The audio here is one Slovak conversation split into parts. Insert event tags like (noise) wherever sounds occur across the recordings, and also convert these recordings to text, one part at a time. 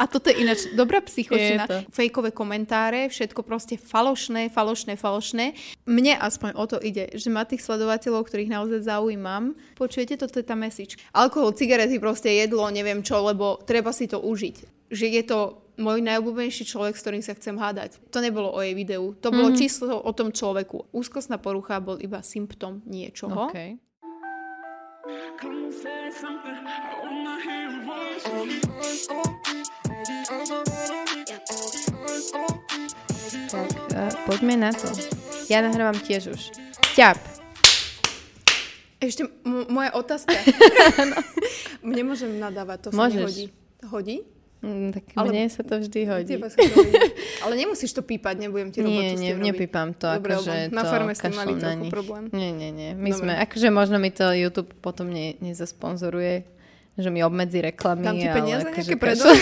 A toto je ináč dobrá psychočina. Fejkové komentáre, všetko proste falošné, falošné, falošné. Mne aspoň o to ide, že má tých sledovateľov, ktorých naozaj zaujímam. Počujete, toto je tá message. Alkohol, cigarety, proste jedlo, neviem čo, lebo treba si to užiť. Že je to môj najobľúbenejší človek, s ktorým sa chcem hádať. To nebolo o jej videu. To bolo mm-hmm. číslo o tom človeku. Úzkostná porucha bol iba symptom niečoho. Okay. Tak, uh, poďme na to. Ja nahrávam tiež už. Ťap. Ešte m- moja otázka. (laughs) (laughs) Nemôžem nadávať, to sa Môžeš. nehodí. Hodí? Mm, tak Ale- mne sa to vždy hodí. (laughs) Ale nemusíš to pípať, nebudem ti robotu Nie, nie, nepípam to, Dobre, akože na farme ste mali trochu problém. Nie, nie, nie. My Dobre. sme, akože možno mi to YouTube potom ne, nezasponzoruje, že mi obmedzi reklamy. Dám ti ale peniaze akože nejaké predaj?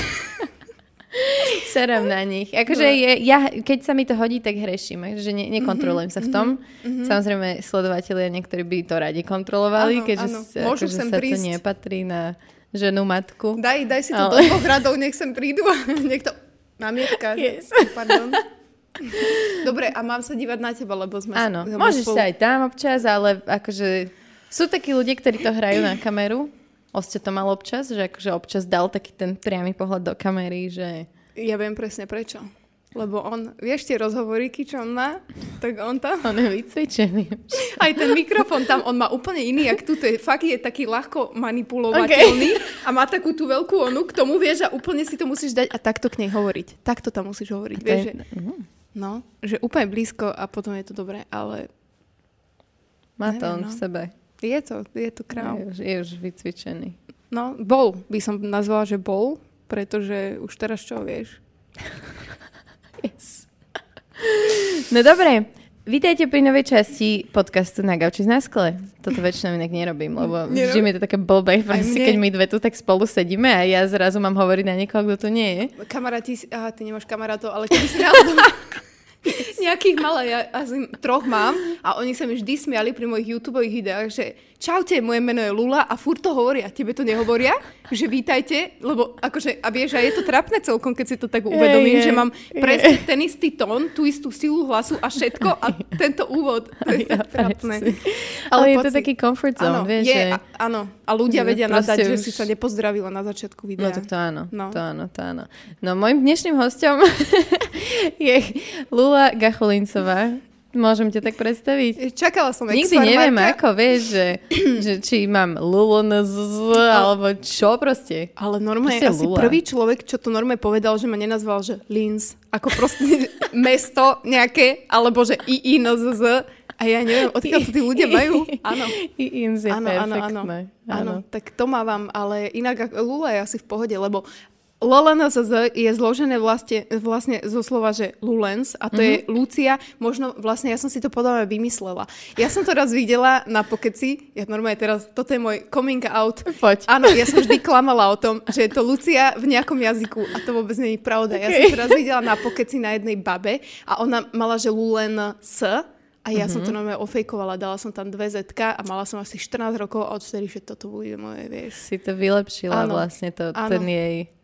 Serem na nich. Akože No. je, ja, keď sa mi to hodí, tak hreším. Že ne, nekontrolujem sa v tom. Samozrejme, sledovatelia niektorí by to radi kontrolovali, Mhm, Áno, keďže áno. sa- Môžu akože sa to prísť. nepatrí na ženu matku. Daj, daj si to Ale- do dvoch radov, nech sem prídu a (laughs) nech to... Námietka. Yes. Pardon. Dobre, a mám sa dívať na teba, lebo sme... Áno, sme môžeš spolu- sa aj tam občas, ale akože sú takí ľudia, ktorí to hrajú na kameru. Oste to mal občas, že akože občas dal taký ten priamy pohľad do kamery, že Ja viem presne prečo. Lebo on, vieš tie rozhovoríky, čo on má? Tak on tam... on je vycvičený. (laughs) Aj ten mikrofón tam, on má úplne iný, jak tu, je, fakt je taký ľahko manipulovateľný (laughs) a má takú tú veľkú onu, k tomu vieš a úplne si to musíš dať a takto k nej hovoriť. Takto tam musíš hovoriť, vieš, že, Mhm. no, že úplne blízko a potom je to dobré, ale Má to on no. v sebe. je to, je to Je kráľ. už, je už vycvičený. No, bol, by som nazvala, že bol, pretože už teraz čo vieš. (laughs) Yes. No dobre, vítajte pri novej časti podcastu Na gauči na skle. Toto väčšinou inak nerobím, lebo Nerob- vždy mi to také blbé, proste, keď my dve tu tak spolu sedíme a ja zrazu mám hovoriť na niekoho, kto tu nie je. Kamaráti, si- aha, ty nemáš kamarátov, ale keby si náhodou (laughs) (laughs) nejakých malé, ja asi troch mám a oni sa mi vždy smiali pri mojich YouTube videách, že čaute, moje meno je Lula a furt to hovoria, tebe to nehovoria, že vítajte, lebo akože, a vieš, a je to trapné celkom, keď si to tak uvedomím, je, že mám je. presne ten istý tón, tú istú silu hlasu a všetko a tento úvod, (laughs) to je tak trapné. presne. Ale je to si. taký comfort zone, Áno, vieš, je, že... a, áno, a ľudia že vedia nadať, že už- si sa nepozdravila na začiatku videa. No tak to áno, No. to áno, to áno. No môjim dnešným hostom (laughs) je Lula Gacholincová. Môžem ťa tak predstaviť? Čakala som Nikdy neviem ako, vieš, že, (clears throat) že či mám Lulu alebo čo proste. Ale normálne Proste asi Lula. prvý človek, čo to normálne povedal, že ma nenazval, že Linz, ako proste (laughs) mesto nejaké, alebo že IINZZ. A ja neviem, odkiaľ to tí ľudia majú. (laughs) Áno. I Inz je Áno, áno, áno, áno. Tak to mávam, ale inak Lula je asi v pohode, lebo LLNZZ je zložené vlastne, vlastne zo slova, že Lulens a to mm-hmm. je Lucia, možno vlastne ja som si to podľa mňa vymyslela. Ja som to raz videla na pokeci, ja normálne teraz, toto je môj coming out. Poď. Áno, ja som vždy klamala o tom, že je to Lucia v nejakom jazyku a to vôbec nie je pravda. Ja som to raz videla na pokeci na jednej babe a ona mala, že Lulen S a ja mm-hmm. som to normálne ofejkovala, dala som tam dve zetka a mala som asi 14 rokov a odvtedy, že toto bude moje, vieš. Si to vylepšila Áno, vlastne, to, áno. ten jej...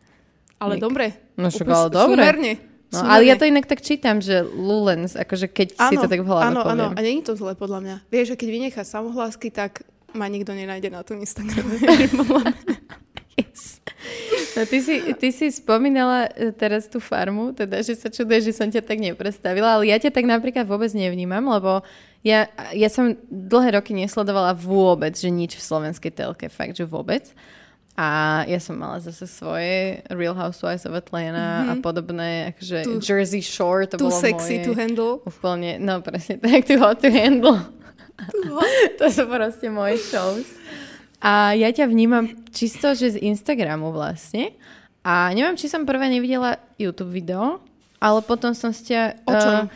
Ale Nik. dobre. No však ale dobre. Súmerne. No, ale ja to inak tak čítam, že Lulens, akože keď si to tak v hlave áno, áno, a je to zle podľa mňa. Vieš, že keď vynecháš samohlásky, tak ma nikto nenájde na tom Instagrame. (laughs) Yes. No ty si, ty si spomínala e, teraz tú farmu, teda, že sa čuduješ, že som ťa tak nepredstavila, ale ja ťa tak napríklad vôbec nevnímam, lebo ja, ja som dlhé roky nesledovala vôbec, že nič v slovenskej telke, fakt, že vôbec. A ja som mala zase svoje Real Housewives of Atlanta mm-hmm. a podobné, akože Tu- Jersey Shore, to bolo sexy moje. to handle. Úplne, no presne tak, too hot to handle. (laughs) to sú proste moje shows. A ja ťa vnímam čisto, že z Instagramu vlastne. A neviem, či som prvé nevidela YouTube video, ale potom som ťa... O čom? eh,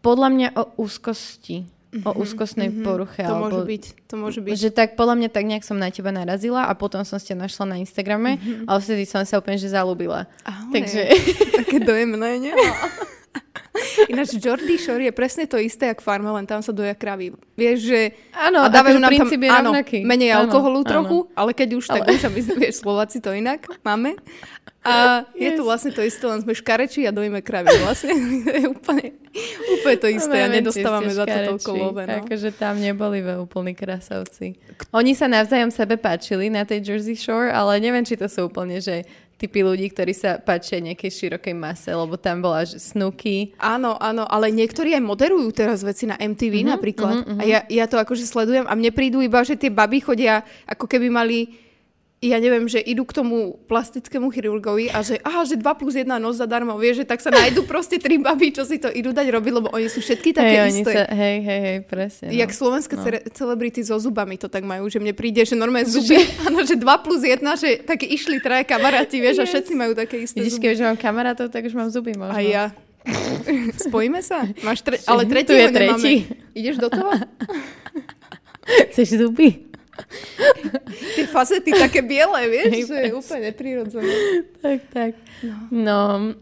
podľa mňa o úzkosti. O úzkostnej poruche. To alebo, môže byť, to môže byť. Že tak podľa mňa tak nejak som na teba narazila a potom som ťa našla na Instagrame, ale vtedy som sa úplne že zalúbila. Ahoj. Takže... (laughs) Také dojemné, nie? (laughs) Ináč Jordy Shore je presne to isté, jak farma, len tam sa doja kravy. Vieš, že... Áno, a dávajú nám tam, je áno, rovnaký. menej Áno, alkoholu áno. trochu, ale keď už, tak Ale- už, aby vieš, Slováci to inak máme. A je to Yes. vlastne to isté, len sme škarečí a dojíme kravy vlastne. (laughs) je úplne, úplne to isté a nedostávame za to toľko love. No. Akože tam neboli ve úplní krasavci. Oni sa navzájom sebe páčili na tej Jersey Shore, ale neviem, či to sú úplne, že typy ľudí, ktorí sa páčia nejakej širokej mase, lebo tam bola že Snooki. Áno, áno, ale niektorí aj moderujú teraz veci na MTV mm-hmm, napríklad. Mm-hmm. A ja, ja to akože sledujem a mne prídu iba, že tie baby chodia, ako keby mali ja neviem, že idú k tomu plastickému chirurgovi a že aha, že 2 plus 1 noc zadarmo, vieš, že tak sa nájdú proste tri baby, čo si to idú dať robiť, lebo oni sú všetky také oni isté. sa, hej, hej, hej, presne. Jak no. slovenské no. no. celebrity so zubami to tak majú, že mne príde, že normálne zuby, (laughs) áno, že 2 plus 1, že také išli traje kamaráti, vieš, a Yes. všetci majú také isté Vidíš, zuby. keďže mám kamarátov, tak už mám zuby možno. A ja. (laughs) Spojíme sa? Máš tre- Tu ale je tretieho tretí. nemáme. Ideš do toho? (laughs) Chceš zuby? (laughs) Tie facety také biele, vieš, Hej, že je úplne neprirodzené. tak, tak. No,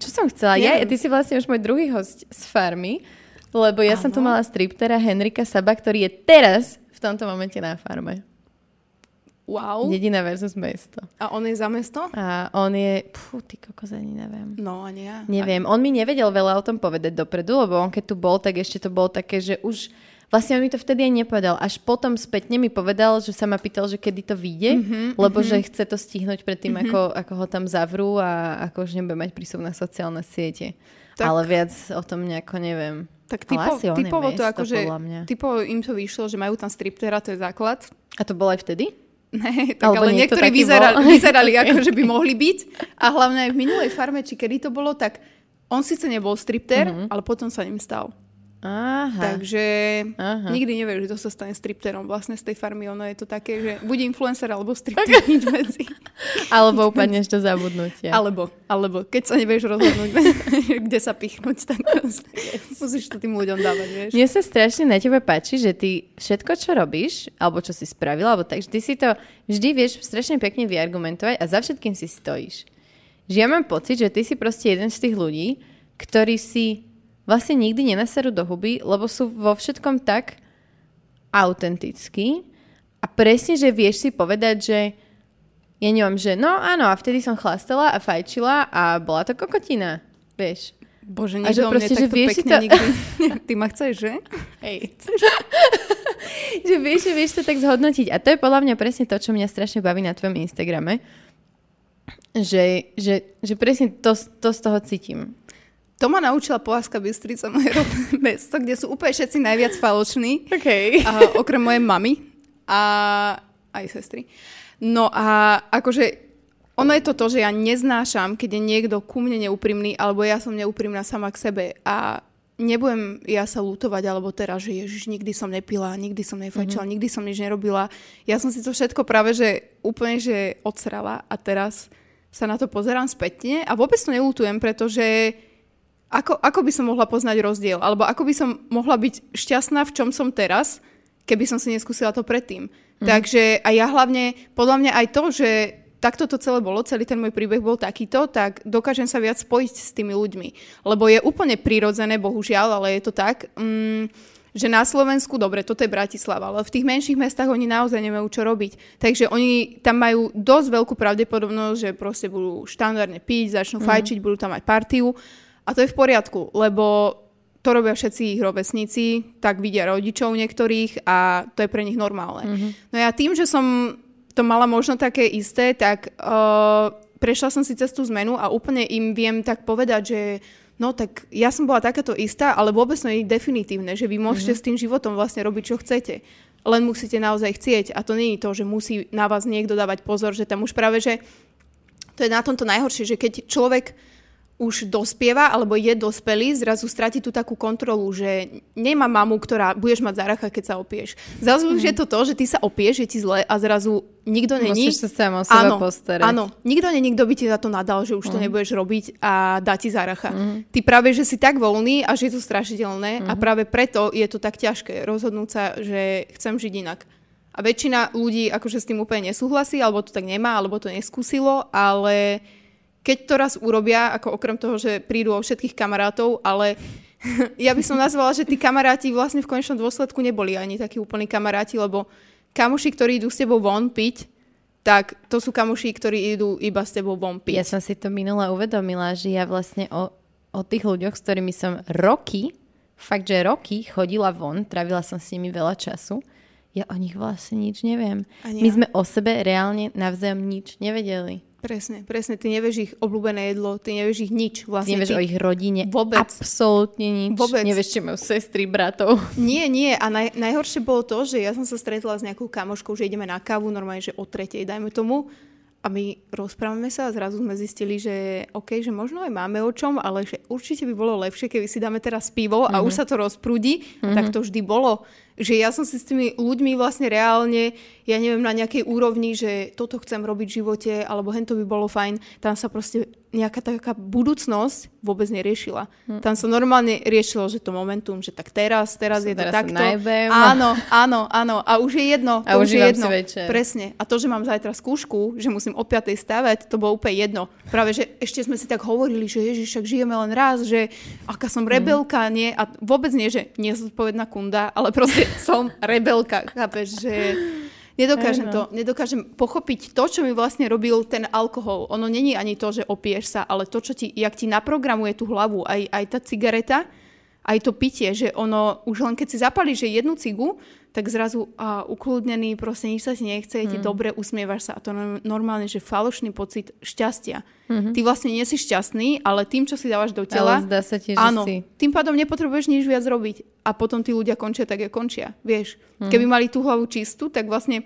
čo som chcela? Ja, ty si vlastne už môj druhý host z farmy, lebo ja som tu mala striptera Henrika Saba, ktorý je teraz v tomto momente na farme. Wow. Dedina versus mesto. A on je za mesto? A on je... Pú, ty kokos, ani neviem. No, ani ja. Neviem, on mi nevedel veľa o tom povedať dopredu, lebo on keď tu bol, tak ešte to bolo také, že už... Vlastne on mi to vtedy aj nepovedal. Až potom spätne mi povedal, že sa ma pýtal, že kedy to vyjde, mm-hmm, lebo mm-hmm. že chce to stihnúť predtým, mm-hmm. ako, ako ho tam zavrú a ako už nebude mať prístup na sociálne siete. Tak-. Ale viac o tom nejako neviem. Tak typo, typovo to akože, typovo im to vyšlo, že majú tam striptera, to je základ. A to bolo aj vtedy? Ne, (laughs) tak Alebo ale niekto niektorí vyzerali, bol. (laughs) vyzerali ako, že by mohli byť. A hlavne aj v minulej farme, či kedy to bolo, tak on síce nebol stripter, Mhm. ale potom sa ním stal. Aha. Takže Aha. nikdy nevieš, kto sa stane stripterom vlastne z tej farmy. Ono je to také, že buď influencer alebo stripter, (laughs) nič medzi. Alebo upadneš do zabudnutia. Alebo, alebo keď sa nevieš rozhodnúť, (laughs) kde sa pichnúť, tak proste musíš to tým ľuďom dávať, vieš. Mne sa strašne na tebe páči, že ty všetko, čo robíš, alebo čo si spravila, alebo tak, ty si to vždy vieš strašne pekne vyargumentovať a za všetkým si stojíš. Že ja mám pocit, že ty si proste jeden z tých ľudí, ktorí si vlastne nikdy nenaserú do huby, lebo sú vo všetkom tak autentickí a presne, že vieš si povedať, že ja neviem, že no áno, a vtedy som chlastala a fajčila a bola to kokotina, vieš. Bože, A že nikto mne proste, že vieš pekne to- nikdy. (laughs) Ty ma chceš, že? Hej. (laughs) že vieš, že vieš to tak zhodnotiť. A to je podľa mňa presne to, čo mňa strašne baví na tvojom Instagrame. Že, že, že presne to, to z toho cítim. To ma naučila Poláska Bystrica, (laughs) moje rodné mesto, kde sú úplne všetci najviac faloční. OK. A, okrem mojej mamy a aj sestry. No a akože ono je to to, že ja neznášam, keď je niekto ku mne neúprimný, alebo ja som neúprimná sama k sebe a nebudem ja sa lutovať, alebo teraz, že ježiš, nikdy som nepila, nikdy som nefajčila, mm-hmm. nikdy som nič nerobila. Ja som si to všetko práve, že úplne, že odsrala a teraz sa na to pozerám spätne a vôbec to nelutujem, pretože ako, ako by som mohla poznať rozdiel? Alebo ako by som mohla byť šťastná v čom som teraz, keby som si neskúsila to predtým. Mm. Takže a ja hlavne, podľa mňa aj to, že takto to celé bolo, celý ten môj príbeh bol takýto, tak dokážem sa viac spojiť s tými ľuďmi. Lebo je úplne prirodzené, bohužiaľ, ale je to tak, mm, že na Slovensku, dobre, toto je Bratislava, ale v tých menších mestách oni naozaj nemajú čo robiť. Takže oni tam majú dosť veľkú pravdepodobnosť, že proste budú štandardne piť, začnú mm. fajčiť, budú tam mať partiu. A to je v poriadku, lebo to robia všetci ich rovesníci, tak vidia rodičov niektorých a to je pre nich normálne. Mm-hmm. No ja tým, že som to mala možno také isté, tak uh, prešla som si cez tú zmenu a úplne im viem tak povedať, že no tak ja som bola takáto istá, ale vôbec to nie je definitívne, že vy môžete mm-hmm. s tým životom vlastne robiť, čo chcete. Len musíte naozaj chcieť a to nie je to, že musí na vás niekto dávať pozor, že tam už práve, že to je na tomto najhoršie, že keď človek už dospieva alebo je dospelý, zrazu stratí tú takú kontrolu, že nemá mamu, ktorá budeš mať záracha, keď sa opieš. Zrazu už je to to, že ty sa opieš, je ti zle a zrazu nikto není. Musíš sa sám o seba áno, postarať. Áno, nikto nie, nikto by ti za to nadal, že už to nebudeš robiť a dá ti záracha. Ty práve, že si tak voľný a že je to strašidelné a práve preto je to tak ťažké rozhodnúť sa, že chcem žiť inak. A väčšina ľudí akože s tým úplne nesúhlasí, alebo to tak nemá, alebo to neskúsilo, ale keď to raz urobia, ako okrem toho, že prídu o všetkých kamarátov, ale (laughs) ja by som nazvala, že tí kamaráti vlastne v konečnom dôsledku neboli ani takí úplní kamaráti, lebo kamoši, ktorí idú s tebou von piť, tak to sú kamoši, ktorí idú iba s tebou von piť. Ja som si to minule uvedomila, že ja vlastne o, o tých ľuďoch, s ktorými som roky, fakt, že roky chodila von, trávila som s nimi veľa času, ja o nich vlastne nič neviem. My sme o sebe reálne navzájom nič nevedeli. Presne, presne. Ty nevieš ich obľúbené jedlo, ty nevieš ich nič. Vlastne, ty nevieš ty... o ich rodine. Vôbec. Absolútne nič. Vôbec. Nevieš, či majú sestry, bratov. (laughs) Nie, nie. A naj, najhoršie bolo to, že ja som sa stretla s nejakou kamoškou, že ideme na kávu, normálne, že o tretej, dajme tomu a my rozprávame sa a zrazu sme zistili, že OK, že možno aj máme o čom, ale že určite by bolo lepšie, keby si dáme teraz pivo a mm-hmm. už sa to rozprúdi. Mm-hmm. Tak to vždy bolo že ja som si s tými ľuďmi vlastne reálne, ja neviem, na nejakej úrovni, že toto chcem robiť v živote, alebo hento by bolo fajn, tam sa proste nejaká taká budúcnosť vôbec neriešila. Hm. Tam sa normálne riešilo, že to momentum, že tak teraz, teraz je to teraz takto. Najbem. Áno, áno, áno. A už je jedno. A to už je jedno. večer. Presne. A to, že mám zajtra skúšku, že musím o 5. stavať, to bolo úplne jedno. Práve, že ešte sme si tak hovorili, že ježiš, však žijeme len raz, že aká som rebelka, hm. nie. A vôbec nie, že nezodpovedná kunda, ale proste (laughs) som rebelka, chápeš, že nedokážem to, nedokážem pochopiť to, čo mi vlastne robil ten alkohol. Ono není ani to, že opieš sa, ale to, čo ti, jak ti naprogramuje tú hlavu, aj, aj tá cigareta, aj to pitie, že ono, už len keď si zapalíš že jednu cigu, tak zrazu a, ukludnený, proste nič sa ti nechce, je ti mm. dobre, usmievaš sa a to normálne, že falošný pocit šťastia. Mm-hmm. Ty vlastne nie si šťastný, ale tým, čo si dávaš do tela, ale zdá sa ti, že áno, si. tým pádom nepotrebuješ nič viac robiť a potom tí ľudia končia tak, ako končia, vieš. Mm. Keby mali tú hlavu čistú, tak vlastne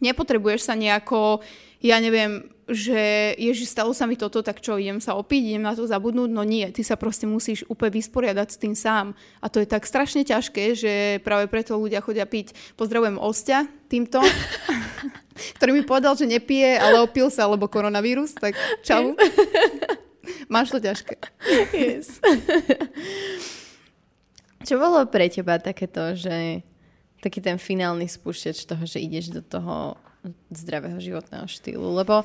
nepotrebuješ sa nejako, ja neviem, že ježi, stalo sa mi toto, tak čo, idem sa opiť, idem na to zabudnúť? No nie, ty sa proste musíš úplne vysporiadať s tým sám. A to je tak strašne ťažké, že práve preto ľudia chodia piť. Pozdravujem Ostia týmto, (laughs) ktorý mi povedal, že nepije, ale opil sa, lebo koronavírus, tak čau. (laughs) Máš to ťažké. Yes. (laughs) Čo bolo pre teba takéto, že taký ten finálny spúšťač toho, že ideš do toho zdravého životného štýlu? Lebo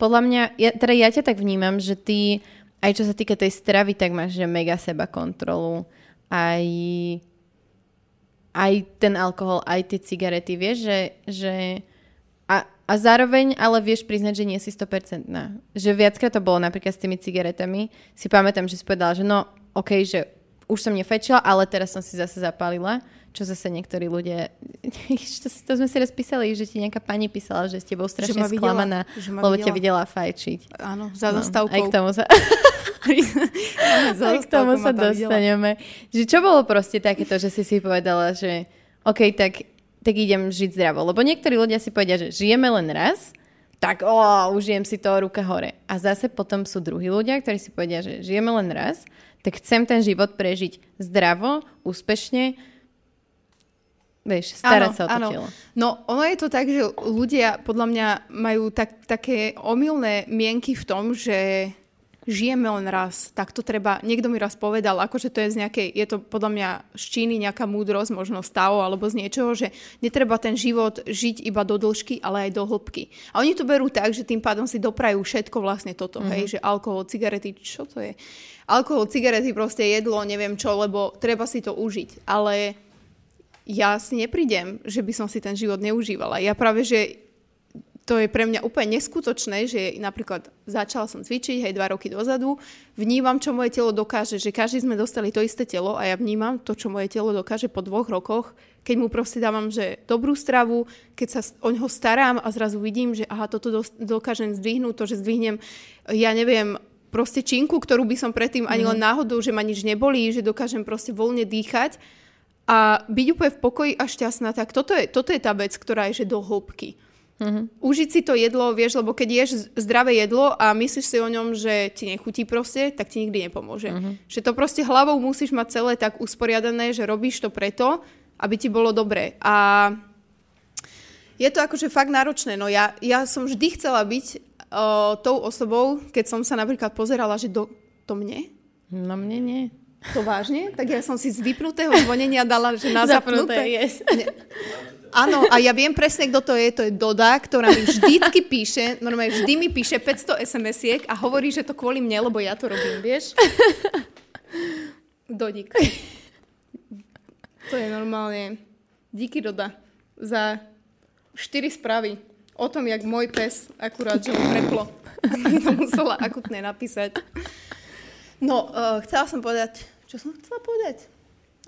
podľa mňa, ja, teda ja ťa tak vnímam, že ty, aj čo sa týka tej stravy, tak máš že mega seba kontrolu. Aj, aj ten alkohol, aj tie cigarety, vieš, že, že a, a zároveň ale vieš priznať, že nie si 100%. Že viackrát to bolo napríklad s tými cigaretami. Si pamätám, že si povedala, že no, OK, že už som nefečila, ale teraz som si zase zapálila čo zase niektorí ľudia, (laughs) to, to sme si raz písali, že ti nejaká pani písala, že s tebou strašne že sklamaná, videla, lebo videla. ťa videla fajčiť. Áno, za no, Aj k tomu sa... (laughs) aj k tomu sa dostaneme. Že čo bolo proste takéto, že si si povedala, že OK, tak, tak idem žiť zdravo. Lebo niektorí ľudia si povedia, že žijeme len raz, tak o, užijem si to ruka hore. A zase potom sú druhí ľudia, ktorí si povedia, že žijeme len raz, tak chcem ten život prežiť zdravo, úspešne, Vieš, starať sa o to áno. telo. No, ono je to tak, že ľudia podľa mňa majú tak, také omylné mienky v tom, že žijeme len raz, tak to treba, niekto mi raz povedal, akože to je z nejakej, je to podľa mňa z Číny nejaká múdrosť, možno stavo alebo z niečoho, že netreba ten život žiť iba do dĺžky, ale aj do hĺbky. A oni to berú tak, že tým pádom si doprajú všetko vlastne toto, mm-hmm. hej, že alkohol, cigarety, čo to je? Alkohol, cigarety, proste jedlo, neviem čo, lebo treba si to užiť. Ale ja si neprídem, že by som si ten život neužívala. Ja práve, že to je pre mňa úplne neskutočné, že napríklad začala som cvičiť, hej, dva roky dozadu, vnímam, čo moje telo dokáže, že každý sme dostali to isté telo a ja vnímam to, čo moje telo dokáže po dvoch rokoch, keď mu proste dávam, že dobrú stravu, keď sa o neho starám a zrazu vidím, že aha, toto dokážem zdvihnúť, to, že zdvihnem, ja neviem, proste činku, ktorú by som predtým ani len mhm. náhodou, že ma nič nebolí, že dokážem proste voľne dýchať, a byť úplne v pokoji a šťastná, tak toto je, toto je tá vec, ktorá je že do hĺbky. Mm-hmm. Užiť si to jedlo, vieš, lebo keď ješ zdravé jedlo a myslíš si o ňom, že ti nechutí proste, tak ti nikdy nepomôže. Mm-hmm. Že to proste hlavou musíš mať celé tak usporiadané, že robíš to preto, aby ti bolo dobré. A je to akože fakt náročné. No ja, ja som vždy chcela byť uh, tou osobou, keď som sa napríklad pozerala, že do, to mne? No mne nie. To vážne? Tak ja som si z vypnutého zvonenia dala, že na zapnuté. Yes. Áno, a ja viem presne, kto to je. To je Doda, ktorá mi vždycky píše, normálne vždy mi píše 500 SMS-iek a hovorí, že to kvôli mne, lebo ja to robím, vieš? Dodík. To je normálne... Díky Doda za 4 správy o tom, jak môj pes akurát, že mu preplo. (laughs) To musela akutne napísať. No, uh, chcela som povedať... Čo som chcela povedať?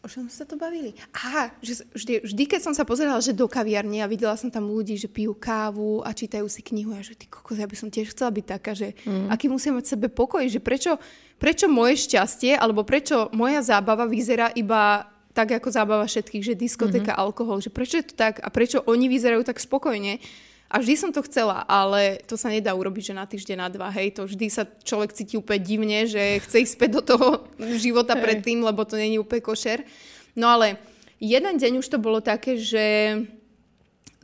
O čom sa to bavili? Aha, že vždy, vždy, keď som sa pozerala, že do kaviarne a videla som tam ľudí, že pijú kávu a čítajú si knihu a že ty kokos, ja by som tiež chcela byť taká, že mm. aký musím mať sebe pokoj, že prečo, prečo moje šťastie alebo prečo moja zábava vyzerá iba tak ako zábava všetkých, že diskotéka, mm-hmm. alkohol, že prečo je to tak a prečo oni vyzerajú tak spokojne. A vždy som to chcela, ale to sa nedá urobiť, že na týždeň, na dva, hej, to vždy sa človek cíti úplne divne, že chce ísť späť do toho života hey. predtým, lebo to není úplne košer. No ale jeden deň už to bolo také, že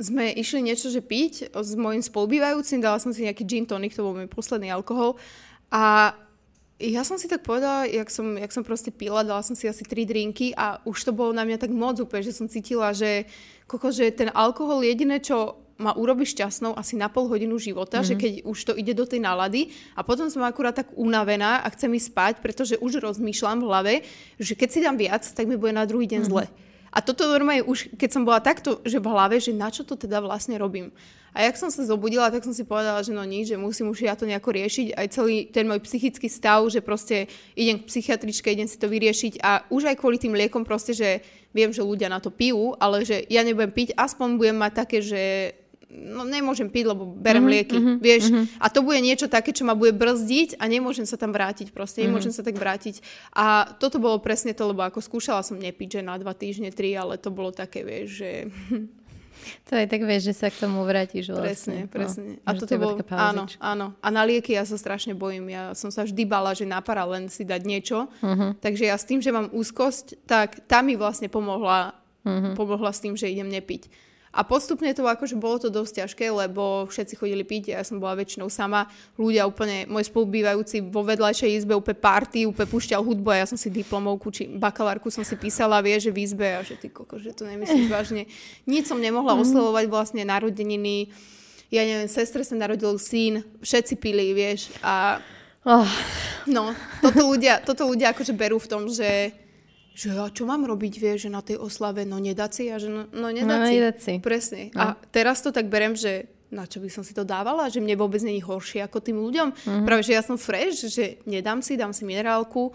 sme išli niečo, že piť s mojim spolubývajúcim, dala som si nejaký gin tonic, to bol môj posledný alkohol a ja som si tak povedala, jak som, jak som proste pila, dala som si asi tri drinky a už to bolo na mňa tak moc úplne, že som cítila, že, koko, že ten alkohol jediné, čo ma urobí šťastnou asi na pol hodinu života, mm-hmm. že mhm. keď už to ide do tej nálady a potom som akurát tak unavená a chcem ísť spať, pretože už rozmýšľam v hlave, že keď si dám viac, tak mi bude na druhý deň mm-hmm. zle. A toto normálne už, keď som bola takto, že v hlave, že na čo to teda vlastne robím. A jak som sa zobudila, tak som si povedala, že no nič, že musím už ja to nejako riešiť. Aj celý ten môj psychický stav, že proste idem k psychiatričke, idem si to vyriešiť a už aj kvôli tým liekom proste, že viem, že ľudia na to pijú, ale že ja nebudem piť, aspoň budem mať také, že no nemôžem piť, lebo berem mm-hmm, lieky, mm-hmm, vieš. Mm-hmm. A to bude niečo také, čo ma bude brzdiť a nemôžem sa tam vrátiť proste, nemôžem mm-hmm. sa tak vrátiť. A toto bolo presne to, lebo ako skúšala som nepiť, že na dva týždne, tri, ale to bolo také, vieš, že... (laughs) To aj tak vieš, že sa k tomu vrátiš vlastne. Presne, presne. No, a toto bolo, áno, áno. A na lieky ja sa strašne bojím. Ja som sa vždy bala, že napara len si dať niečo. Uh-huh. Takže ja s tým, že mám úzkosť, tak tá mi vlastne pomohla, uh-huh. pomohla s tým, že idem nepiť. A postupne to akože bolo to dosť ťažké, lebo všetci chodili piť, ja som bola väčšinou sama. Ľudia úplne, môj spolubývajúci vo vedľajšej izbe úplne party, úplne púšťal hudbu a ja som si diplomovku či bakalárku som si písala, vie, že v izbe a že ty koko, že to nemyslíš (laughs) vážne. Nič som nemohla mm. oslovovať vlastne narodeniny. Ja neviem, sestre sa narodil syn, všetci pili, vieš. A oh. no, toto ľudia, toto ľudia akože berú v tom, že že a čo mám robiť, vie, že na tej oslave, no nedať si, a že no, no nedať, no, si. nedať si. Presne. No. A teraz to tak berem, že na čo by som si to dávala, že mne vôbec není horšie ako tým ľuďom. Mm-hmm. Práve, že ja som fresh, že nedám si, dám si minerálku,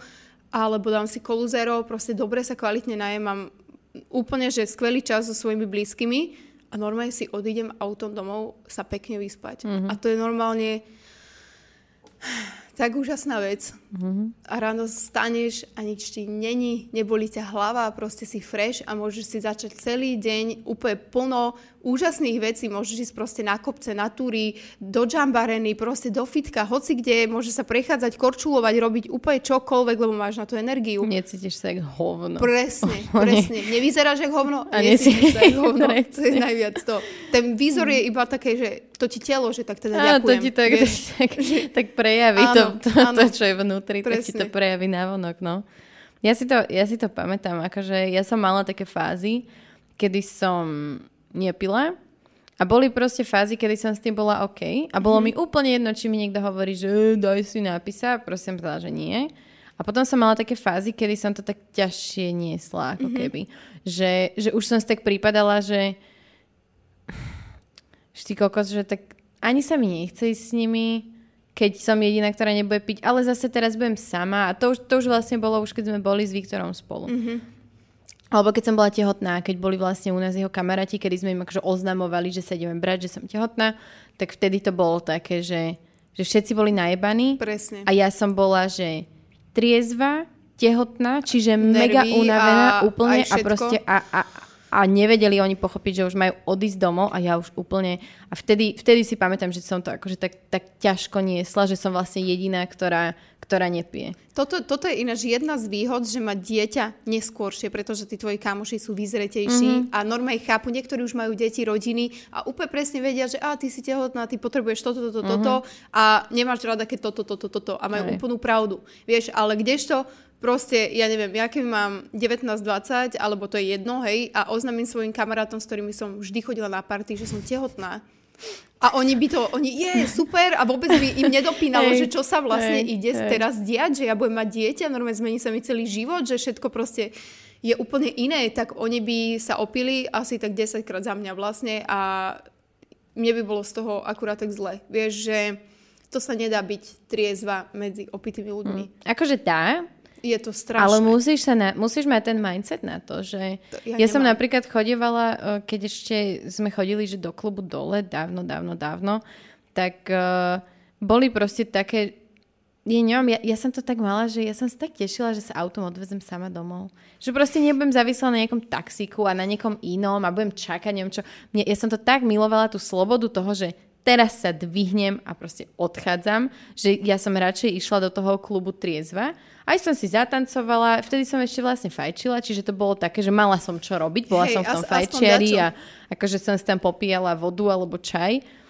alebo dám si kolu zero, proste dobre sa kvalitne najem, mám úplne, že skvelý čas so svojimi blízkymi a normálne si odídem autom domov sa pekne vyspať. Mm-hmm. A to je normálne tak úžasná vec. Mm-hmm. A ráno staneš a nič ti není, neboli ťa hlava, proste si fresh a môžeš si začať celý deň úplne plno úžasných vecí. Môžeš ísť proste na kopce, na túry, do džambareny, proste do fitka, hoci kde, môže sa prechádzať, korčulovať, robiť úplne čokoľvek, lebo máš na to energiu. Necítiš sa jak hovno. Presne, (laughs) presne. Nevyzeráš jak hovno a necítiš sa jak (laughs) hovno. to je najviac to. Ten výzor je iba také, že to ti telo, že tak teda ďakujem. to ti tak, vieš, (laughs) tak, tak prejaví áno, to, to, áno, to, čo je vnútri, presne. tak ti to prejaví vonok, no. Ja si, to, ja si to pamätám, akože ja som mala také fázy, kedy som nepila. A boli proste fázy, kedy som s tým bola OK. A bolo mm-hmm. mi úplne jedno, či mi niekto hovorí, že daj si napísa. Proste som povedala, že nie. A potom som mala také fázy, kedy som to tak ťažšie niesla, ako mm-hmm. keby. Že, že už som si tak prípadala, že ty kokos, že tak ani sa mi nechce ísť s nimi, keď som jediná, ktorá nebude piť, ale zase teraz budem sama a to už, to už vlastne bolo už, keď sme boli s Viktorom spolu. Mm-hmm. Alebo keď som bola tehotná, keď boli vlastne u nás jeho kamaráti, kedy sme im akože oznamovali, že sa ideme brať, že som tehotná, tak vtedy to bolo také, že, že všetci boli najebaní. Presne. A ja som bola, že triezva, tehotná, čiže Nervy mega unavená úplne a proste a, a, a nevedeli oni pochopiť, že už majú odísť domov a ja už úplne a vtedy, vtedy si pamätám, že som to akože tak, tak ťažko niesla, že som vlastne jediná, ktorá, ktorá nepije. Toto, toto je ináč jedna z výhod, že má dieťa neskôršie, pretože tí tvoji kamoši sú vyzretejší mm-hmm. a normálne chápu, niektorí už majú deti, rodiny a úplne presne vedia, že a ty si tehotná, ty potrebuješ toto, toto, mm-hmm. toto a nemáš rada, keď toto, toto, toto a majú Aj. úplnú pravdu. Vieš, ale kdežto proste, ja neviem, ja keď mám 19-20, alebo to je jedno, hej, a oznámim svojim kamarátom, s ktorými som vždy chodila na party, že som tehotná. A oni by to, oni, je, super, a vôbec by im nedopínalo, hey, že čo sa vlastne hey, ide hey. teraz diať, že ja budem mať dieťa, normálne zmení sa mi celý život, že všetko proste je úplne iné, tak oni by sa opili asi tak 10 krát za mňa vlastne a mne by bolo z toho akurát tak zle. Vieš, že to sa nedá byť triezva medzi opitými ľuďmi. Mm. Akože dá, je to strašné. Ale musíš, sa na, musíš mať ten mindset na to, že to ja, ja som napríklad chodievala, e, keď ešte sme chodili že do klubu dole, dávno, dávno, dávno, tak uh, boli proste také, ja neviem, ja, ja som to tak mala, že ja som sa tak tešila, že sa autom odvezem sama domov. Že proste nebudem závislá na nejakom taxiku a na niekom inom a budem čakať, neviem čo. Mne, ja som to tak milovala, tú slobodu toho, že teraz sa dvihnem a proste odchádzam, že ja som radšej išla do toho klubu triezva. Aj som si zatancovala, vtedy som ešte vlastne fajčila, čiže to bolo také, že mala som čo robiť, bola Hej, som v tom fajčiari a akože som si tam popíjala vodu alebo čaj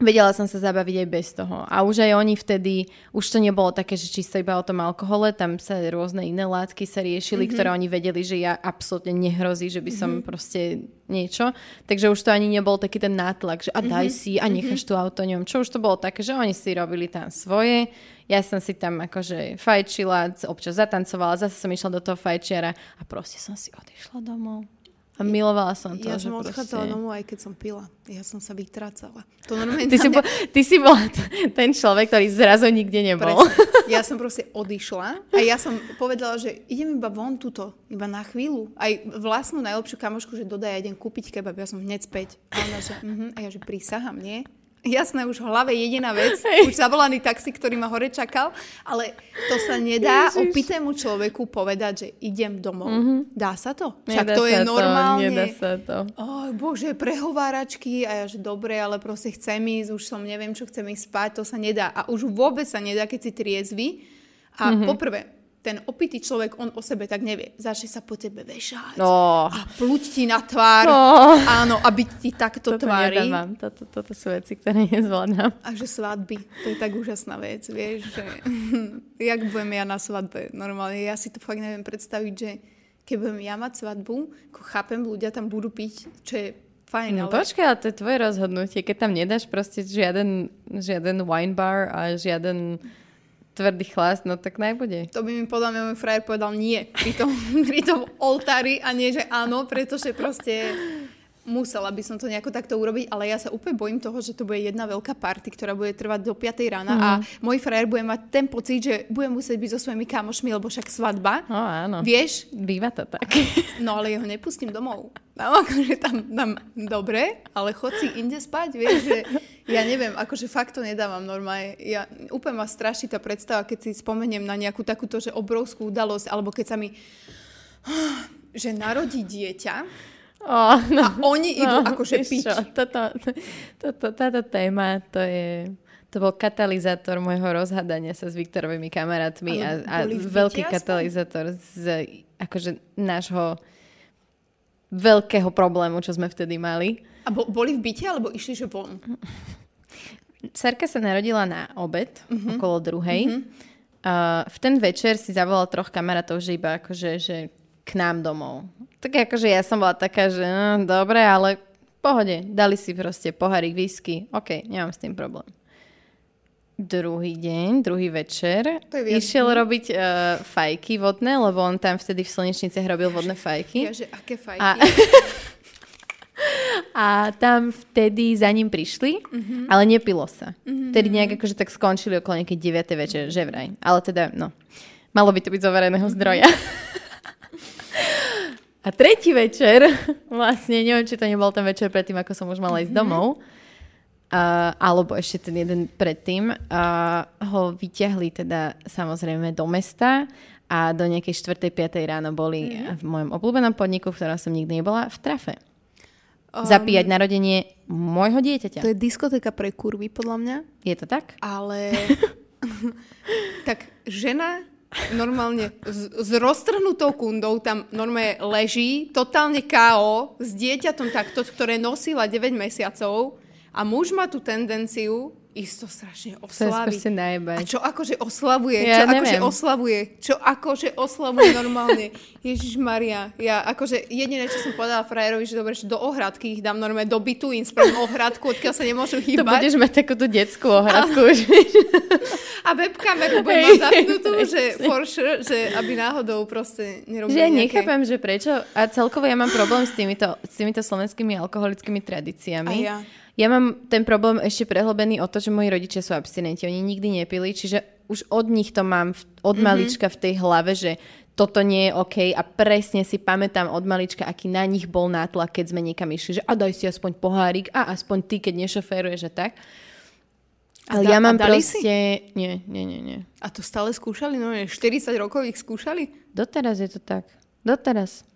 vedela som sa zabaviť aj bez toho. A už aj oni vtedy, už to nebolo také, že čisto iba o tom alkohole, tam sa rôzne iné látky sa riešili, mm-hmm. ktoré oni vedeli, že ja absolútne nehrozí, že by som mm-hmm. proste niečo. Takže už to ani nebol taký ten nátlak, že a daj mm-hmm. si a mhm. necháš mm-hmm. tu auto ňom. Čo už to bolo také, že oni si robili tam svoje, ja som si tam akože fajčila, občas zatancovala, zase som išla do toho fajčiara a proste som si odišla domov. A milovala som to. Ja som odchádzala proste... domov, aj keď som pila. Ja som sa vytrácala. To normálne ty, si bo, ty si bola ten človek, ktorý zrazu nikde nebol. Presne. Ja som proste odišla a ja som povedala, že idem iba von tuto, iba na chvíľu. Aj vlastnú najlepšiu kamošku, že dodaj, ja idem kúpiť kebab. Ja som hneď späť. A ona, že uh-huh. a ja, že prísaham, nie? Jasné, už v hlave jediná vec, Hej. už zavolaný taxi, ktorý ma hore čakal, ale to sa nedá Ježiš. opitému človeku povedať, že idem domov. Mm-hmm. Dá sa to? Však nedá to je normálne. nedá sa to. Oh, bože, prehováračky a ja, že dobre, ale proste chcem ísť, už som neviem, čo chcem ísť spať, to sa nedá. A už vôbec sa nedá, keď si triezvy. A mm-hmm. poprvé, ten opitý človek, on o sebe tak nevie. Začne sa po tebe vešať no. a pluť ti na tvár. No. Áno, a byť ti takto toto tvári. Toto, toto, toto sú veci, ktoré nezvládam. A že svadby, to je tak úžasná vec, vieš, že (laughs) jak budem ja na svadbe normálne. Ja si to fakt neviem predstaviť, že keď budem ja mať svadbu, ako chápem, ľudia tam budú piť, čo je fajn, no, ale... Počkaj, ale to je tvoje rozhodnutie. Keď tam nedáš proste žiaden, žiaden wine bar a žiaden tvrdý chlast, no tak najbude. To by mi podľa mňa môj frajer povedal nie pri tom, (laughs) pri tom oltári a nie, že áno, pretože proste musela by som to nejako takto urobiť, ale ja sa úplne bojím toho, že to bude jedna veľká party, ktorá bude trvať do 5 rána mm. a môj frajer bude mať ten pocit, že bude musieť byť so svojimi kamošmi, lebo však svadba. No áno. Vieš? Býva to tak. No ale jeho nepustím domov. Tam akože tam, tam dobre, ale chod si inde spať, vieš, že ja neviem, akože fakt to nedávam normálne. Ja, úplne ma straší tá predstava, keď si spomeniem na nejakú takúto, že obrovskú udalosť, alebo keď sa mi že narodí dieťa Oh, no, a oni idú no, akože piť. Čo, toto, toto, táto téma, to je... To bol katalizátor môjho rozhadania sa s Viktorovými kamarátmi a, a veľký katalizátor z akože nášho veľkého problému, čo sme vtedy mali. A bo, boli v byte, alebo išli že von? Cerka sa narodila na obed, uh-huh. okolo druhej. Uh-huh. Uh, v ten večer si zavolal troch kamarátov, že iba akože, že k nám domov. Tak akože ja som bola taká, že no, dobre, ale pohode, dali si proste pohárik whisky, ok, nemám s tým problém. Druhý deň, druhý večer, išiel robiť uh, fajky vodné, lebo on tam vtedy v Slnečnice robil vodné fajky. Ja, že aké fajky? A, (laughs) a tam vtedy za ním prišli, uh-huh. ale nepilo sa. Uh-huh. Vtedy nejak akože tak skončili okolo nejakej 9. večer, že vraj. Ale teda, no, malo by to byť z overeného zdroja. (laughs) A tretí večer, (laughs) vlastne neviem, či to nebol ten večer predtým, ako som už mala ísť mhm. domov, uh, alebo ešte ten jeden predtým, uh, ho vyťahli teda samozrejme do mesta a do nejakej 4. 5. ráno boli mm-hmm. v mojom obľúbenom podniku, v ktorom som nikdy nebola, v trafe. Um, Zapíjať narodenie môjho dieťaťa. To je diskotéka pre kurvy, podľa mňa. Je to tak? Ale... (laughs) tak žena normálne s, s roztrhnutou kundou tam normálne leží, totálne KO, s dieťatom takto, ktoré nosila 9 mesiacov a muž má tú tendenciu ísť to strašne To proste najebať. A čo akože oslavuje? Ja čo akože neviem. oslavuje? Čo akože oslavuje normálne? (laughs) Ježiš Maria, ja akože jediné, čo som povedala frajerovi, že dobre, že do ohradky ich dám normálne do bytu, im spravím ohradku, odkiaľ sa nemôžu To hýbať. budeš mať takúto detskú ohradku už. (laughs) A webkameru budem mať zapnutú, že for sure, že aby náhodou proste nerobili Že ja nejaké... nechápem, že prečo, a celkovo ja mám problém s týmito, s týmito slovenskými alkoholickými tradíciami. A ja. Ja mám ten problém ešte prehlbený o to, že moji rodičia sú abstinenti. Oni nikdy nepili, čiže už od nich to mám v, od Mhm. malička v tej hlave, že toto nie je OK a presne si pamätám od malička, aký na nich bol nátlak, keď sme niekam išli, že a daj si aspoň pohárik a aspoň ty, keď nešoféruješ a tak. Ale da- ja mám proste... Nie, nie, nie, nie. A to stále skúšali? No, nie, 40 rokov ich skúšali? Doteraz je to tak. Doteraz.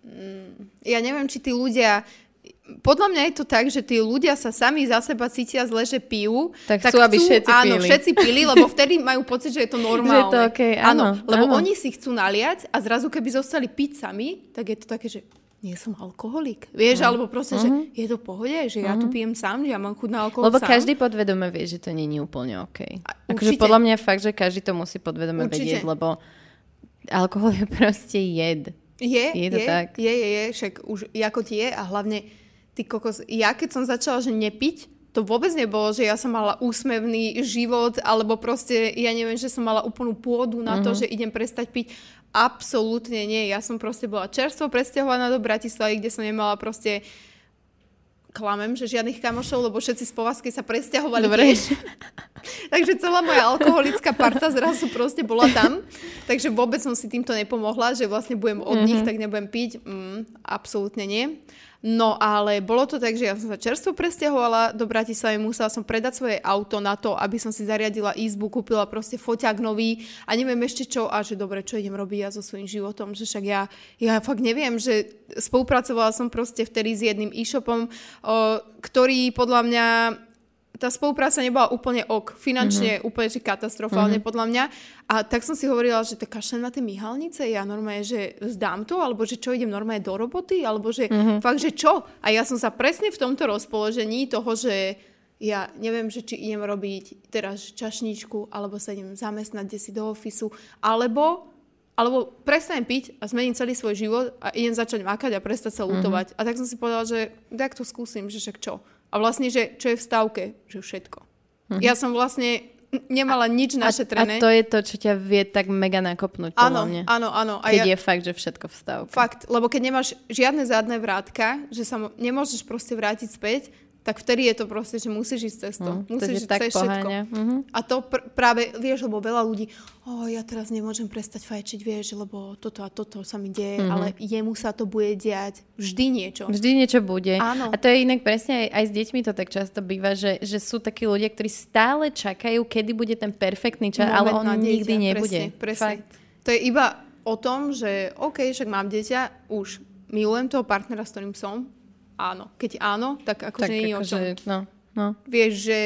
Ja neviem, či tí ľudia... Podľa mňa je to tak, že tí ľudia sa sami za seba cítia zle, že pijú. Tak chcú, aby všetci áno, pili. všetci pili, lebo vtedy majú pocit, že je to normálne. (laughs) Že je to okej, áno, lebo áno. oni si chcú naliať a zrazu keby zostali piť sami, tak je to také, že nie som alkoholik. Vieš, Mhm. alebo proste, že je to pohode, že ja tu pijem sám, že ja mám chuť na alkohol Lebo sám. každý podvedome vie, že to není úplne OK. A Akože podľa mňa fakt, že každý to musí podvedome Určite. vedieť, lebo alkohol je (laughs) proste jed. Je, Je to je, tak. je, je, je, však už ako ti je a hlavne ty kokos, ja keď som začala, že nepiť, to vôbec nebolo, že ja som mala úsmevný život, alebo proste, ja neviem, že som mala úplnú pôdu na Mhm. to, že idem prestať piť. Absolútne nie. Ja som proste bola čerstvo presťahovaná do Bratislavy, kde som nemala proste klamem, že žiadnych kamošov, lebo všetci z povazky sa presťahovali Dobre. tiež. (laughs) Takže celá moja alkoholická parta zrazu proste bola tam. Takže vôbec som si týmto nepomohla, že vlastne budem od nich, tak nebudem piť. Mm, absolútne nie. No ale bolo to tak, že ja som sa čerstvo presťahovala do Bratislavy, musela som predať svoje auto na to, aby som si zariadila izbu, kúpila proste foťák nový a neviem ešte čo. A že dobre, čo idem robiť ja so svojím životom, že však ja, ja fakt neviem, že spolupracovala som proste vtedy s jedným e-shopom, ktorý podľa mňa tá spolupráca nebola úplne ok. Finančne mm-hmm. úplne že katastrofálne mm-hmm. podľa mňa. A tak som si hovorila, že tak kašlem na tie myhalnice, ja normálne, že zdám to, alebo že čo, idem normálne do roboty, alebo že mm-hmm. fakt, že čo? A ja som sa presne v tomto rozpoložení toho, že ja neviem, že či idem robiť teraz čašničku, alebo sa idem zamestnať kde si do ofisu, alebo alebo prestanem piť a zmením celý svoj život a idem začať makať a prestať sa lutovať. Mm-hmm. A tak som si povedala, že tak to skúsim, že však čo. A vlastne, že čo je v stavke, že všetko. Mm-hmm. Ja som vlastne nemala nič A, a našetrené. to je to, čo ťa vie tak mega nakopnúť, áno, mňa. áno, áno. A Keď ja, je fakt, že všetko v. Fakt, lebo keď nemáš žiadne zadné vrátka, že sa nemôžeš proste vrátiť späť, tak vtedy je to proste, že musíš ísť cestou. To musíš ísť tak cez všetko. Mhm. A to pr- práve, vieš, lebo veľa ľudí, o, ja teraz nemôžem prestať fajčiť, vieš, lebo toto a toto sa mi deje, Mhm. ale jemu sa to bude diať vždy niečo. Vždy niečo bude. Áno. A to je inak presne aj, aj s deťmi to tak často býva, že, že sú takí ľudia, ktorí stále čakajú, kedy bude ten perfektný čas, ale on Moment dieťa, nikdy nebude. Presne, presne. Fakt. To je iba o tom, že OK, však mám dieťa, už milujem toho partnera, s ktorým som. Áno. Keď áno, tak akože nie je o čom. akože, no, no. Vieš, že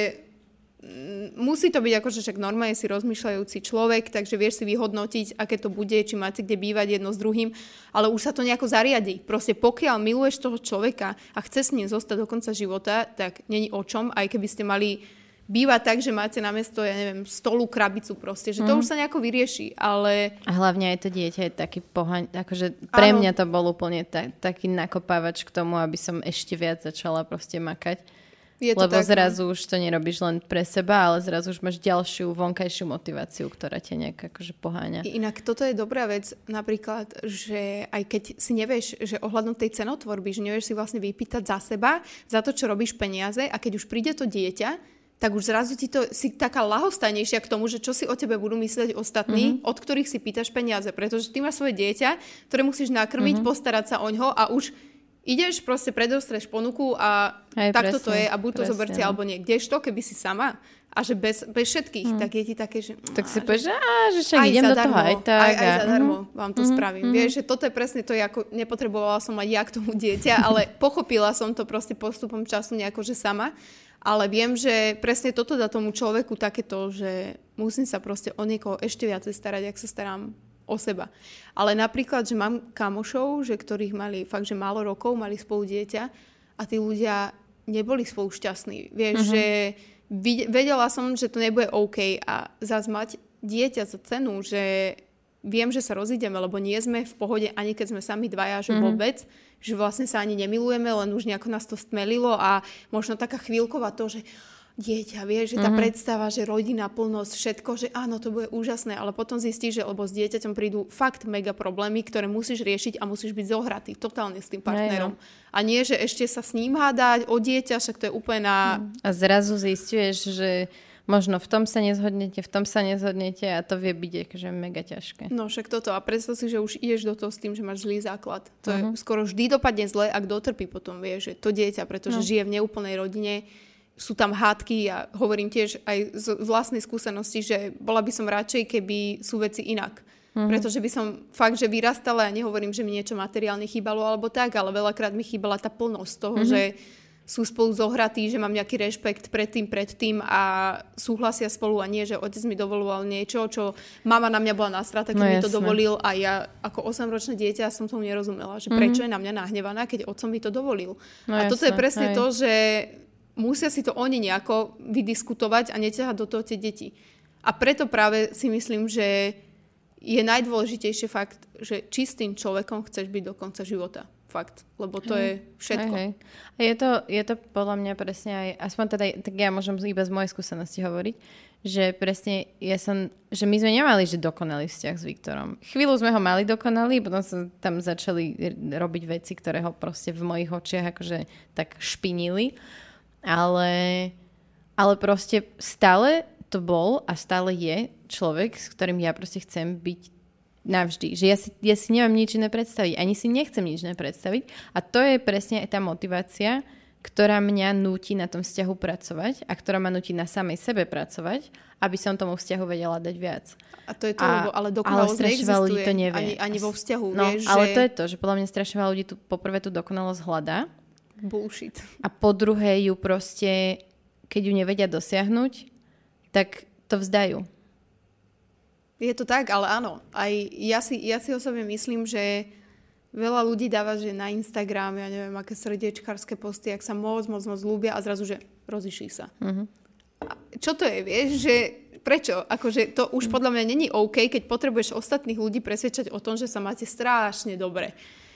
mm, musí to byť akože však normálne si rozmýšľajúci človek, takže vieš si vyhodnotiť, aké to bude, či máte kde bývať jedno s druhým, ale už sa to nejako zariadi. Proste pokiaľ miluješ toho človeka a chce s ním zostať do konca života, tak není o čom, aj keby ste mali bývať tak, že máte na mesto, ja neviem, stolu, krabicu proste, že to Mhm. už sa nejako vyrieši, ale A hlavne aj to dieťa je taký pohaň, akože pre Áno. mňa to bol úplne ta, taký nakopávač k tomu, aby som ešte viac začala proste makať. je to Lebo tak. no. zrazu už to nerobíš len pre seba, ale zrazu už máš ďalšiu vonkajšiu motiváciu, ktorá ťa nejak akože poháňa. Inak toto je dobrá vec, napríklad, že aj keď si nevieš, že ohľadom tej cenotvorby, že nevieš si vlastne vypýtať za seba, za to, čo robíš peniaze a keď už príde to dieťa, tak už zrazu ti to, si taká lahostajnejšia k tomu, že čo si o tebe budú myslieť ostatní, mm-hmm. od ktorých si pýtaš peniaze. Pretože ty máš svoje dieťa, ktoré musíš nakrmiť, mm-hmm. postarať sa o ňo a už ideš, proste predostreš ponuku a Hej, takto to presne, je a buď to presne, zoberte no. alebo nie. Kdežto, keby si sama a že bez, bez všetkých, tak je ti také, že... Tak si povieš, že, á, že však idem do toho aj tak. Aj, aj zadarmo mhm. vám to spravím. Vieš, že toto je presne to, ako nepotrebovala som mať ja k tomu dieťa, ale (laughs) pochopila som to proste postupom času nejako, že sama. Ale viem, že presne toto dá tomu človeku takéto, že musím sa proste o niekoho ešte viacej starať, ak sa starám o seba. Ale napríklad, že mám kamošov, že ktorých mali fakt, že málo rokov, mali spolu dieťa a tí ľudia neboli spolu šťastní. Vieš, Mhm. že vedela som, že to nebude OK a zase mať dieťa za cenu, že viem, že sa rozídeme, lebo nie sme v pohode ani keď sme sami dvaja, že mm-hmm. vôbec, že vlastne sa ani nemilujeme, len už nejako nás to stmelilo a možno taká chvíľková to, že dieťa, vieš, že tá mm-hmm. predstava, že rodina, plnosť, všetko, že áno, to bude úžasné, ale potom zistíš, že lebo s dieťaťom prídu fakt mega problémy, ktoré musíš riešiť a musíš byť zohratý totálne s tým partnerom. Ja, A nie, že ešte sa s ním hádať o dieťa, však to je úplne na... A zrazu zistuješ, že možno v tom sa nezhodnete, v tom sa nezhodnete a to vie byť akože mega ťažké. No však toto a predstav si, že už ideš do toho s tým, že máš zlý základ. To uh-huh. je mhm. skoro vždy dopadne zle, ak dotrpí potom, vieš, že to dieťa, pretože no. žije v neúplnej rodine, sú tam hádky a hovorím tiež aj z vlastnej skúsenosti, že bola by som radšej, keby sú veci inak. Mm-hmm. Pretože by som fakt, že vyrastala, ja nehovorím, že mi niečo materiálne chýbalo alebo tak, ale veľakrát mi chýbala tá plnosť toho, mm-hmm. že sú spolu zohratí, že mám nejaký rešpekt pred tým, pred tým a súhlasia spolu a nie, že otec mi dovoloval niečo, čo mama na mňa bola nastrata, keď no, mi to dovolil a ja ako 8-ročné dieťa som tomu nerozumela, že prečo mm-hmm. je na mňa nahnevaná, keď otcom mi to dovolil. No, a jasné, toto je presne hej. to, že musia si to oni nejako vydiskutovať a neťahať do toho tie deti. A preto práve si myslím, že je najdôležitejšie fakt, že čistým človekom chceš byť do konca života. Fakt. Lebo to hej, je všetko. Hej, hej. A je to, je to podľa mňa presne aj, aspoň teda, tak ja môžem iba z mojej skúsenosti hovoriť, že presne ja som, že my sme nemali že dokonalý vzťah s Viktorom. Chvíľu sme ho mali dokonalý, potom sa tam začali robiť veci, ktoré ho proste v mojich očiach akože tak špinili ale, ale proste stále to bol a stále je človek, s ktorým ja proste chcem byť navždy. Že ja si, ja si nemám nič iné predstaviť. Ani si nechcem nič iné predstaviť. A to je presne tá motivácia, ktorá mňa núti na tom vzťahu pracovať a ktorá ma núti na samej sebe pracovať, aby som tomu vzťahu vedela dať viac. A to je to, a, lebo, ale dokonalosť ale neexistuje ľudí to nevie. Ani, ani vo vzťahu. No, vieš, ale že... to je to, že podľa mňa strašne veľa ľudí tu poprvé tú dokonalosť hľadá bullshit. A po druhé ju proste, keď ju nevedia dosiahnuť, tak to vzdajú. Je to tak, ale áno. Aj ja si, ja si osobne myslím, že veľa ľudí dáva, že na Instagram, ja neviem, aké srdiečkarské posty, ak sa moc, moc, moc ľúbia a zrazu, že rozišli sa. Uh-huh. A čo to je, vieš, že prečo? Akože to už podľa mňa není OK, keď potrebuješ ostatných ľudí presvedčať o tom, že sa máte strašne dobre.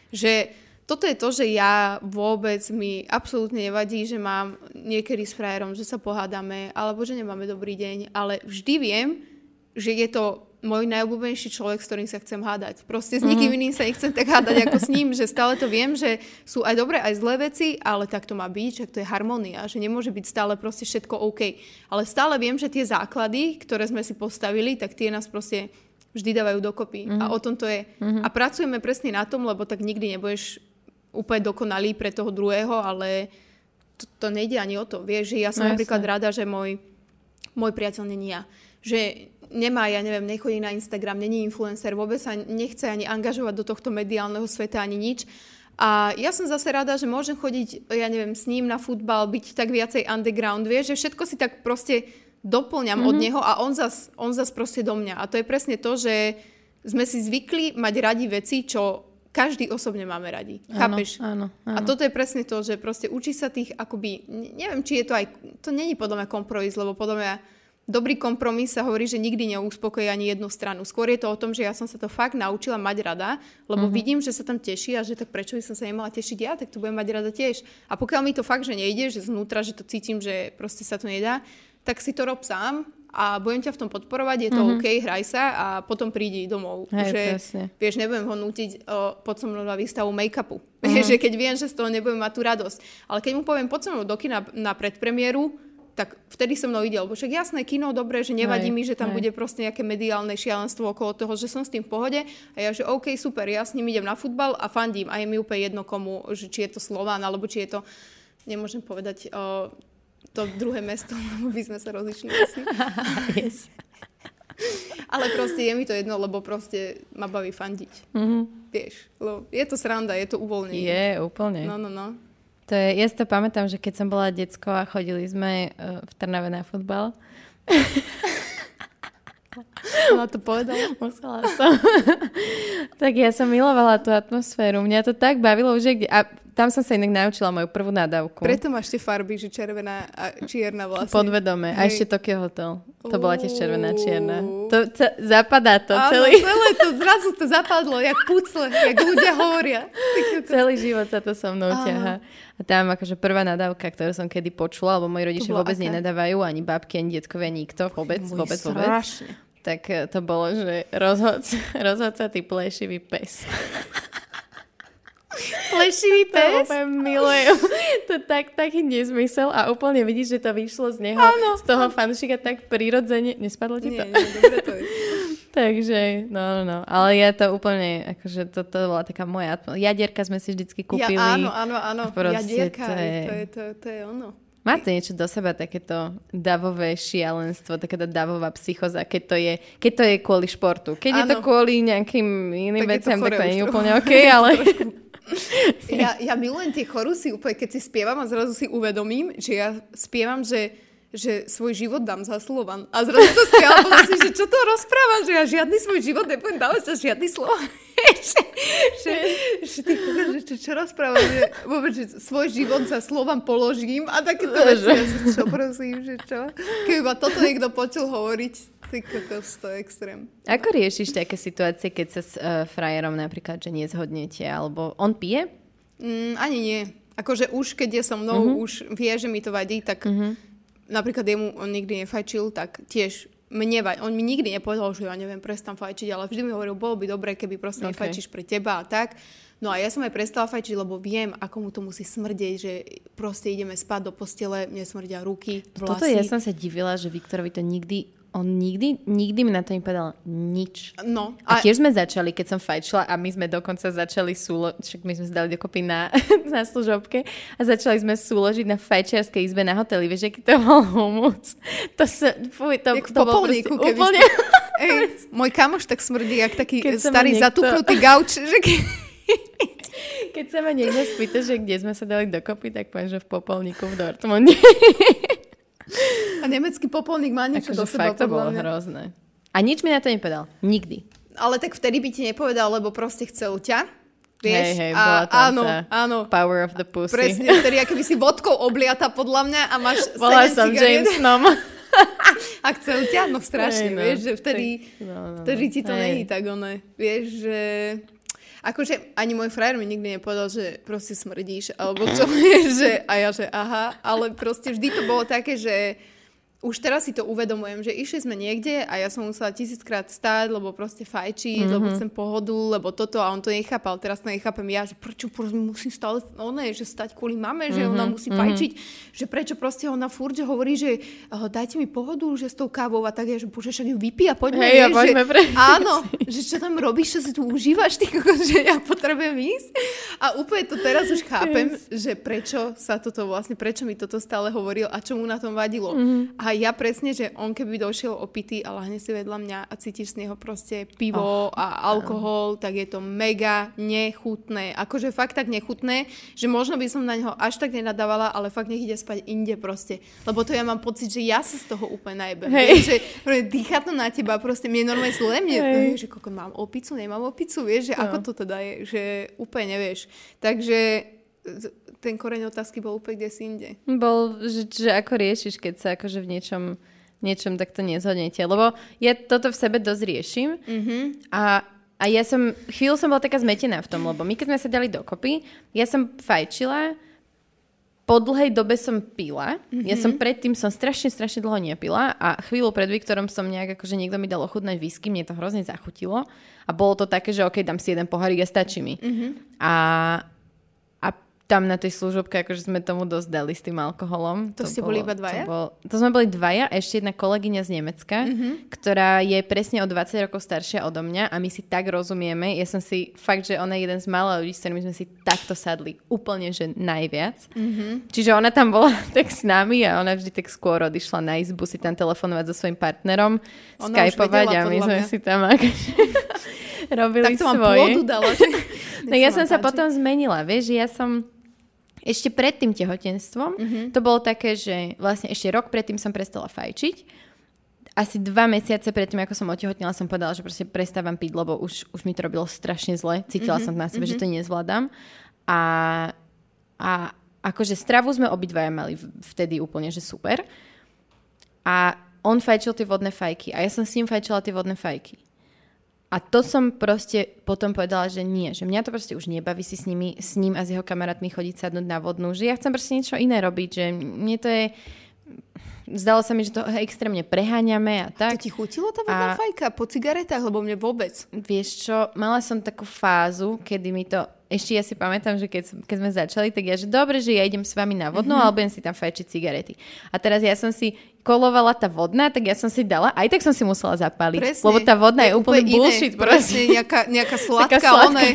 Že toto je to, že ja vôbec mi absolútne nevadí, že mám niekedy s frajerom, že sa pohádame, alebo že nemáme dobrý deň, ale vždy viem, že je to môj najobľúbenejší človek, s ktorým sa chcem hádať. Proste s nikým mm. iným sa nechcem tak hádať ako s ním, že stále to viem, že sú aj dobré, aj zlé veci, ale tak to má byť, že to je harmonia, že nemôže byť stále proste všetko OK. Ale stále viem, že tie základy, ktoré sme si postavili, tak tie nás proste vždy dávajú dokopy. Mm. A o tom to je. Mm. A pracujeme presne na tom, lebo tak nikdy nebudeš úplne dokonalý pre toho druhého, ale to, to nejde ani o to. Vieš, že ja som no, napríklad jasne. rada, že môj, môj priateľ není ja. Že nemá, ja neviem, nechodí na Instagram, není influencer, vôbec sa nechce ani angažovať do tohto mediálneho sveta ani nič. A ja som zase rada, že môžem chodiť, ja neviem, s ním na futbal, byť tak viacej underground, vieš, že všetko si tak proste doplňam mm-hmm. od mhm. neho a on zas, on zas proste do mňa. A to je presne to, že sme si zvykli mať radi veci, čo každý osobne máme radi. Áno, Chápeš? Áno, áno. A toto je presne to, že proste učí sa tých akoby, neviem, či je to aj, to není podľa mňa kompromis, lebo podľa mňa dobrý kompromis sa hovorí, že nikdy neuspokojí ani jednu stranu. Skôr je to o tom, že ja som sa to fakt naučila mať rada, lebo uh-huh. vidím, že sa tam teší a že tak prečo by som sa nemala tešiť ja, tak to budem mať rada tiež. A pokiaľ mi to fakt, že nejde, že znútra, že to cítim, že proste sa to nedá, tak si to rob sám a budem ťa v tom podporovať, je to mm-hmm. OK, hraj sa a potom prídi domov. Hej, že, presne. vieš, nebudem ho nútiť o, pod so mnou na výstavu make-upu. Mm-hmm. (laughs) že keď viem, že z toho nebudem mať tú radosť. Ale keď mu poviem, pod so mnou do kina na predpremiéru, tak vtedy so mnou ide, lebo však jasné, kino, dobre, že nevadí hej, mi, že tam hej. bude proste nejaké mediálne šialenstvo okolo toho, že som s tým v pohode a ja, že OK, super, ja s ním idem na futbal a fandím a je mi úplne jedno komu, že či je to Slován, alebo či je to, nemôžem povedať, uh, to druhé mesto, (laughs) lebo by sme sa rozišli asi. (laughs) yes. Ale proste je mi to jedno, lebo proste ma baví fandiť. Mm-hmm. Vieš, lebo je to sranda, je to uvoľnenie. Je, úplne. No, no, no. To je, ja si to pamätám, že keď som bola decko a chodili sme uh, v Trnave na futbal. (laughs) Ona to povedala? Musela som. (laughs) tak ja som milovala tú atmosféru. Mňa to tak bavilo, že kde... A tam som sa inak naučila moju prvú nadávku. Preto máš tie farby, že červená a čierna vlastne. Podvedome. A ešte Tokyo Hotel. To bola tiež červená čierna. To, ce, zapadá to Áno, celý... celé to, zrazu to zapadlo, jak pucle, jak ľudia hovoria. (laughs) Celý život sa to so mnou ťaha. Tam akože prvá nadávka, ktorú som kedy počula, lebo moji rodičia vôbec aká? nenadávajú, ani babky, ani detkovia, nikto, vôbec, Môj, vôbec, vôbec. strašne. Tak eh, to bolo, že rozhod, (laughs) rozhod sa ty plešivý pes. (laughs) Plešivý To pes? úplne milujem. (laughs) To tak, taký nezmysel a úplne vidíš, že to vyšlo z neho, Áno. z toho fanšika tak prirodzene. Nespadlo ti to? Nie, nie, dobre to je. Takže, no, no, no. Ale ja to úplne, akože to, to bola taká moja atmo- Jadierka sme si vždycky kúpili. Ja, áno, áno, áno. Proste Jadierka, to je-. To, je, to, to je ono. Má to niečo do seba, takéto davové šialenstvo, takéto davová psychoza, keď to je, keď to je kvôli športu. Keď je to kvôli nejakým iným Tak veciam, tak to nie je úplne OK, (laughs) ale... Ja, ja milujem tie chorusy úplne, keď si spievam a zrazu si uvedomím, že ja spievam, že, že svoj život dám za Slovan. A zrazu to spievam, a si, že čo to rozprávam, že ja žiadny svoj život nebudem dávať za žiadny Slovan. (laughs) že, že, že, ty, že čo, čo rozprávam, že vôbec, že svoj život za Slovan položím a takéto veci. Ja, že čo prosím, že čo? Keby ma toto niekto počul hovoriť, ty kokos, to je extrém. Ako riešiš také situácie, keď sa s uh, frajerom napríklad, že nezhodnete, alebo on pije? Mm, ani nie. Akože už keď je so mnou, uh-huh. už vie, že mi to vadí, tak uh-huh. Napríklad jemu on nikdy nefajčil, tak tiež mne. On mi nikdy nepovedal, že ja neviem, prestan fajčiť, ale vždy mi hovoril, bolo by dobre, keby proste Ok. okay. nefajčíš pre teba a tak. No a ja som aj prestala fajčiť, lebo viem, ako mu to musí smrdieť, že proste ideme spať do postele, mne smrdia ruky, vlasy. Toto ja som sa divila, že Viktorovi to nikdy, on nikdy, nikdy mi na to nepovedal nič. No, A tiež sme začali, keď som fajčila a my sme dokonca začali súlo... Však my sme sa dali dokopy na, (laughs) na služobke a začali sme súložiť na fajčiarskej izbe na hoteli. Vieš, aký to bol humus? To sa... Fuj, to, Jak to bol proste úplne... (laughs) Ej, môj kamoš tak smrdí, jak taký Keď starý niekto- zatuknutý gauč, že keď... Keď sa ma niekto spýta, že kde sme sa dali dokopy, tak poviem, že v popolníku v Dortmunde. (laughs) A nemecký popolník má niečo Akože do seba, to bolo mňa. hrozné. A nič mi na to nepovedal. Nikdy. Ale tak vtedy by ti nepovedal, lebo proste chcel ťa. Vieš? Hej, hej, a, áno, áno. Power of the pussy. Presne, vtedy, aké by si vodkou obliata podľa mňa a máš Bola 7 som Jamesonom. a chcel ťa, no strašne, Hej, no. vieš, že vtedy, Tak, no, no, vtedy ti to hej. není tak oné. Vieš, že... Akože ani môj frajer mi nikdy nepovedal, že proste smrdíš, alebo (laughs) čo, vieš, (laughs) že, a ja, že aha, ale proste vždy to bolo také, že už teraz si to uvedomujem, že išli sme niekde a ja som musela tisíckrát stáť, lebo proste fajčiť, mm-hmm. lebo chcem pohodu, lebo toto a on to nechápal. Teraz to nechápem ja, že prečo proste musím stále, no ne, že stať kvôli mame, že mm-hmm. ona musí fajčiť, že prečo proste ona furt, že hovorí, že uh, dajte mi pohodu, že s tou kávou a tak je, že bože, však ju vypí a poďme, Hej, vieš, poďme že, pre- áno, (laughs) že čo tam robíš, čo si tu užívaš, ty že ja potrebujem ísť. A úplne to teraz už chápem, že prečo sa toto vlastne, prečo mi toto stále hovoril a čo mu na tom vadilo. Mm-hmm. A ja presne, že on keby došiel opitý a lahne si vedľa mňa a cítiš z neho proste pivo oh, a alkohol, tak je to mega nechutné. Akože fakt tak nechutné, že možno by som na neho až tak nenadávala, ale fakt nech ide spať inde proste. Lebo to ja mám pocit, že ja sa z toho úplne najebem. Hej. Vieš, že dýcha to na teba, proste mne je normálne zle, mne, Hej. že koko, mám opicu, nemám opicu, vieš, že No. ako to teda je, že úplne nevieš. Takže ten koreň otázky bol úplne kde si inde. Bol, že, že ako riešiš, keď sa akože v niečom, niečom takto nezhodnete. Lebo ja toto v sebe dosť riešim mm-hmm. a, a ja som, chvíľu som bola taká zmetená v tom, lebo my keď sme sa dali dokopy, ja som fajčila, po dlhej dobe som pila. Mm-hmm. Ja som predtým som strašne, strašne dlho nepila a chvíľu pred Viktorom som nejak, akože niekto mi dal ochutnať whisky, mne to hrozne zachutilo a bolo to také, že ok, dám si jeden pohárik a stačí mi. Mm-hmm. A, a tam na tej služobke, akože sme tomu dosť dali s tým alkoholom. To ste boli iba dvaja? To, bol, to sme boli dvaja a ešte jedna kolegyňa z Nemecka, mm-hmm. ktorá je presne o 20 rokov staršia odo mňa a my si tak rozumieme. Ja som si, fakt, že ona je jeden z mála ľudí, s ktorými sme si takto sadli úplne, že najviac. Mm-hmm. Čiže ona tam bola (laughs) tak s nami a ona vždy tak skôr odišla na izbu si tam telefonovať so svojím partnerom, Ona skypovať vedela, a my sme mňa. si tam akože (laughs) robili Tak to svoje. pôdu dala, že... (laughs) No ja som sa potom zmenila, vieš, ja som ešte pred tým tehotenstvom, mm-hmm. to bolo také, že vlastne ešte rok predtým som prestala fajčiť. Asi dva mesiace predtým, ako som otehotnila, som povedala, že proste prestávam piť, lebo už, už mi to robilo strašne zle. Cítila mm-hmm. som na sebe, mm-hmm. že to nezvládam. A A akože stravu sme obidvaja mali vtedy úplne, že super. A on fajčil tie vodné fajky a ja som s ním fajčila tie vodné fajky. A to som proste potom povedala, že nie, že mňa to proste už nebaví si s, nimi, s ním a s jeho kamarátmi chodiť sadnúť na vodnú, že ja chcem proste niečo iné robiť, že mne to je... Zdalo sa mi, že to extrémne preháňame a tak. To ti chutilo tá vodná a... fajka po cigaretách, lebo mne vôbec. Vieš čo, mala som takú fázu, kedy mi to ešte ja si pamätám, že keď, keď sme začali, tak ja, že dobre, že ja idem s vami na vodnú, mm-hmm. ale budem si tam fajčiť cigarety. A teraz ja som si kolovala tá vodná, tak ja som si dala, aj tak som si musela zapáliť. Presne. Lebo tá vodná je, je úplne bullshit. Iné, presne, nejaká, nejaká sladká, ona je,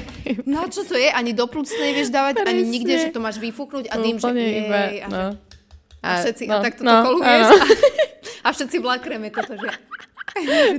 no čo to je, ani do plúcnej vieš dávať, presne. ani nikde, že to máš vyfúknuť a dým, že iba, a, no. a, všetci, no, a takto no, to koluješ. A, a všetci vlákreme toto, že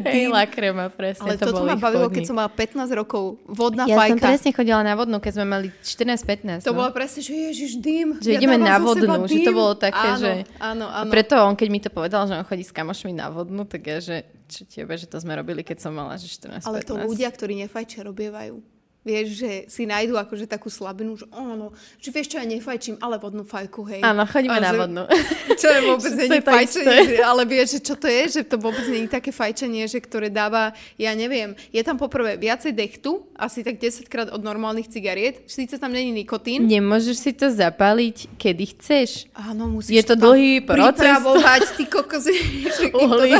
Hej, lakrema, presne. Ale to toto ma bavilo, keď som mala 15 rokov. Vodná ja fajka. Ja som presne chodila na vodnú, keď sme mali 14-15. To no. bolo presne, že ježiš, dým. Že ja ideme na vodnú, že to bolo také, áno, že... Áno, áno. A preto on, keď mi to povedal, že on chodí s kamošmi na vodnú, tak ja, že čo tebe, že to sme robili, keď som mala, že 14-15. Ale to ľudia, ktorí nefajčia, robievajú. Vieš, že si nájdu akože takú slabinu, že áno, že vieš čo, ja nefajčím, ale vodnú fajku, hej. Áno, chodíme na vodnú. (laughs) Čo je vôbec (laughs) není fajčenie, ale vieš, že čo to je, že to vôbec není také fajčenie, že ktoré dáva, ja neviem, je tam poprvé viacej dechtu, asi tak 10 krát od normálnych cigariet, síce tam není nikotín. Nemôžeš si to zapaliť, kedy chceš. Áno, musíš Je to dlhý proces. Pripravovať, ty kokos, uhli.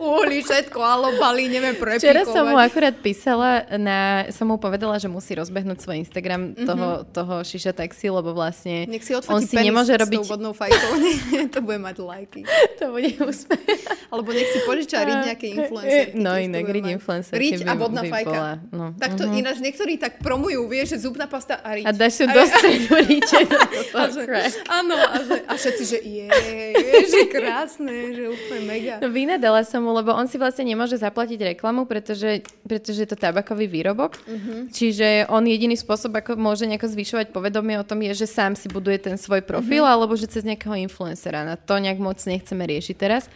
uhli, všetko, alobaly, neviem, prepikovať. Včera som mu akurát písala, na, som mu povedala, povedala, že musí rozbehnúť svoj Instagram mm-hmm. toho, toho šiša taxi, lebo vlastne Nech si on si nemôže robiť... S vodnou fajkou, (laughs) to bude mať lajky. (laughs) to bude úspech. Alebo nech si požiča riť nejaké influencerky. (laughs) No inak, riť influencerky Riť a vodná fajka. Bola, no. Tak to uh-huh. ináč niektorí tak promujú, vieš, že zubná pasta a riť. A dáš si do stredu riče. Áno, a, že, a všetci, že je, že krásne, že úplne mega. No vynadala som mu, lebo on si vlastne nemôže zaplatiť reklamu, pretože, pretože je to tabakový výrobok. Uh-huh. Čiže on jediný spôsob, ako môže nejako zvyšovať povedomie o tom, je, že sám si buduje ten svoj profil, mm-hmm. alebo že cez nejakého influencera. Na to nejak moc nechceme riešiť teraz.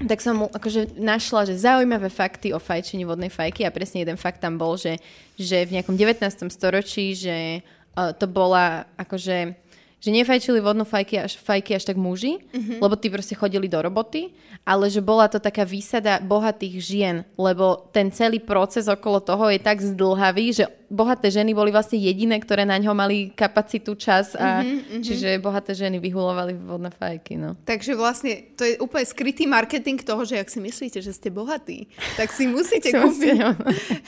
Tak som mu akože našla, že zaujímavé fakty o fajčení vodnej fajky a presne jeden fakt tam bol, že, že v nejakom 19. storočí, že uh, to bola akože že nefajčili vodnú fajky až, fajky až tak muži, mm-hmm. lebo tí proste chodili do roboty, ale že bola to taká výsada bohatých žien, lebo ten celý proces okolo toho je tak zdlhavý, že bohaté ženy boli vlastne jediné, ktoré na ňo mali kapacitu, čas a mm-hmm, čiže bohaté ženy vyhulovali vodné fajky. No. Takže vlastne to je úplne skrytý marketing toho, že ak si myslíte, že ste bohatí, tak si musíte (laughs) kúpiť.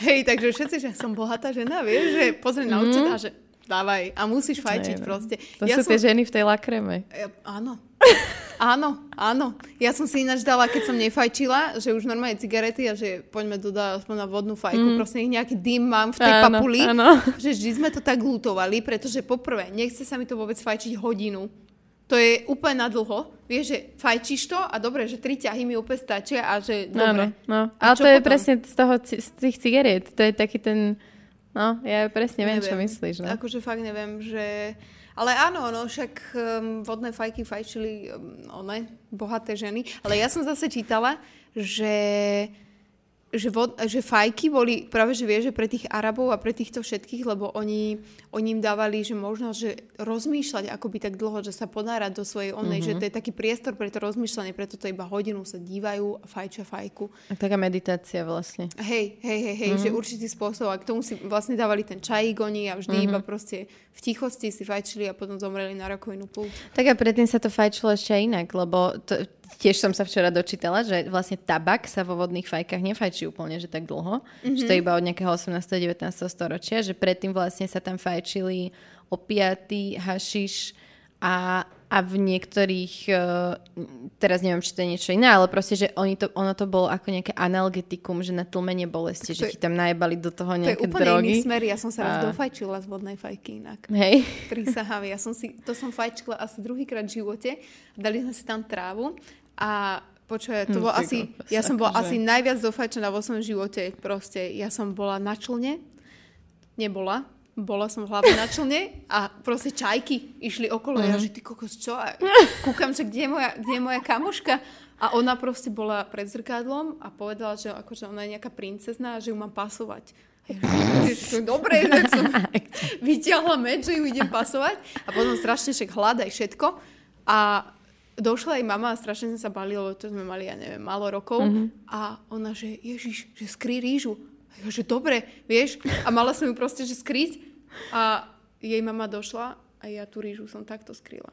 Hej, takže všetci, že som bohatá žena, vieš, že pozri na mm-hmm. a že dávaj. A musíš fajčiť Aj, proste. To ja sú som... tie ženy v tej lakreme. Ja, áno. áno, áno. Ja som si ináč dala, keď som nefajčila, že už normálne cigarety a že poďme dodať aspoň na vodnú fajku. Mm. Proste nejaký dým mám v tej áno, papuli. Áno. Že vždy sme to tak lutovali, pretože poprvé, nechce sa mi to vôbec fajčiť hodinu. To je úplne na dlho. Vieš, že fajčíš to a dobre, že tri ťahy mi úplne stačia a že dobre. Áno, no. Ale to je potom? presne z toho, z tých cigariet. To je taký ten No, ja presne viem, neviem. čo myslíš. No. Akože fakt neviem, že... Ale áno, no však um, vodné fajky fajčili um, one, bohaté ženy. Ale ja som zase čítala, že že, vod, že fajky boli práve, že vieš, že pre tých Arabov a pre týchto všetkých, lebo oni, oni im dávali, že možno, že rozmýšľať akoby tak dlho, že sa ponárať do svojej onej, mm-hmm. že to je taký priestor pre to rozmýšľanie, preto to iba hodinu sa dívajú a fajčia fajku. A taká meditácia vlastne. Hej, hej, hej, hej, mm-hmm. že určitý spôsob a k tomu si vlastne dávali ten čajík oni a vždy mm-hmm. iba proste v tichosti si fajčili a potom zomreli na rakovinu pult. Tak a predtým sa to fajčilo ešte inak, lebo to, tiež som sa včera dočítala, že vlastne tabak sa vo vodných fajkách nefajčí úplne, že tak dlho. Mm-hmm. Že to je iba od nejakého 18. 19. storočia, že predtým vlastne sa tam fajčili opiaty, hašiš a a v niektorých, uh, teraz neviem, či to je niečo iné, ale proste, že oni to, ono to bolo ako nejaké analgetikum, že na tlmenie bolesti, že ti tam najebali do toho nejaké drogy. To je úplne drogy. iný smer, ja som sa raz a... dofajčila z vodnej fajky inak. Hej. Prísahám, ja som si, to som fajčila asi druhýkrát v živote, dali sme si tam trávu a počuje, to hm, bolo asi, ja som bola že... asi najviac dofajčená vo svojom živote, proste, ja som bola na člne, nebola, bola som hlavne na člne a proste čajky išli okolo. Uh-huh. Ja, mhm. že ty kokos, čo? A kúkam, že kde je moja, kde je moja kamoška? A ona proste bola pred zrkadlom a povedala, že akože ona je nejaká princezná a že ju mám pasovať. Dobre, tak som (laughs) vyťahla meč, že ju idem pasovať. A potom strašne však hľadaj všetko. A došla aj mama a strašne sa bali, lebo to sme mali, ja neviem, malo rokov. Mm-hmm. A ona, že Ježiš, že skrý rýžu. A ja, že dobre, vieš. A mala som ju proste, že skryť. A jej mama došla a ja tú rýžu som takto skryla.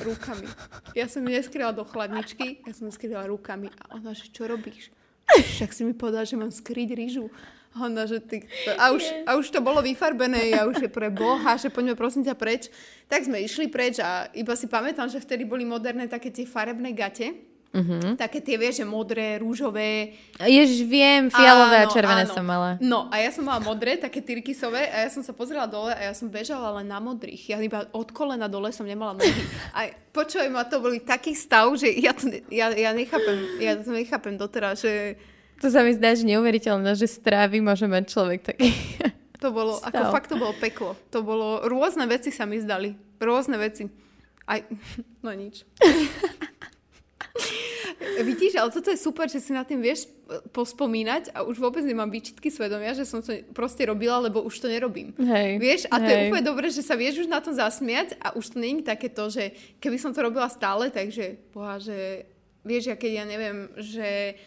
Rukami. Ja som ju neskryla do chladničky, ja som ju skryla rukami. A ona, že čo robíš? Však si mi povedal, že mám skryť rýžu. Honda, že ty... A už, yes. a už to bolo vyfarbené, ja už je pre Boha, že poďme prosím ťa preč. Tak sme išli preč a iba si pamätám, že vtedy boli moderné také tie farebné gate. Uh-huh. Také tie, vieš, že modré, rúžové. Ježiš, viem, fialové áno, a červené áno. som mala. No a ja som mala modré, také tyrkysové a ja som sa pozrela dole a ja som bežala len na modrých. Ja iba od kolena dole som nemala nohy. A počuj ma, to boli taký stav, že ja, to, ja, ja nechápem, ja to nechápem doteraz, že to sa mi zdá, že neuveriteľné, že strávy môže mať človek taký. To bolo, stav. ako fakt to bolo peklo. To bolo, rôzne veci sa mi zdali. Rôzne veci. Aj, no nič. (laughs) (laughs) Vidíš, ale toto je super, že si na tým vieš pospomínať a už vôbec nemám výčitky svedomia, že som to proste robila, lebo už to nerobím. Hej, vieš, a to hej. je úplne dobré, že sa vieš už na tom zasmiať a už to není také to, že keby som to robila stále, takže boha, že vieš, ja keď ja neviem, že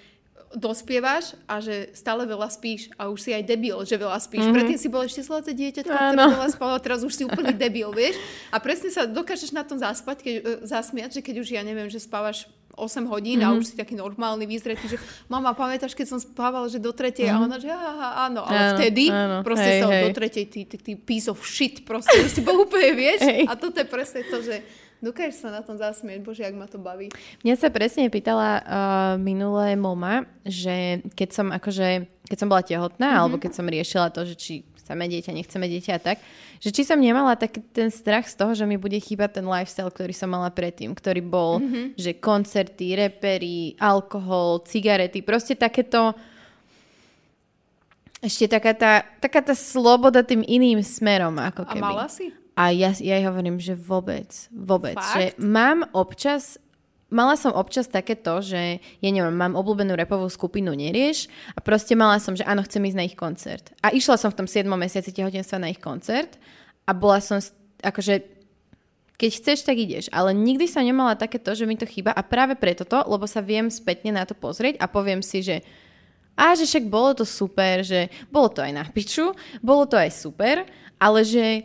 dospievaš a že stále veľa spíš a už si aj debil, že veľa spíš. Mm-hmm. Predtým si bol ešte zlaté dieťa, ktoré veľa spalo, teraz už si úplný debil, vieš? A presne sa dokážeš na tom zaspať, keď, uh, zasmiať, že keď už, ja neviem, že spávaš 8 hodín mm-hmm. a mhm. už si taký normálny, vyzretý, že mama, pamätáš, keď som spával, že do tretej mm-hmm. a mhm. ona, že aha, áno, ale áno, vtedy áno, proste hej, sa hej. do tretej, ty, ty, ty piece of shit, proste už si bol úplne, vieš? Hej. A toto je presne to, že Dokážeš sa na tom zasmieť, bože, ak ma to baví. Mňa sa presne pýtala uh, minulé mama, že keď som akože, keď som bola tehotná, mm-hmm. alebo keď som riešila to, že či chceme dieťa, nechceme dieťa a tak, že či som nemala tak ten strach z toho, že mi bude chýbať ten lifestyle, ktorý som mala predtým, ktorý bol, mm-hmm. že koncerty, repery, alkohol, cigarety, proste takéto ešte taká tá, taká tá sloboda tým iným smerom, ako keby. A mala si? A ja, ja jej hovorím, že vôbec, vôbec. Fakt? Že mám občas, mala som občas také to, že ja neviem, mám obľúbenú repovú skupinu Nerieš a proste mala som, že áno, chcem ísť na ich koncert. A išla som v tom 7. mesiaci tehotenstva na ich koncert a bola som, akože keď chceš, tak ideš. Ale nikdy sa nemala také to, že mi to chýba a práve preto to, lebo sa viem spätne na to pozrieť a poviem si, že a že však bolo to super, že bolo to aj na piču, bolo to aj super, ale že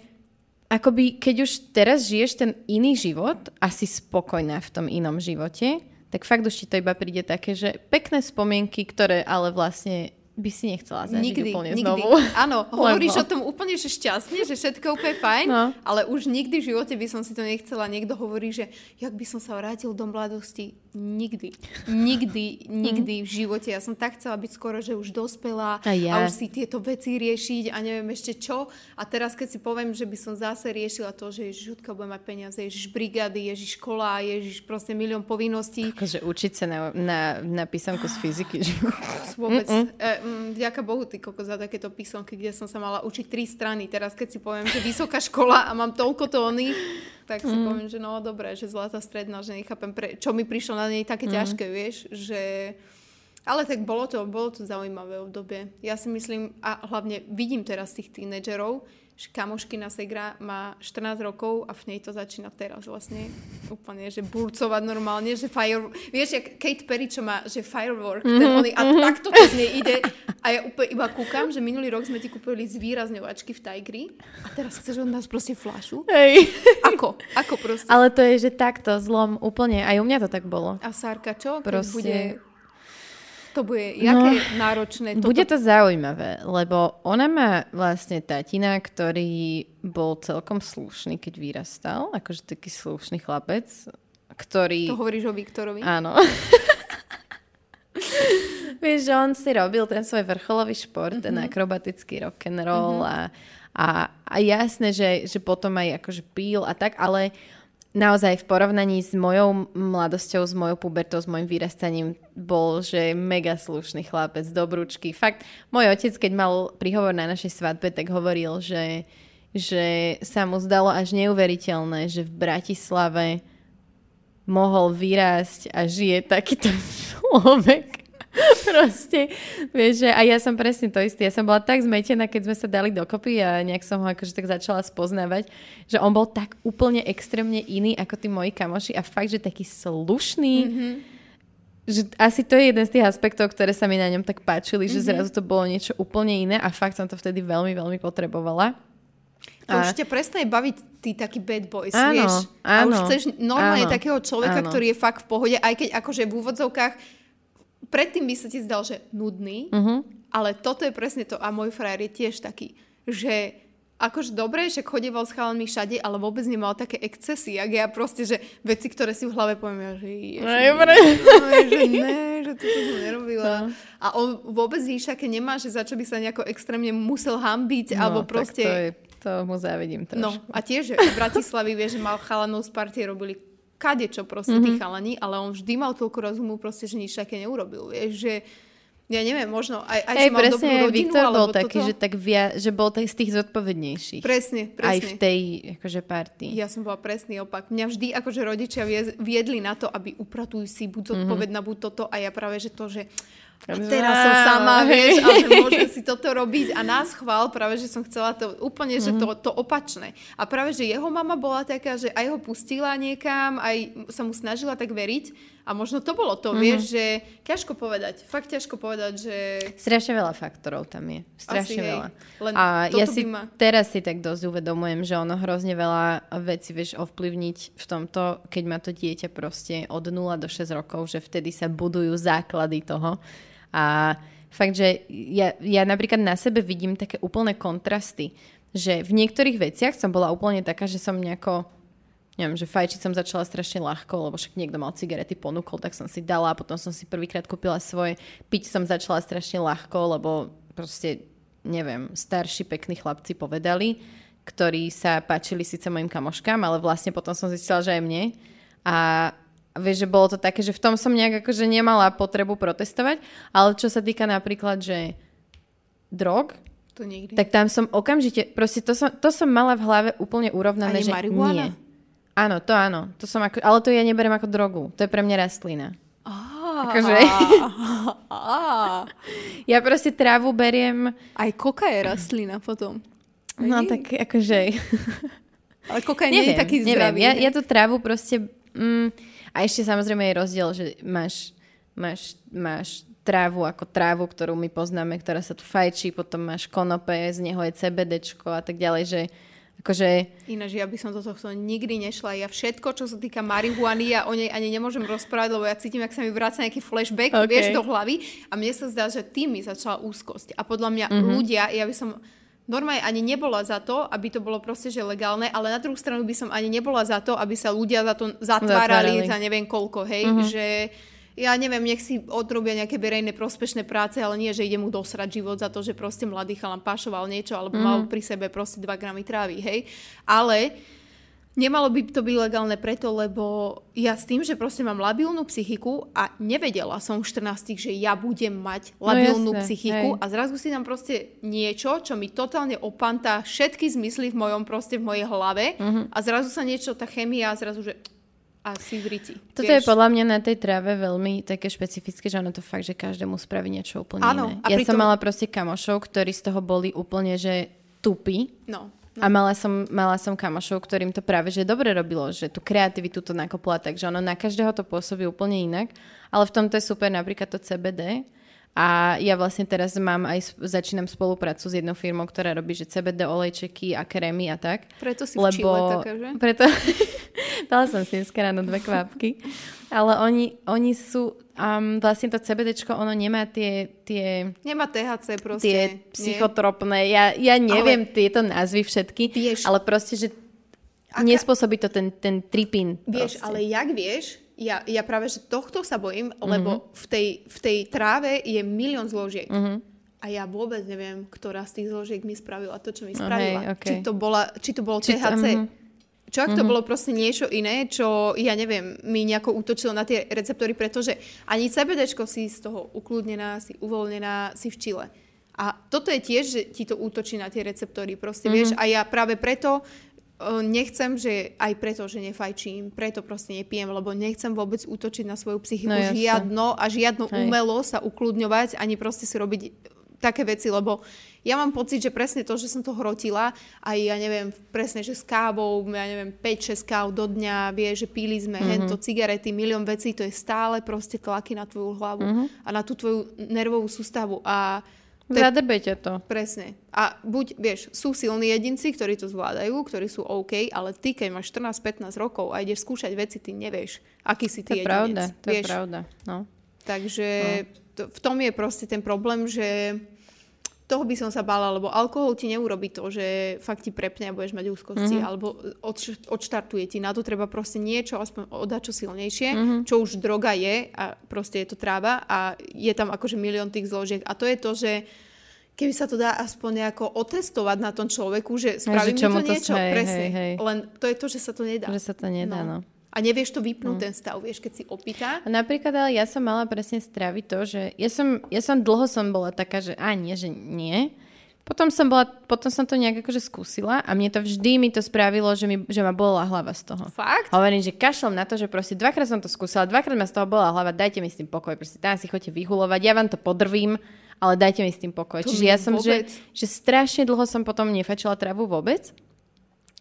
akoby keď už teraz žiješ ten iný život a si spokojná v tom inom živote, tak fakt už ti to iba príde také, že pekné spomienky, ktoré ale vlastne by si nechcela zažiť nikdy, úplne nikdy. znovu. Áno, (laughs) hovoríš Lebo. o tom úplne, že šťastne, že všetko úplne fajn, no. ale už nikdy v živote by som si to nechcela. Niekto hovorí, že jak by som sa vrátil do mladosti. Nikdy. (laughs) Nikdy, nikdy v živote. Ja som tak chcela byť skoro, že už dospelá a, ja. a už si tieto veci riešiť a neviem ešte čo. A teraz keď si poviem, že by som zase riešila to, že ježiš, Žutka bude mať peniaze, ježiš brigády, ježiš škola, ježiš proste milión povinností. Akože učiť sa na, na, na písomku z fyziky. Že... (laughs) Vôbec. E, ďaká Bohu, ty koko, za takéto písomky, kde som sa mala učiť tri strany. Teraz keď si poviem, že vysoká škola a mám toľko tóny, tak si mm. poviem, že no dobré, že zlatá stredná, že nechápem, pre, čo mi prišlo na nej také mm. ťažké, vieš, že... Ale tak bolo to, bolo to zaujímavé obdobie. Ja si myslím, a hlavne vidím teraz tých tínedžerov, že kamoškina Segra má 14 rokov a v nej to začína teraz vlastne úplne, že burcovať normálne, že fire... Vieš, jak Kate Perry, čo má, že firework, mm-hmm. ten oný, a mm-hmm. takto to z nej ide. A ja úplne iba kúkam, že minulý rok sme ti kúpili zvýrazňovačky v Tigri a teraz chceš od nás proste flašu? Hej. Ako? Ako proste? Ale to je, že takto zlom úplne, aj u mňa to tak bolo. A Sárka čo? Proste... bude to bude jaké no, náročné? Toto... Bude to zaujímavé, lebo ona má vlastne tatina, ktorý bol celkom slušný, keď vyrastal, akože taký slušný chlapec, ktorý... To hovoríš o Viktorovi? Áno. (laughs) Vieš, že on si robil ten svoj vrcholový šport, mm-hmm. ten mhm. akrobatický rock and roll mm-hmm. a, a, a jasné, že, že potom aj akože píl a tak, ale naozaj v porovnaní s mojou mladosťou, s mojou pubertou, s mojim vyrastaním bol, že mega slušný chlapec, dobrúčky. Fakt, môj otec, keď mal príhovor na našej svadbe, tak hovoril, že, že sa mu zdalo až neuveriteľné, že v Bratislave mohol vyrásť a žije takýto (laughs) človek. (laughs) Proste, vieš, že a ja som presne to isté. Ja som bola tak zmetená, keď sme sa dali dokopy a nejak som ho akože tak začala spoznávať, že on bol tak úplne extrémne iný ako tí moji kamoši a fakt, že taký slušný. Mm-hmm. Že asi to je jeden z tých aspektov, ktoré sa mi na ňom tak páčili, mm-hmm. že mhm. zrazu to bolo niečo úplne iné a fakt som to vtedy veľmi, veľmi potrebovala. To a... už ťa prestane baviť tí takí bad boys, áno, vieš. Áno, a už chceš normálne áno, takého človeka, áno. ktorý je fakt v pohode, aj keď akože v úvodzovkách predtým by sa ti zdal, že nudný, uh-huh. ale toto je presne to a môj frajer je tiež taký, že akože dobre, že chodieval s chalami všade, ale vôbec nemal také excesy, ak ja proste, že veci, ktoré si v hlave poviem, ja, že ježi, no, že ne, že to som nerobila. No. A on vôbec nič také nemá, že za čo by sa nejako extrémne musel hambiť, no, alebo proste... to je to mu závidím trošku. No a tiež v Bratislavi vie, že mal chalanov z partie, robili čo proste mm-hmm. tí chalani, ale on vždy mal toľko rozumu proste, že nič také neurobil. Vieš, že ja neviem, možno aj, aj Ej, že mal presne, dobrú rodinu, Viktor bol taký, toto. že, tak via, že bol tak z tých zodpovednejších. Presne, presne. Aj v tej akože partii. Ja som bola presný opak. Mňa vždy akože rodičia viedli na to, aby upratujú si buď mhm. zodpovedná, mm-hmm. buď toto a ja práve, že to, že a teraz som sama, vieš, a že (laughs) môžem si toto robiť a nás chvál, práve, že som chcela to úplne, že to, mhm. to opačné. A práve, že jeho mama bola taká, že aj ho pustila niekam, aj sa mu snažila tak veriť a možno to bolo to, mm-hmm. vieš, že ťažko povedať, fakt ťažko povedať, že... Strašne veľa faktorov tam je, strašne Asi, veľa. Len a ja si ma... teraz si tak dosť uvedomujem, že ono hrozne veľa vecí vieš ovplyvniť v tomto, keď má to dieťa proste od 0 do 6 rokov, že vtedy sa budujú základy toho a fakt, že ja, ja napríklad na sebe vidím také úplné kontrasty, že v niektorých veciach som bola úplne taká, že som nejako neviem, že fajčiť som začala strašne ľahko, lebo však niekto mal cigarety, ponúkol, tak som si dala, potom som si prvýkrát kúpila svoje, piť som začala strašne ľahko, lebo proste, neviem, starší pekní chlapci povedali, ktorí sa páčili síce mojim kamoškám, ale vlastne potom som zistila, že aj mne. A vieš, že bolo to také, že v tom som nejak akože nemala potrebu protestovať, ale čo sa týka napríklad, že drog, to nikdy. tak tam som okamžite, proste to som, to som mala v hlave úplne urovnané, Ani že marihuana? nie. Áno, to áno. To som ako, ale to ja neberiem ako drogu. To je pre mňa rastlina. Akože... (laughs) ja proste trávu beriem... Aj koka je rastlina potom. No tak akože... Ale koka nie je taký zdravý. Ja, ja tú trávu proste... Mm, a ešte samozrejme je rozdiel, že máš, máš, máš trávu ako trávu, ktorú my poznáme, ktorá sa tu fajčí, potom máš konope, z neho je CBDčko a tak ďalej, že akože... Ináč ja by som do tohto nikdy nešla. Ja všetko, čo sa týka marihuany, ja o nej ani nemôžem rozprávať, lebo ja cítim, ak sa mi vráca nejaký flashback, okay. vieš, do hlavy a mne sa zdá, že tým mi začala úzkosť. A podľa mňa mm-hmm. ľudia, ja by som normálne ani nebola za to, aby to bolo proste, že legálne, ale na druhú stranu by som ani nebola za to, aby sa ľudia za to zatvárali, zatvárali. za neviem koľko, hej, uh-huh. že ja neviem, nech si odrobia nejaké verejné prospešné práce, ale nie, že ide mu dosrať život za to, že proste mladý chalan pašoval niečo alebo uh-huh. mal pri sebe proste 2 gramy trávy, hej. Ale Nemalo by to byť legálne preto, lebo ja s tým, že proste mám labilnú psychiku a nevedela som v 14, že ja budem mať no labilnú no jasne, psychiku hej. a zrazu si tam proste niečo, čo mi totálne opantá všetky zmysly v mojom proste v mojej hlave uh-huh. a zrazu sa niečo, tá chemia a zrazu, že asi v riti. Toto vieš? je podľa mňa na tej tráve veľmi také špecifické, že ono to fakt, že každému spraví niečo úplne Áno, iné. Ja pritom... som mala proste kamošov, ktorí z toho boli úplne, že tupí. No. A mala som, mala som kamošov, ktorým to práve že dobre robilo, že tú kreativitu to nakopla, takže ono na každého to pôsobí úplne inak. Ale v tomto je super napríklad to CBD. A ja vlastne teraz mám aj, začínam spoluprácu s jednou firmou, ktorá robí, že CBD olejčeky a krémy a tak. Preto si lebo, v Chile taká, že? Preto, (laughs) dala som si dneska ráno dve kvapky. Ale oni, oni sú, um, vlastne to CBDčko, ono nemá tie, tie... Nemá THC proste. Tie psychotropné, ja, ja neviem ale, tieto názvy všetky, vieš, ale proste, že Aká... nespôsobí to ten, ten tripín. Vieš, proste. ale jak vieš, ja, ja práve, že tohto sa bojím, mm-hmm. lebo v tej, v tej tráve je milión zložiek. Mm-hmm. A ja vôbec neviem, ktorá z tých zložiek mi spravila to, čo mi spravila. Okay, okay. Či, to bola, či to bolo či THC. To, mm-hmm. Čo ak to mm-hmm. bolo proste niečo iné, čo, ja neviem, mi nejako útočilo na tie receptory, pretože ani CBDčko si z toho ukludnená, si uvoľnená, si v čile. A toto je tiež, že ti to útočí na tie receptory, proste, mm-hmm. vieš, a ja práve preto nechcem, že aj preto, že nefajčím, preto proste nepijem, lebo nechcem vôbec útočiť na svoju psychiku No jasne. žiadno a žiadno Hej. umelo sa ukludňovať, ani proste si robiť také veci, lebo ja mám pocit, že presne to, že som to hrotila, aj ja neviem, presne, že s kávou, ja neviem, 5-6 káv do dňa, vie, že píli sme mm-hmm. hento, cigarety, milión vecí, to je stále proste tlaky na tvoju hlavu mm-hmm. a na tú tvoju nervovú sústavu a Zadrbete to. Presne. A buď, vieš, sú silní jedinci, ktorí to zvládajú, ktorí sú OK, ale ty, keď máš 14-15 rokov a ideš skúšať veci, ty nevieš, aký si To ty je pravda, jedinec. to je vieš? pravda. No. Takže to, v tom je proste ten problém, že toho by som sa bála, lebo alkohol ti neurobi to, že fakt ti prepne a budeš mať úzkosti, mm-hmm. alebo odš- odštartuje ti. Na to treba proste niečo, aspoň odačo silnejšie, mm-hmm. čo už droga je a proste je to tráva a je tam akože milión tých zložiek. A to je to, že keby sa to dá aspoň nejako otestovať na tom človeku, že spraví že to niečo, hej, presne. hej, hej. Len to je to, že sa to nedá. Že sa to nedá, no. A nevieš to vypnúť, ten stav, vieš, keď si opýta. A napríklad, ale ja som mala presne straviť to, že ja som, ja som dlho som bola taká, že a nie, že nie. Potom som, bola, potom som to nejak akože skúsila a mne to vždy mi to spravilo, že, mi, že ma bola hlava z toho. Fakt? Hovorím, že kašlom na to, že proste dvakrát som to skúsila, dvakrát ma z toho bola hlava, dajte mi s tým pokoj, proste tam si chodte vyhulovať, ja vám to podrvím, ale dajte mi s tým pokoj. To Čiže ja som, že, že strašne dlho som potom nefačila travu vôbec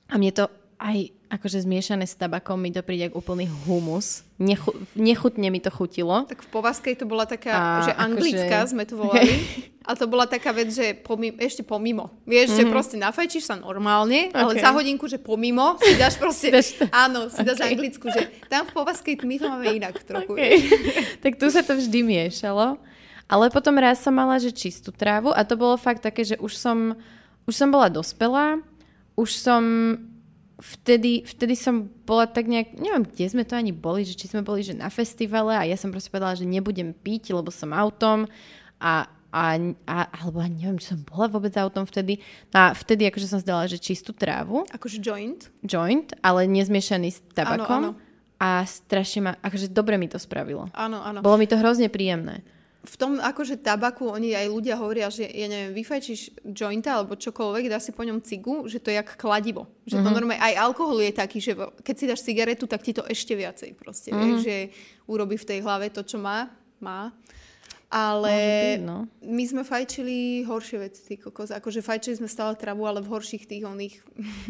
a mne to aj akože zmiešané s tabakom mi to príde ako úplný humus. Nechu, nechutne mi to chutilo. Tak v Povaskej to bola taká, A že akože- anglická sme to volali. A to bola taká vec, že pomimo, ešte pomimo. Vieš, mm-hmm. že proste nafajčíš sa normálne, ale Ok. za hodinku, že pomimo si dáš proste, Dáš to. áno, si dáš Ok. anglickú, že tam v Povaskej my to máme inak trochu. Okay. (laughs) tak tu sa to vždy miešalo. Ale potom raz som mala, že čistú trávu a to bolo fakt také, že už som, už som bola dospelá, už som vtedy, vtedy som bola tak nejak, neviem, kde sme to ani boli, že či sme boli, že na festivale a ja som proste povedala, že nebudem piť, lebo som autom a, a, a alebo ani neviem, či som bola vôbec autom vtedy. A vtedy akože som zdala, že čistú trávu, Akože joint. joint, ale nezmiešaný s tabakom. áno. A strašne ma, akože dobre mi to spravilo. Áno, áno. Bolo mi to hrozne príjemné. V tom akože tabaku oni aj ľudia hovoria, že ja neviem, vyfajčíš jointa alebo čokoľvek, dá si po ňom cigu, že to je jak kladivo. Že to normálne, aj alkohol je taký, že keď si dáš cigaretu, tak ti to ešte viacej proste, vieš, že urobí v tej hlave to, čo má, má. Ale byť, no. my sme fajčili horšie veci, ty kokos. Akože fajčili sme stále travu, ale v horších tých oných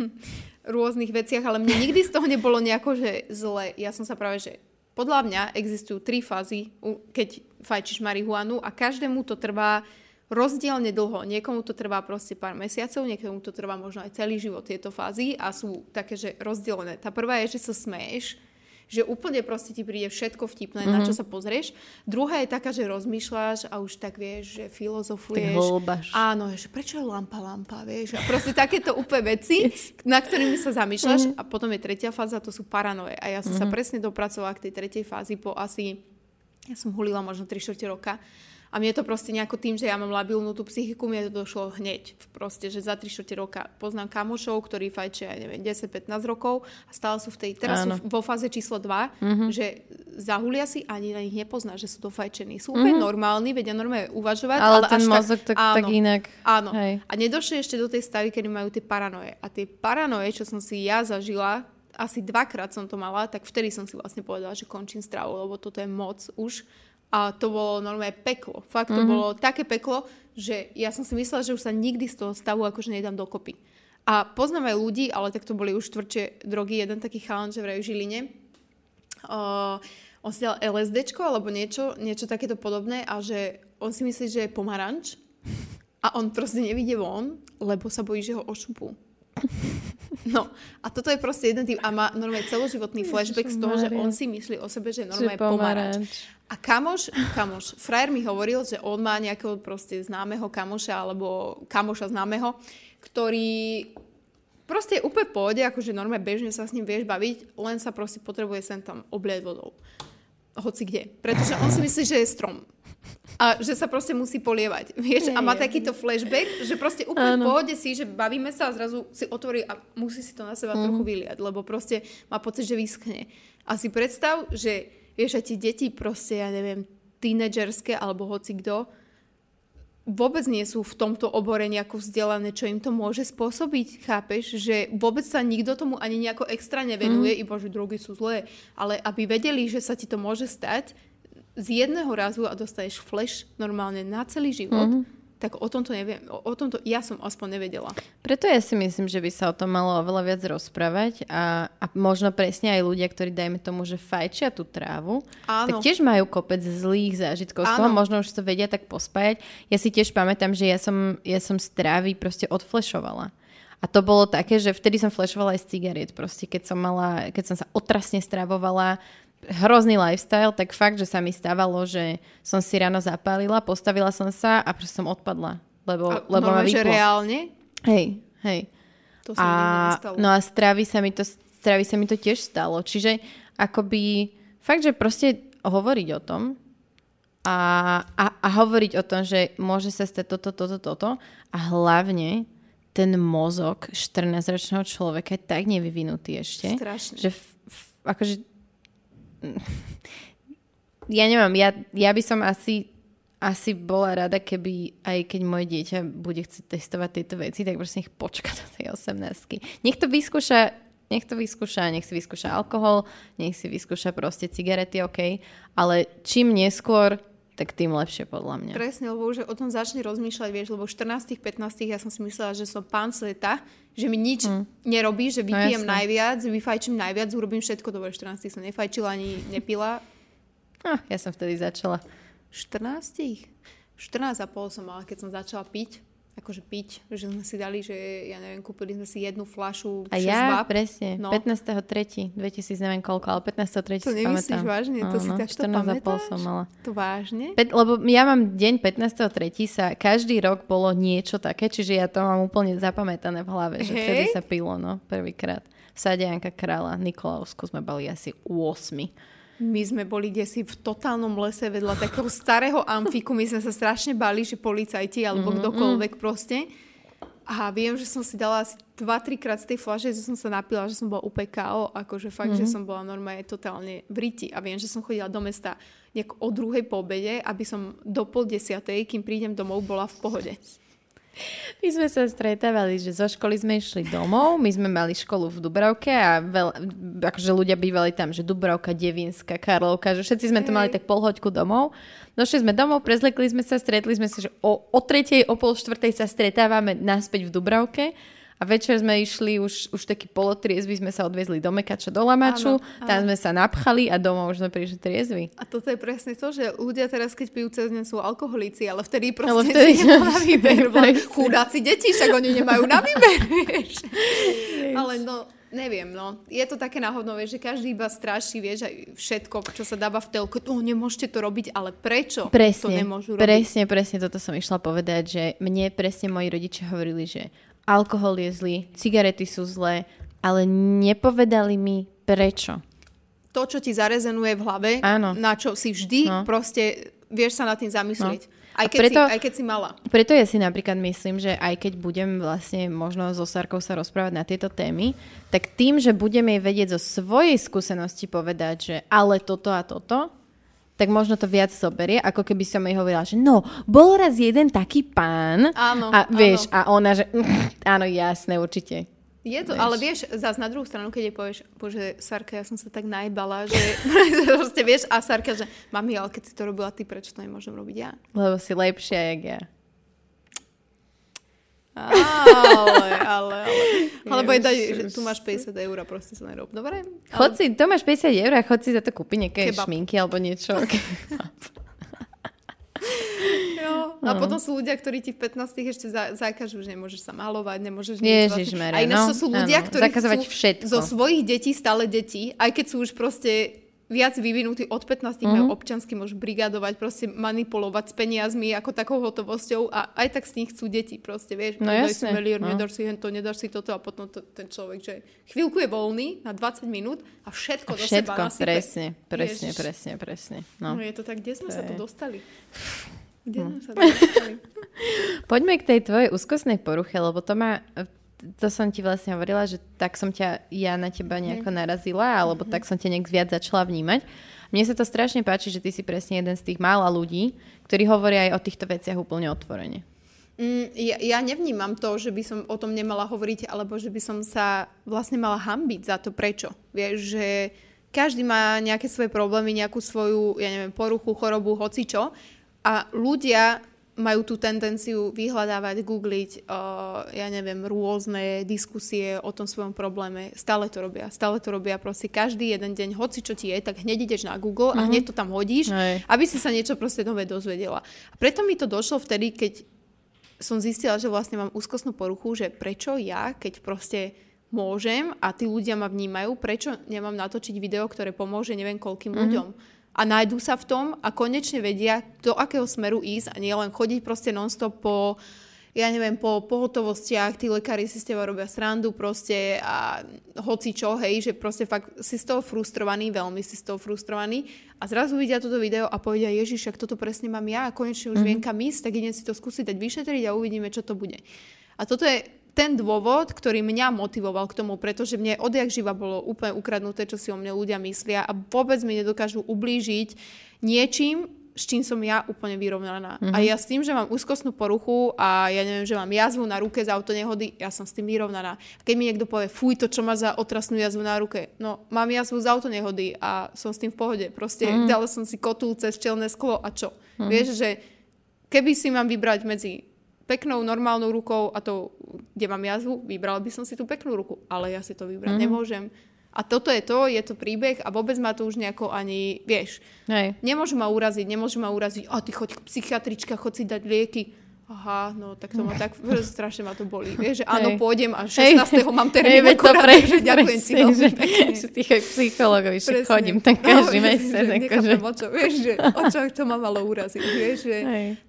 (laughs) rôznych veciach, ale mne nikdy z toho nebolo nejako, že zle. Ja som sa práve, že podľa mňa existujú tri fázy, keď fajčíš marihuanu a každému to trvá rozdielne dlho. Niekomu to trvá proste pár mesiacov, niekomu to trvá možno aj celý život tieto fázy a sú také, že rozdielené. Tá prvá je, že sa smeješ, že úplne proste ti príde všetko vtipné, mm-hmm. na čo sa pozrieš. Druhá je taká, že rozmýšľaš a už tak vieš, že filozofuješ. Tak. Áno, že prečo je lampa lampa, vieš? A proste takéto úplne veci, na ktorými sa zamýšľaš. A potom je tretia fáza, to sú paranoje. A ja som sa presne dopracovala k tej tretej fázi po asi, ja som hulila možno 3 čtvrte roka. A mne to proste nejako tým, že ja mám labilnú tú psychiku, mne to došlo hneď. Proste, že za 3 čtvrte roka poznám kamošov, ktorí fajčia, ja neviem, 10-15 rokov a stále sú v tej, teraz Áno. sú vo fáze číslo 2, že zahulia si ani na nich nepozná, že sú to fajčení. Sú úplne normálni, vedia normálne uvažovať, Ale, ale, ten mozog tak, tak áno. inak. Áno. Hej. A nedošli ešte do tej stavy, kedy majú tie paranoje. A tie paranoje, čo som si ja zažila, asi dvakrát som to mala, tak vtedy som si vlastne povedala, že končím stravu, lebo toto je moc už. A to bolo normálne peklo. Fakt to mm-hmm. bolo také peklo, že ja som si myslela, že už sa nikdy z toho stavu akože nedám dokopy. A poznám aj ľudí, ale tak to boli už tvrdšie drogy. Jeden taký chalan, že vraj v Žiline, uh, on si dal LSDčko alebo niečo, niečo takéto podobné a že on si myslí, že je pomaranč a on proste nevidie von, lebo sa bojí, že ho ošupú. No a toto je proste jeden tým a má normálne celoživotný flashback z toho, že on si myslí o sebe, že je normálne pomaranč. A kamoš, kamoš, frajer mi hovoril, že on má nejakého proste známeho kamoša alebo kamoša známeho, ktorý proste je úplne pohode, akože normálne bežne sa s ním vieš baviť, len sa proste potrebuje sem tam obliať vodou. Hoci kde. Pretože on si myslí, že je strom. A že sa proste musí polievať. Vieš? A má takýto flashback, že proste úplne v pohode si, že bavíme sa a zrazu si otvorí a musí si to na seba trochu vyliať, lebo proste má pocit, že vyschne. A si predstav, že vieš, a ti deti proste, ja neviem, tínedžerské alebo hoci kto, vôbec nie sú v tomto obore nejako vzdelané, čo im to môže spôsobiť, chápeš? Že vôbec sa nikto tomu ani nejako extra nevenuje, mm. iba že drogy sú zlé, ale aby vedeli, že sa ti to môže stať z jedného razu a dostaneš flash normálne na celý život, mm tak o tomto neviem, o, o tomto ja som aspoň nevedela. Preto ja si myslím, že by sa o tom malo oveľa viac rozprávať a, a možno presne aj ľudia, ktorí dajme tomu, že fajčia tú trávu, Áno. tak tiež majú kopec zlých zážitkov Áno. z toho, možno už to vedia tak pospájať. Ja si tiež pamätám, že ja som, ja som z trávy proste odflešovala. A to bolo také, že vtedy som flashovala aj z cigariet. Proste keď som mala, keď som sa otrasne stravovala, hrozný lifestyle, tak fakt, že sa mi stávalo, že som si ráno zapálila, postavila som sa a proste som odpadla. Lebo, a lebo ma že reálne? Hej, hej. To sa a, no a stravy sa, mi to, stravy sa mi to tiež stalo. Čiže akoby fakt, že proste hovoriť o tom a, a, a hovoriť o tom, že môže sa stať toto, toto, toto a hlavne ten mozog 14-ročného človeka je tak nevyvinutý ešte, Strašne. že f, f, akože ja neviem, ja, ja by som asi asi bola rada, keby aj keď moje dieťa bude chcieť testovať tieto veci, tak prosím nech počka do tej 18 Nech to vyskúša, nech to vyskúša, nech si vyskúša alkohol, nech si vyskúša proste cigarety, OK, ale čím neskôr, tak tým lepšie podľa mňa. Presne, lebo už o tom začne rozmýšľať, vieš, lebo v 14 15 ja som si myslela, že som pán sveta, že mi nič mm. nerobí, že no vypijem no, najviac, vyfajčím najviac, urobím všetko dobre. 14 som nefajčila ani nepila. Ah, ja som vtedy začala. 14? 14 a pol som mala, keď som začala piť akože piť, že sme si dali, že ja neviem, kúpili sme si jednu flašu A ja, bab. presne, no. 15.3. 2000 neviem koľko, ale 15.3. To nemyslíš vážne? To no, si no, takto pamätáš? som mala. To vážne? Pet, lebo ja mám deň 15.3. sa každý rok bolo niečo také, čiže ja to mám úplne zapamätané v hlave, že hey. vtedy sa pilo, no, prvýkrát. V sade Janka Kráľa, Nikolausku sme boli asi 8 my sme boli desi v totálnom lese vedľa takého starého amfiku. My sme sa strašne bali, že policajti alebo mm-hmm. kdokoľvek proste. A viem, že som si dala asi 2-3 krát z tej flaše, že som sa napila, že som bola úplne KO, akože fakt, mm-hmm. že som bola normálne totálne v riti. A viem, že som chodila do mesta nejak o druhej po obede, aby som do pol desiatej, kým prídem domov, bola v pohode. My sme sa stretávali, že zo školy sme išli domov, my sme mali školu v Dubravke a veľ, akože ľudia bývali tam, že Dubravka, Devinská, Karlovka, že všetci sme to mali tak pol hoďku domov. Došli sme domov, prezlekli sme sa, stretli sme sa, že o, o tretej, o pol štvrtej sa stretávame naspäť v Dubravke a večer sme išli, už, už taký polotriezvy, sme sa odviezli do Mekača, do Lamaču, áno, áno. tam sme sa napchali a doma už sme prišli triezvy. A toto je presne to, že ľudia teraz, keď pijú cez deň, sú alkoholíci, ale vtedy proste ale vtedy... si na výber. Chudáci deti, však oni nemajú na výber, (laughs) ale no, Neviem, no. Je to také náhodno, vieš, že každý iba straší, vieš, aj všetko, čo sa dáva v telku. No, nemôžete to robiť, ale prečo presne, to nemôžu robiť? Presne, presne, toto som išla povedať, že mne presne moji rodičia hovorili, že alkohol je zlý, cigarety sú zlé, ale nepovedali mi prečo. To, čo ti zarezenuje v hlave, Áno. na čo si vždy no. proste vieš sa nad tým zamyslieť. No. Aj keď, preto, si, aj keď si mala. Preto ja si napríklad myslím, že aj keď budem vlastne možno so Sarkou sa rozprávať na tieto témy, tak tým, že budeme jej vedieť zo svojej skúsenosti povedať, že ale toto a toto, tak možno to viac zoberie, ako keby som jej hovorila, že no, bol raz jeden taký pán áno, a vieš, áno. a ona, že (laughs) áno, jasné, určite. Je to, vieš. ale vieš, zase na druhú stranu, keď jej povieš, bože, Sarka, ja som sa tak najbala, (laughs) že proste vieš, a Sarka, že mami, ale keď si to robila ty, prečo to nemôžem robiť ja? Lebo si lepšia, jak ja. Ale, ale, ale. (laughs) Alebo je dať, že tu máš 50 eur a proste sa nerob. Dobre? Ale... Chod si, to máš 50 eur a chod si za to kúpiť nejaké Kebab. šminky alebo niečo. (laughs) jo. A no. potom sú ľudia, ktorí ti v 15 ešte za, zakážu, že nemôžeš sa malovať, nemôžeš nič. Ježišmere, vlastne. A ináč no, to sú ľudia, áno, ktorí chcú všetko. zo svojich detí stále deti, aj keď sú už proste viac vyvinutí od 15 mm-hmm. majú občansky, môžu brigadovať, proste manipulovať s peniazmi ako takou hotovosťou a aj tak z nich chcú deti, proste vieš, no nedaj si milión, no. nedaj si to, nedaj si toto a potom to, ten človek, že chvíľku je voľný na 20 minút a všetko, a všetko do seba nasype. presne, presne, Ježiš. presne, presne. No. no je to tak, kde sme to sa je... to dostali? (laughs) Kde sme sa to dostali? (laughs) Poďme k tej tvojej úzkostnej poruche, lebo to má to som ti vlastne hovorila, že tak som ťa ja na teba nejako narazila, alebo tak som ťa nejak viac začala vnímať. Mne sa to strašne páči, že ty si presne jeden z tých mála ľudí, ktorí hovoria aj o týchto veciach úplne otvorene. Mm, ja, ja nevnímam to, že by som o tom nemala hovoriť, alebo že by som sa vlastne mala hambiť za to, prečo. Vieš, že každý má nejaké svoje problémy, nejakú svoju, ja neviem, poruchu, chorobu, hocičo. A ľudia majú tú tendenciu vyhľadávať, googliť, uh, ja neviem, rôzne diskusie o tom svojom probléme. Stále to robia. Stále to robia proste každý jeden deň, hoci čo ti je, tak hneď ideš na Google mm-hmm. a mhm. hneď to tam hodíš, Aj. aby si sa niečo proste nové dozvedela. A preto mi to došlo vtedy, keď som zistila, že vlastne mám úzkostnú poruchu, že prečo ja, keď proste môžem a tí ľudia ma vnímajú, prečo nemám natočiť video, ktoré pomôže neviem koľkým mm-hmm. ľuďom. A nájdú sa v tom a konečne vedia, do akého smeru ísť a nie len chodiť proste nonstop po ja neviem, po pohotovostiach, tí lekári si s teba robia srandu proste a hoci čo, hej, že proste fakt si z toho frustrovaný, veľmi si z toho frustrovaný a zrazu vidia toto video a povedia, Ježiš, ak toto presne mám ja a konečne už mm-hmm. viem kam ísť, tak idem si to skúsiť dať vyšetriť a uvidíme, čo to bude. A toto je ten dôvod, ktorý mňa motivoval k tomu, pretože mne odjak živa bolo úplne ukradnuté, čo si o mne ľudia myslia a vôbec mi nedokážu ublížiť niečím, s čím som ja úplne vyrovnaná. Mm-hmm. A ja s tým, že mám úzkostnú poruchu a ja neviem, že mám jazvu na ruke za autonehody, ja som s tým vyrovnaná. A keď mi niekto povie, fuj, to čo má za otrasnú jazvu na ruke, no mám jazvu z autonehody a som s tým v pohode. Proste mm-hmm. dala som si kotul cez čelné sklo a čo? Mm-hmm. Vieš, že keby si mám vybrať medzi peknou, normálnou rukou a to, kde mám jazvu, vybrala by som si tú peknú ruku. Ale ja si to vybrať mm-hmm. nemôžem. A toto je to, je to príbeh a vôbec ma to už nejako ani, vieš, Hej. nemôžu ma uraziť, nemôžu ma uraziť, a ty choď k psychiatrička, choď si dať lieky. Aha, no tak to ma tak, (laughs) (laughs) strašne ma to boli. Vieš, že áno, Hej. pôjdem a 16. Hej. mám termín Hej, akorát, pre, že ďakujem si veľmi že, Že ty psychologovi, že chodím tak každý no, mesiac. Akože. O čo, vieš, že o čo to ma malo uraziť. Vieš, že,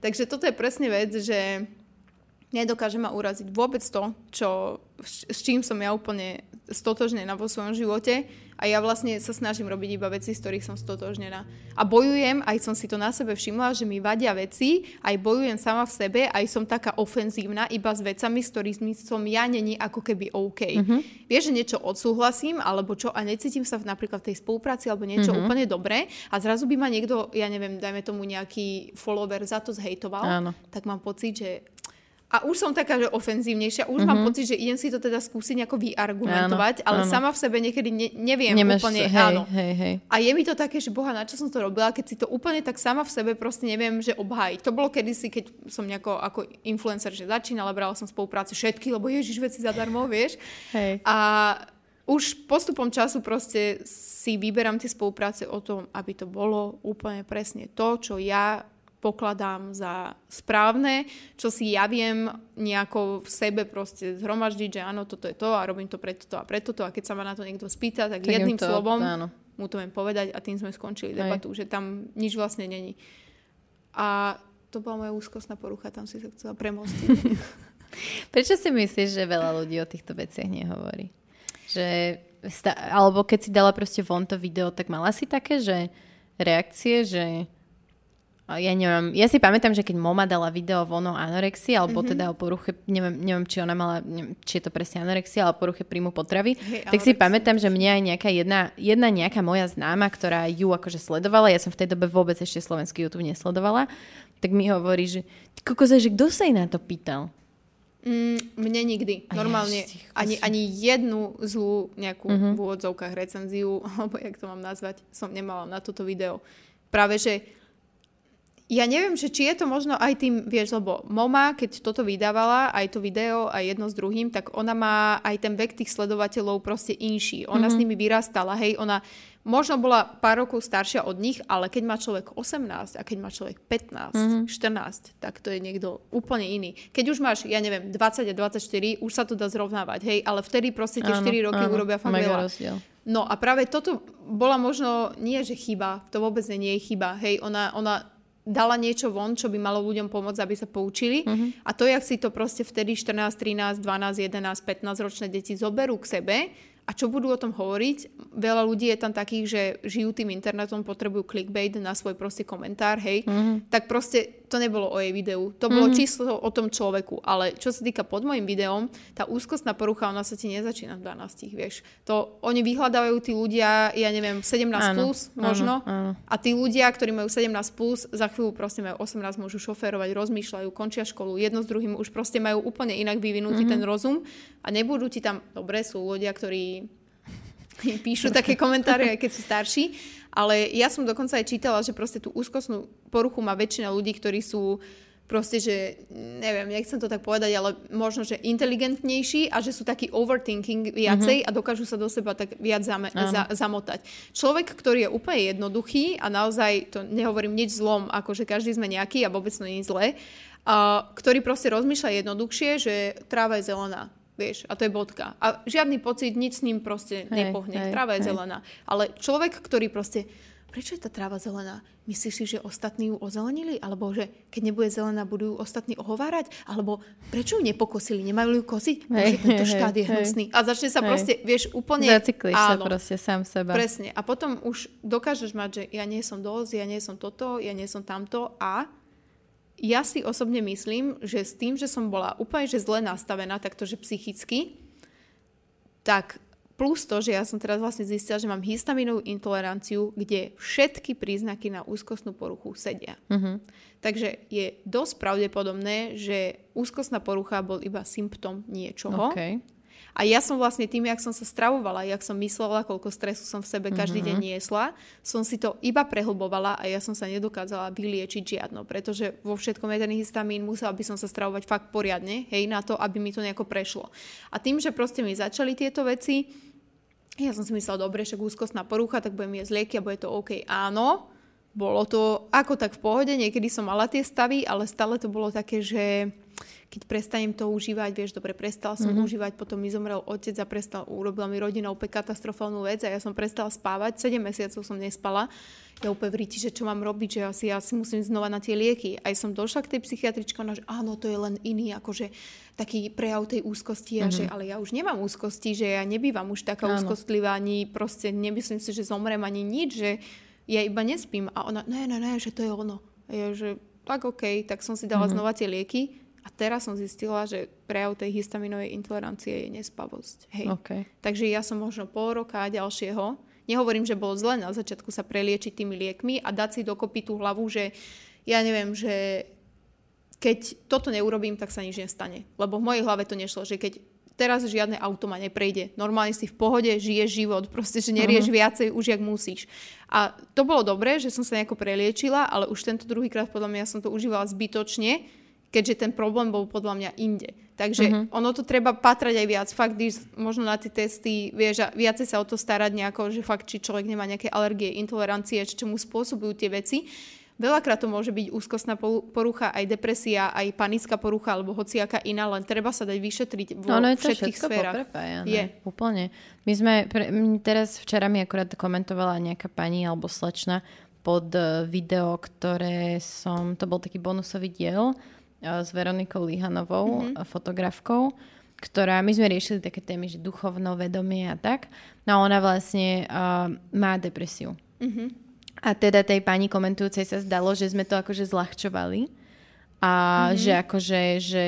takže toto je presne vec, že nedokáže ma uraziť vôbec to, čo, s čím som ja úplne stotožnená vo svojom živote a ja vlastne sa snažím robiť iba veci, z ktorých som stotožnená. A bojujem, aj som si to na sebe všimla, že mi vadia veci, aj bojujem sama v sebe, aj som taká ofenzívna iba s vecami, s ktorými som ja není ako keby OK. Mm-hmm. Vieš, že niečo odsúhlasím, alebo čo, a necítim sa v, napríklad v tej spolupráci, alebo niečo mm-hmm. úplne dobré a zrazu by ma niekto, ja neviem, dajme tomu nejaký follower za to zhejtoval, Áno. tak mám pocit, že a už som taká, že ofenzívnejšia, už mm-hmm. mám mhm. pocit, že idem si to teda skúsiť nejako vyargumentovať, áno, ale áno. sama v sebe niekedy ne, neviem Nemáš úplne, hej, áno. Hej, hej. A je mi to také, že boha, na čo som to robila, keď si to úplne tak sama v sebe proste neviem, že obhájiť. To bolo kedysi, keď som nejako ako influencer, že začínala, brala som spolupráce všetky, lebo ježiš, veci zadarmo, vieš. Hej. A už postupom času proste si vyberám tie spolupráce o tom, aby to bolo úplne presne to, čo ja pokladám za správne, čo si ja viem nejako v sebe proste zhromaždiť, že áno, toto je to a robím to preto to a preto to a keď sa ma na to niekto spýta, tak, tak jedným to, slovom áno. mu to viem povedať a tým sme skončili Hej. debatu, že tam nič vlastne není. A to bola moja úzkostná porucha, tam si sa chcela premostiť. (laughs) Prečo si myslíš, že veľa ľudí o týchto veciach nehovorí? Že, alebo keď si dala proste von to video, tak mala si také, že reakcie, že ja neviem, ja si pamätám, že keď Moma dala video o ono anorexii, alebo mm-hmm. teda o poruche, neviem, neviem, či ona mala, neviem, či je to presne anorexia, ale poruche príjmu potravy, hey, tak anorexia. si pamätám, že mňa aj nejaká jedna, jedna nejaká moja známa, ktorá ju akože sledovala, ja som v tej dobe vôbec ešte slovenský YouTube nesledovala, tak mi hovorí, že kokoze, že kto sa jej na to pýtal? Mm, mne nikdy. Normálne ani, ani jednu zlú nejakú mm-hmm. v úvodzovkách recenziu, (laughs) alebo jak to mám nazvať, som nemala na toto video. Práve, že ja neviem, že či je to možno aj tým, vieš, lebo Moma, keď toto vydávala, aj to video, aj jedno s druhým, tak ona má aj ten vek tých sledovateľov proste inší. Ona mm-hmm. s nimi vyrastala, hej, ona možno bola pár rokov staršia od nich, ale keď má človek 18 a keď má človek 15, mm-hmm. 14, tak to je niekto úplne iný. Keď už máš, ja neviem, 20 a 24, už sa to dá zrovnávať, hej, ale vtedy proste tie áno, 4 roky áno, urobia fakt veľa. No a práve toto bola možno, nie že chyba, to vôbec nie je chyba, hej, ona, ona dala niečo von, čo by malo ľuďom pomôcť, aby sa poučili. Uh-huh. A to, jak si to proste vtedy 14, 13, 12, 11, 15 ročné deti zoberú k sebe a čo budú o tom hovoriť. Veľa ľudí je tam takých, že žijú tým internetom, potrebujú clickbait na svoj proste komentár, hej. Mm-hmm. Tak proste to nebolo o jej videu. To bolo mm-hmm. čisto o tom človeku. Ale čo sa týka pod môjim videom, tá úzkostná porucha, ona sa ti nezačína v 12, vieš. To oni vyhľadávajú tí ľudia, ja neviem, 17 áno, plus možno. Áno, áno. A tí ľudia, ktorí majú 17 plus, za chvíľu proste majú 18, môžu šoférovať, rozmýšľajú, končia školu, jedno s druhým už proste majú úplne inak vyvinutý mm-hmm. ten rozum a nebudú ti tam, dobre, sú ľudia, ktorí (laughs) píšu také komentáre, aj keď sú starší, ale ja som dokonca aj čítala, že proste tú úzkostnú poruchu má väčšina ľudí, ktorí sú proste, že neviem, nechcem to tak povedať, ale možno, že inteligentnejší a že sú taký overthinking viacej mm-hmm. a dokážu sa do seba tak viac zame- za- zamotať. Človek, ktorý je úplne jednoduchý a naozaj, to nehovorím nič zlom, ako že každý sme nejaký a vôbec to nie je zlé, a ktorý proste rozmýšľa jednoduchšie, že tráva je zelená Vieš, a to je bodka. A žiadny pocit, nič s ním proste hej, nepohne. Hej, tráva je hej. zelená. Ale človek, ktorý proste, prečo je tá tráva zelená? Myslíš si, že ostatní ju ozelenili? Alebo že keď nebude zelená, budú ju ostatní ohovárať? Alebo prečo ju nepokosili? Nemajú ju kosiť? Hej, tento štát je hnusný. A začne sa hej. proste, vieš, úplne... Zaciklíš áno, sa proste sám seba. Presne. A potom už dokážeš mať, že ja nie som dosť, ja nie som toto, ja nie som tamto a ja si osobne myslím, že s tým, že som bola úplne že zle nastavená, taktože psychicky, tak plus to, že ja som teraz vlastne zistila, že mám histaminovú intoleranciu, kde všetky príznaky na úzkostnú poruchu sedia. Uh-huh. Takže je dosť pravdepodobné, že úzkostná porucha bol iba symptom niečoho. Okay. A ja som vlastne tým, jak som sa stravovala, jak som myslela, koľko stresu som v sebe každý mm-hmm. deň mhm. niesla, som si to iba prehlbovala a ja som sa nedokázala vyliečiť žiadno, pretože vo všetkom je ten histamín, musela by som sa stravovať fakt poriadne, hej, na to, aby mi to nejako prešlo. A tým, že proste mi začali tieto veci, ja som si myslela, dobre, však úzkostná porucha, tak budem jesť lieky a bude to OK. Áno, bolo to ako tak v pohode, niekedy som mala tie stavy, ale stále to bolo také, že keď prestanem to užívať, vieš, dobre, prestal som mm-hmm. užívať, potom mi zomrel otec a prestal, urobila mi rodina úplne katastrofálnu vec a ja som prestala spávať, 7 mesiacov som nespala. Ja úplne v ríti, že čo mám robiť, že asi ja si musím znova na tie lieky. Aj som došla k tej psychiatričke, ona, že áno, to je len iný, akože taký prejav tej úzkosti, mm-hmm. a že mhm. ale ja už nemám úzkosti, že ja nebývam už taká áno. úzkostlivá, ani proste nemyslím si, že zomrem ani nič, že ja iba nespím. A ona, ne, ne, ne, že to je ono. A ja, že tak OK, tak som si dala mm-hmm. znova tie lieky a teraz som zistila, že prejav tej histaminovej intolerancie je nespavosť. Hej. Okay. Takže ja som možno pol roka ďalšieho, nehovorím, že bolo zle na začiatku sa preliečiť tými liekmi a dať si dokopy tú hlavu, že ja neviem, že keď toto neurobím, tak sa nič nestane. Lebo v mojej hlave to nešlo, že keď teraz žiadne auto ma neprejde. Normálne si v pohode, žiješ život, proste, že nerieš uh-huh. viacej už, jak musíš. A to bolo dobré, že som sa nejako preliečila, ale už tento druhýkrát podľa mňa som to užívala zbytočne, keďže ten problém bol podľa mňa inde. Takže uh-huh. ono to treba patrať aj viac. Fakt, když možno na tie testy, vieš, viacej sa o to starať nejako, že fakt, či človek nemá nejaké alergie, intolerancie, či mu spôsobujú tie veci. Veľakrát to môže byť úzkostná porucha, aj depresia, aj panická porucha, alebo hociaká iná, len treba sa dať vyšetriť vo no, no je všetkých sférach. Je. Úplne. My sme, pre, teraz včera mi akorát komentovala nejaká pani alebo slečna pod e, video, ktoré som, to bol taký bonusový diel, s Veronikou Lihanovou, mm-hmm. fotografkou, ktorá, my sme riešili také témy, že duchovno, vedomie a tak. No a ona vlastne uh, má depresiu. Mm-hmm. A teda tej pani komentujúcej sa zdalo, že sme to akože zľahčovali. A mm-hmm. že akože, že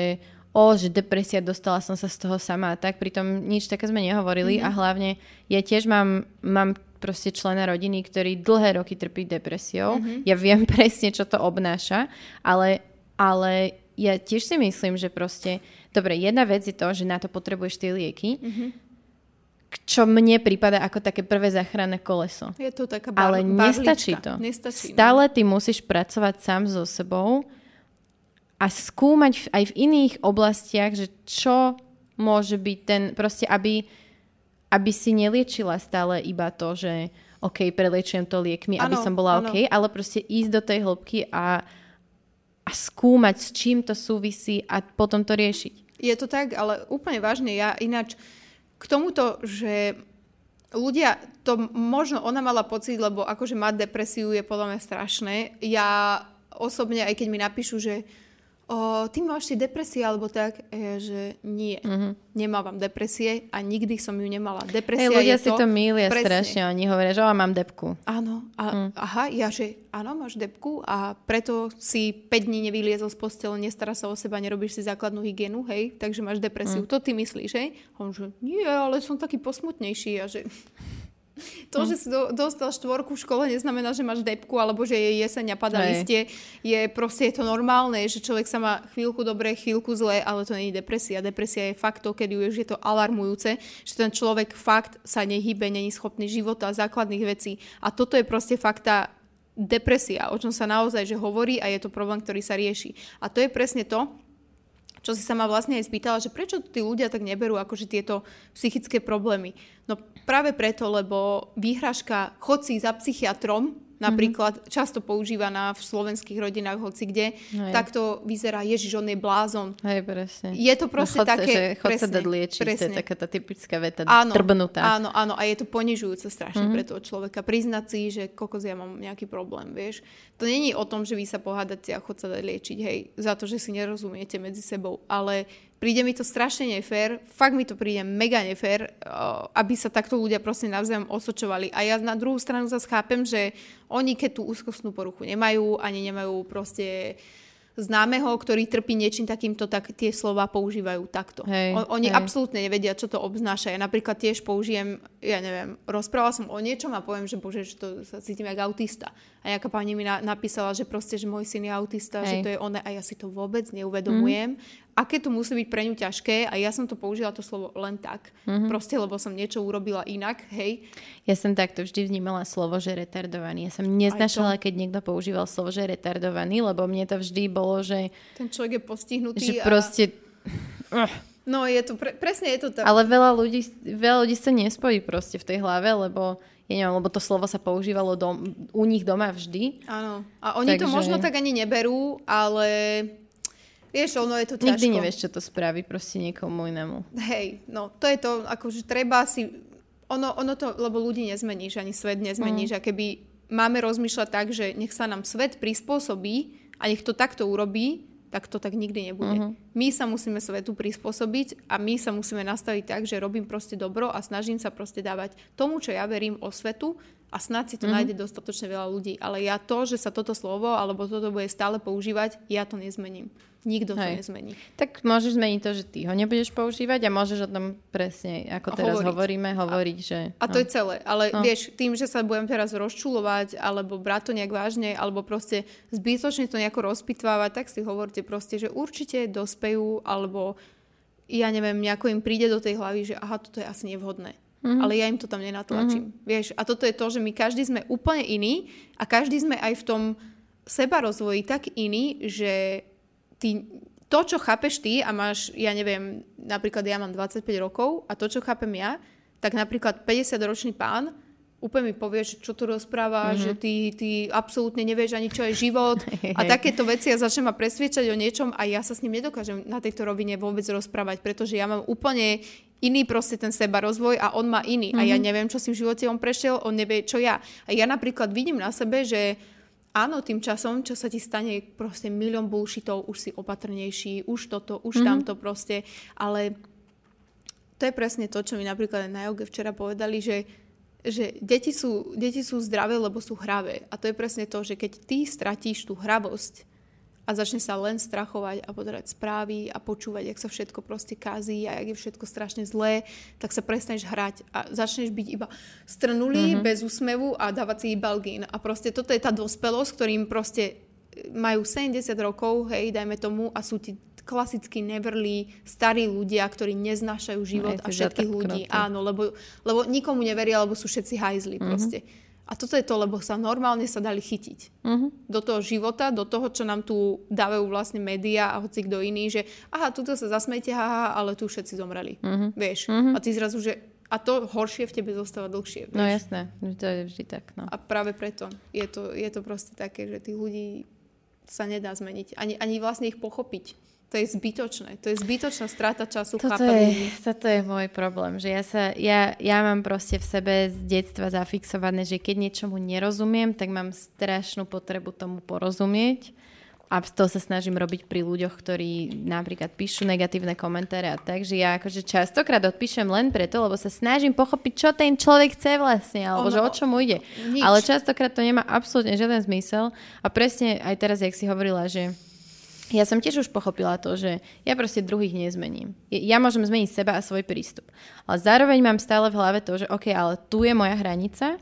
o, že depresia, dostala som sa z toho sama a tak, pritom nič také sme nehovorili mm-hmm. a hlavne ja tiež mám, mám proste člena rodiny, ktorý dlhé roky trpí depresiou. Mm-hmm. Ja viem (laughs) presne, čo to obnáša, ale, ale ja tiež si myslím, že proste, dobre, jedna vec je to, že na to potrebuješ tie lieky, mm-hmm. Čo mne prípada ako také prvé záchranné koleso. Je to taká bar- Ale nestačí to. Nestačí, no. Stále ty musíš pracovať sám so sebou a skúmať aj v iných oblastiach, že čo môže byť ten, proste aby, aby si neliečila stále iba to, že OK, preliečujem to liekmi, ano, aby som bola ano. OK, ale proste ísť do tej hĺbky a a skúmať, s čím to súvisí a potom to riešiť. Je to tak, ale úplne vážne, ja ináč k tomuto, že ľudia, to možno ona mala pocit, lebo akože mať depresiu je podľa mňa strašné. Ja osobne, aj keď mi napíšu, že o, ty máš si depresie alebo tak, ja, že nie, mm-hmm. nemávam depresie a nikdy som ju nemala. Depresia Hej, ľudia je si to, to milia presne. strašne, oni hovoria, že mám depku. Áno, a, mm. aha, ja že áno, máš depku a preto si 5 dní nevyliezol z postele, nestará sa o seba, nerobíš si základnú hygienu, hej, takže máš depresiu. Mm. To ty myslíš, hej? A on že, nie, ale som taký posmutnejší a že... To, že si do, dostal štvorku v škole, neznamená, že máš depku alebo že je jeseň a pada listie. Je proste je to normálne, že človek sa má chvíľku dobre, chvíľku zle, ale to nie je depresia. Depresia je fakt to, keď už je to alarmujúce, že ten človek fakt sa nehybe, není schopný života a základných vecí. A toto je proste fakt tá depresia, o čom sa naozaj že hovorí a je to problém, ktorý sa rieši. A to je presne to, čo si sa ma vlastne aj spýtala, že prečo tí ľudia tak neberú akože tieto psychické problémy. No práve preto, lebo výhražka chod za psychiatrom napríklad mm-hmm. často používaná v slovenských rodinách, hoci kde, Hej. tak to vyzerá, ježiš, on je blázon. Hej, presne. Je to proste no, chod také... Že chod presne, sa dať liečiť, presne. to je taká tá typická veta, áno, drbnutá. Áno, áno, a je to ponižujúce strašne mm-hmm. pre toho človeka. Priznať si, že kokos, ja mám nejaký problém, vieš. To není o tom, že vy sa pohádate a chod sa dať liečiť, hej, za to, že si nerozumiete medzi sebou, ale príde mi to strašne nefér, fakt mi to príde mega nefér, aby sa takto ľudia proste navzájom osočovali. A ja na druhú stranu zase chápem, že oni keď tú úzkostnú poruchu nemajú, ani nemajú proste známeho, ktorý trpí niečím takýmto, tak tie slova používajú takto. Hej, o, oni hej. absolútne nevedia, čo to obznáša. Ja napríklad tiež použijem, ja neviem, rozprávala som o niečom a poviem, že bože, že to sa cítim ako autista. A nejaká pani mi na, napísala, že proste, že môj syn je autista, hej. že to je one a ja si to vôbec neuvedomujem. Mm. Aké to musí byť pre ňu ťažké a ja som to použila to slovo len tak. Mm-hmm. Proste, lebo som niečo urobila inak, hej. Ja som takto vždy vnímala slovo, že retardovaný. Ja som neznašala, keď niekto používal slovo, že retardovaný, lebo mne to vždy bolo, že... Ten človek je postihnutý že a... proste... No, je to, pre, presne je to tak. Ale veľa ľudí, veľa ľudí sa nespojí proste v tej hlave, lebo ja neviem, lebo to slovo sa používalo dom, u nich doma vždy. Áno. A oni Takže... to možno tak ani neberú, ale Vieš, ono je to ťažko. Nikdy nevieš, čo to spraví proste niekomu inému. Hej, no to je to, akože treba si... Ono, ono to, lebo ľudí nezmeníš, ani svet nezmeníš. Mm. A keby máme rozmýšľať tak, že nech sa nám svet prispôsobí a nech to takto urobí, tak to tak nikdy nebude. Uh-huh. My sa musíme svetu prispôsobiť a my sa musíme nastaviť tak, že robím proste dobro a snažím sa proste dávať tomu, čo ja verím o svetu a snad si to mm-hmm. nájde dostatočne veľa ľudí. Ale ja to, že sa toto slovo alebo toto bude stále používať, ja to nezmením. Nikto Hej. to nezmení. Tak môžeš zmeniť to, že ty ho nebudeš používať a môžeš o tom presne, ako teraz hovoriť. hovoríme, hovoriť, a, že... A to no. je celé. Ale no. vieš, tým, že sa budem teraz rozčulovať alebo brať to nejak vážne alebo proste zbytočne to nejako rozpitvávať, tak si hovorte proste, že určite dospejú alebo ja neviem, nejako im príde do tej hlavy, že aha, toto je asi nevhodné. Mm-hmm. Ale ja im to tam nenatlačím. Mm-hmm. Vieš, a toto je to, že my každý sme úplne iný a každý sme aj v tom seba rozvoji tak iný, že ty, to, čo chápeš ty a máš, ja neviem, napríklad ja mám 25 rokov a to, čo chápem ja, tak napríklad 50-ročný pán úplne mi povie, že čo tu rozpráva, mm-hmm. že ty, ty absolútne nevieš ani, čo je život (laughs) a takéto veci a začne ma presviečať o niečom a ja sa s ním nedokážem na tejto rovine vôbec rozprávať, pretože ja mám úplne iný proste ten seba rozvoj a on má iný mm-hmm. a ja mhm. neviem, čo si v živote on prešiel, on nevie, čo ja. A ja napríklad vidím na sebe, že áno, tým časom, čo sa ti stane, proste milión bullshitov, už si opatrnejší, už toto, už mm-hmm. tamto proste, ale to je presne to, čo mi napríklad na joge včera povedali, že, že deti, sú, deti sú zdravé, lebo sú hravé. A to je presne to, že keď ty stratíš tú hravosť, a začne sa len strachovať a pozerať správy a počúvať, jak sa všetko proste kazí a jak je všetko strašne zlé, tak sa prestaneš hrať a začneš byť iba strnulý, mm-hmm. bez úsmevu a dávať si balgín. A proste toto je tá dospelosť, ktorým proste majú 70 rokov, hej, dajme tomu, a sú ti klasicky neverlí starí ľudia, ktorí neznášajú život Aj, a všetkých ľudí. Áno, lebo, lebo nikomu neveria, lebo sú všetci hajzli mm-hmm. proste. A toto je to, lebo sa normálne sa dali chytiť uh-huh. do toho života, do toho, čo nám tu dávajú vlastne médiá a hoci kto iný, že aha, tuto sa zasmejte, haha, ale tu všetci zomreli. Uh-huh. Vieš? Uh-huh. A ty zrazu, že a to horšie v tebe zostáva dlhšie. No vieš? No jasné, to je vždy tak. No. A práve preto je to, je to proste také, že tých ľudí sa nedá zmeniť. Ani, ani vlastne ich pochopiť. To je zbytočné. To je zbytočná strata času. Toto je, toto je môj problém. Že ja, sa, ja, ja mám proste v sebe z detstva zafixované, že keď niečomu nerozumiem, tak mám strašnú potrebu tomu porozumieť. a to sa snažím robiť pri ľuďoch, ktorí napríklad píšu negatívne komentáre a tak, že ja akože častokrát odpíšem len preto, lebo sa snažím pochopiť, čo ten človek chce vlastne, alebo ono, že o čom ide. Nič. Ale častokrát to nemá absolútne žiaden zmysel a presne aj teraz, jak si hovorila, že ja som tiež už pochopila to, že ja proste druhých nezmením. Ja môžem zmeniť seba a svoj prístup. Ale zároveň mám stále v hlave to, že OK, ale tu je moja hranica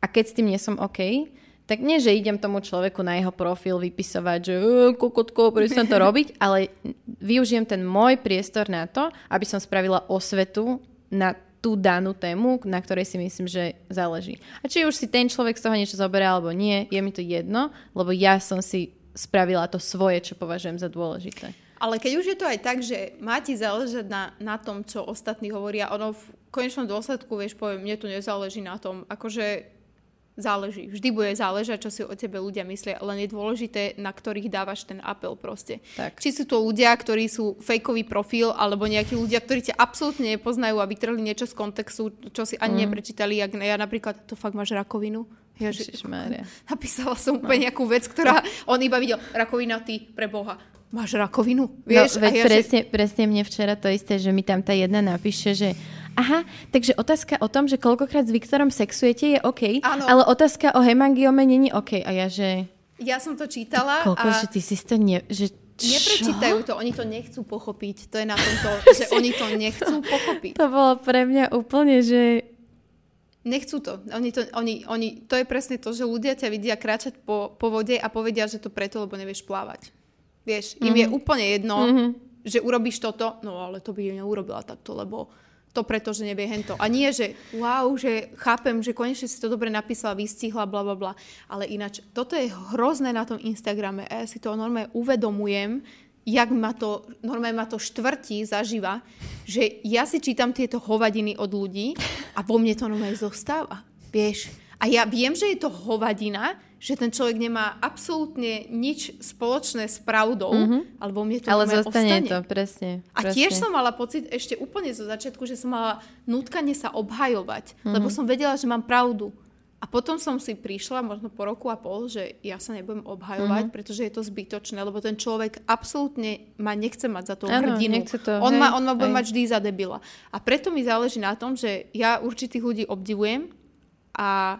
a keď s tým nie som OK, tak nie, že idem tomu človeku na jeho profil vypisovať, že kokotko, prečo to robiť, (laughs) ale využijem ten môj priestor na to, aby som spravila osvetu na tú danú tému, na ktorej si myslím, že záleží. A či už si ten človek z toho niečo zoberie alebo nie, je mi to jedno, lebo ja som si spravila to svoje, čo považujem za dôležité. Ale keď už je to aj tak, že má ti záležať na, na tom, čo ostatní hovoria, ono v konečnom dôsledku, vieš, poviem, mne tu nezáleží na tom, akože záleží. Vždy bude záležať, čo si o tebe ľudia myslia, len je dôležité, na ktorých dávaš ten apel proste. Tak. Či sú to ľudia, ktorí sú fejkový profil, alebo nejakí ľudia, ktorí ťa absolútne nepoznajú a vytrhli niečo z kontextu, čo si ani mm. neprečítali. Jak ja napríklad, to fakt máš rakovinu? Ja, že, napísala som úplne no. nejakú vec, ktorá on iba videl, rakovina ty, pre Boha máš rakovinu, no, vieš? No, veď ja, presne, že... presne mne včera to isté, že mi tam tá jedna napíše, že Aha, takže otázka o tom, že koľkokrát s Viktorom sexujete je OK, ano. ale otázka o hemangiome není OK. A ja, že... Ja som to čítala Koľko, a... že ty si to ne... Že čo? Neprečítajú to, oni to nechcú pochopiť. To je na tomto, (laughs) že oni to nechcú pochopiť. To bolo pre mňa úplne, že... Nechcú to. Oni to, oni, oni, to je presne to, že ľudia ťa vidia kráčať po, po vode a povedia, že to preto, lebo nevieš plávať. Vieš, im mm-hmm. je úplne jedno, mm-hmm. že urobíš toto, no ale to by neurobila takto, lebo to preto, že nevie hento. A nie, že wow, že chápem, že konečne si to dobre napísala, vystihla, bla, bla, bla. Ale ináč, toto je hrozné na tom Instagrame a ja si to normálne uvedomujem, jak ma to, normálne ma to štvrtí zažíva, že ja si čítam tieto hovadiny od ľudí a vo mne to normálne zostáva. Vieš? A ja viem, že je to hovadina, že ten človek nemá absolútne nič spoločné s pravdou, mm-hmm. alebo mne to Ale zostane ostane. to, presne. A presne. tiež som mala pocit ešte úplne zo začiatku, že som mala nutkanie sa obhajovať, mm-hmm. lebo som vedela, že mám pravdu. A potom som si prišla, možno po roku a pol, že ja sa nebudem obhajovať, mm-hmm. pretože je to zbytočné, lebo ten človek absolútne ma nechce mať za to ano, hrdinu. To, on, hej, ma, on ma bude mať vždy za debila. A preto mi záleží na tom, že ja určitých ľudí obdivujem a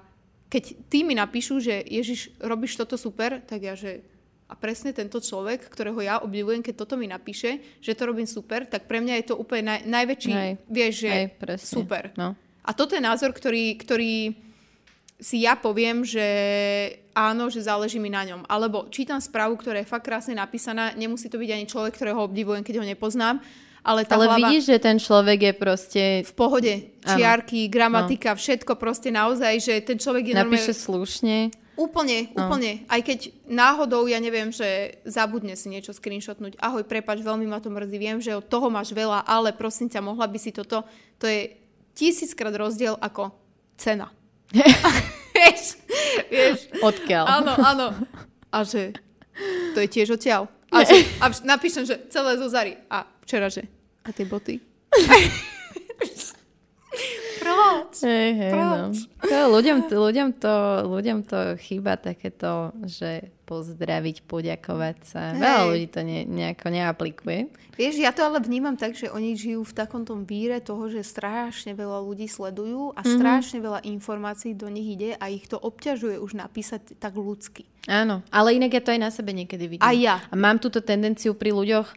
keď tí mi napíšu, že Ježiš, robíš toto super, tak ja, že a presne tento človek, ktorého ja obdivujem, keď toto mi napíše, že to robím super, tak pre mňa je to úplne naj, najväčší, hej, vieš, že hej, super. No. A toto je názor, ktorý, ktorý si ja poviem, že áno, že záleží mi na ňom. Alebo čítam správu, ktorá je fakt krásne napísaná, nemusí to byť ani človek, ktorého obdivujem, keď ho nepoznám, ale, tá ale hlava... vidíš, že ten človek je proste... V pohode. Čiarky, ano. gramatika, no. všetko proste naozaj, že ten človek je Napíše normálne... slušne. Úplne, no. úplne. Aj keď náhodou, ja neviem, že zabudne si niečo screenshotnúť. Ahoj, prepač, veľmi ma to mrzí. Viem, že od toho máš veľa, ale prosím ťa, mohla by si toto. To je tisíckrát rozdiel ako cena. Vieš, vieš. Odkiaľ. Áno, áno. A že to je tiež odtiaľ. A, že, a napíšem, že celé zo Zary. A včera, že a tie boty? (laughs) Proč? Hey, no. Proč? No. To, ľuďom, ľuďom, to, ľuďom to chýba takéto, že pozdraviť, poďakovať sa. Hey. Veľa ľudí to ne, nejako neaplikuje. Vieš, ja to ale vnímam tak, že oni žijú v takom tom víre toho, že strašne veľa ľudí sledujú a mm-hmm. strašne veľa informácií do nich ide a ich to obťažuje už napísať tak ľudsky. Áno, ale inak ja to aj na sebe niekedy vidím. A ja. A mám túto tendenciu pri ľuďoch,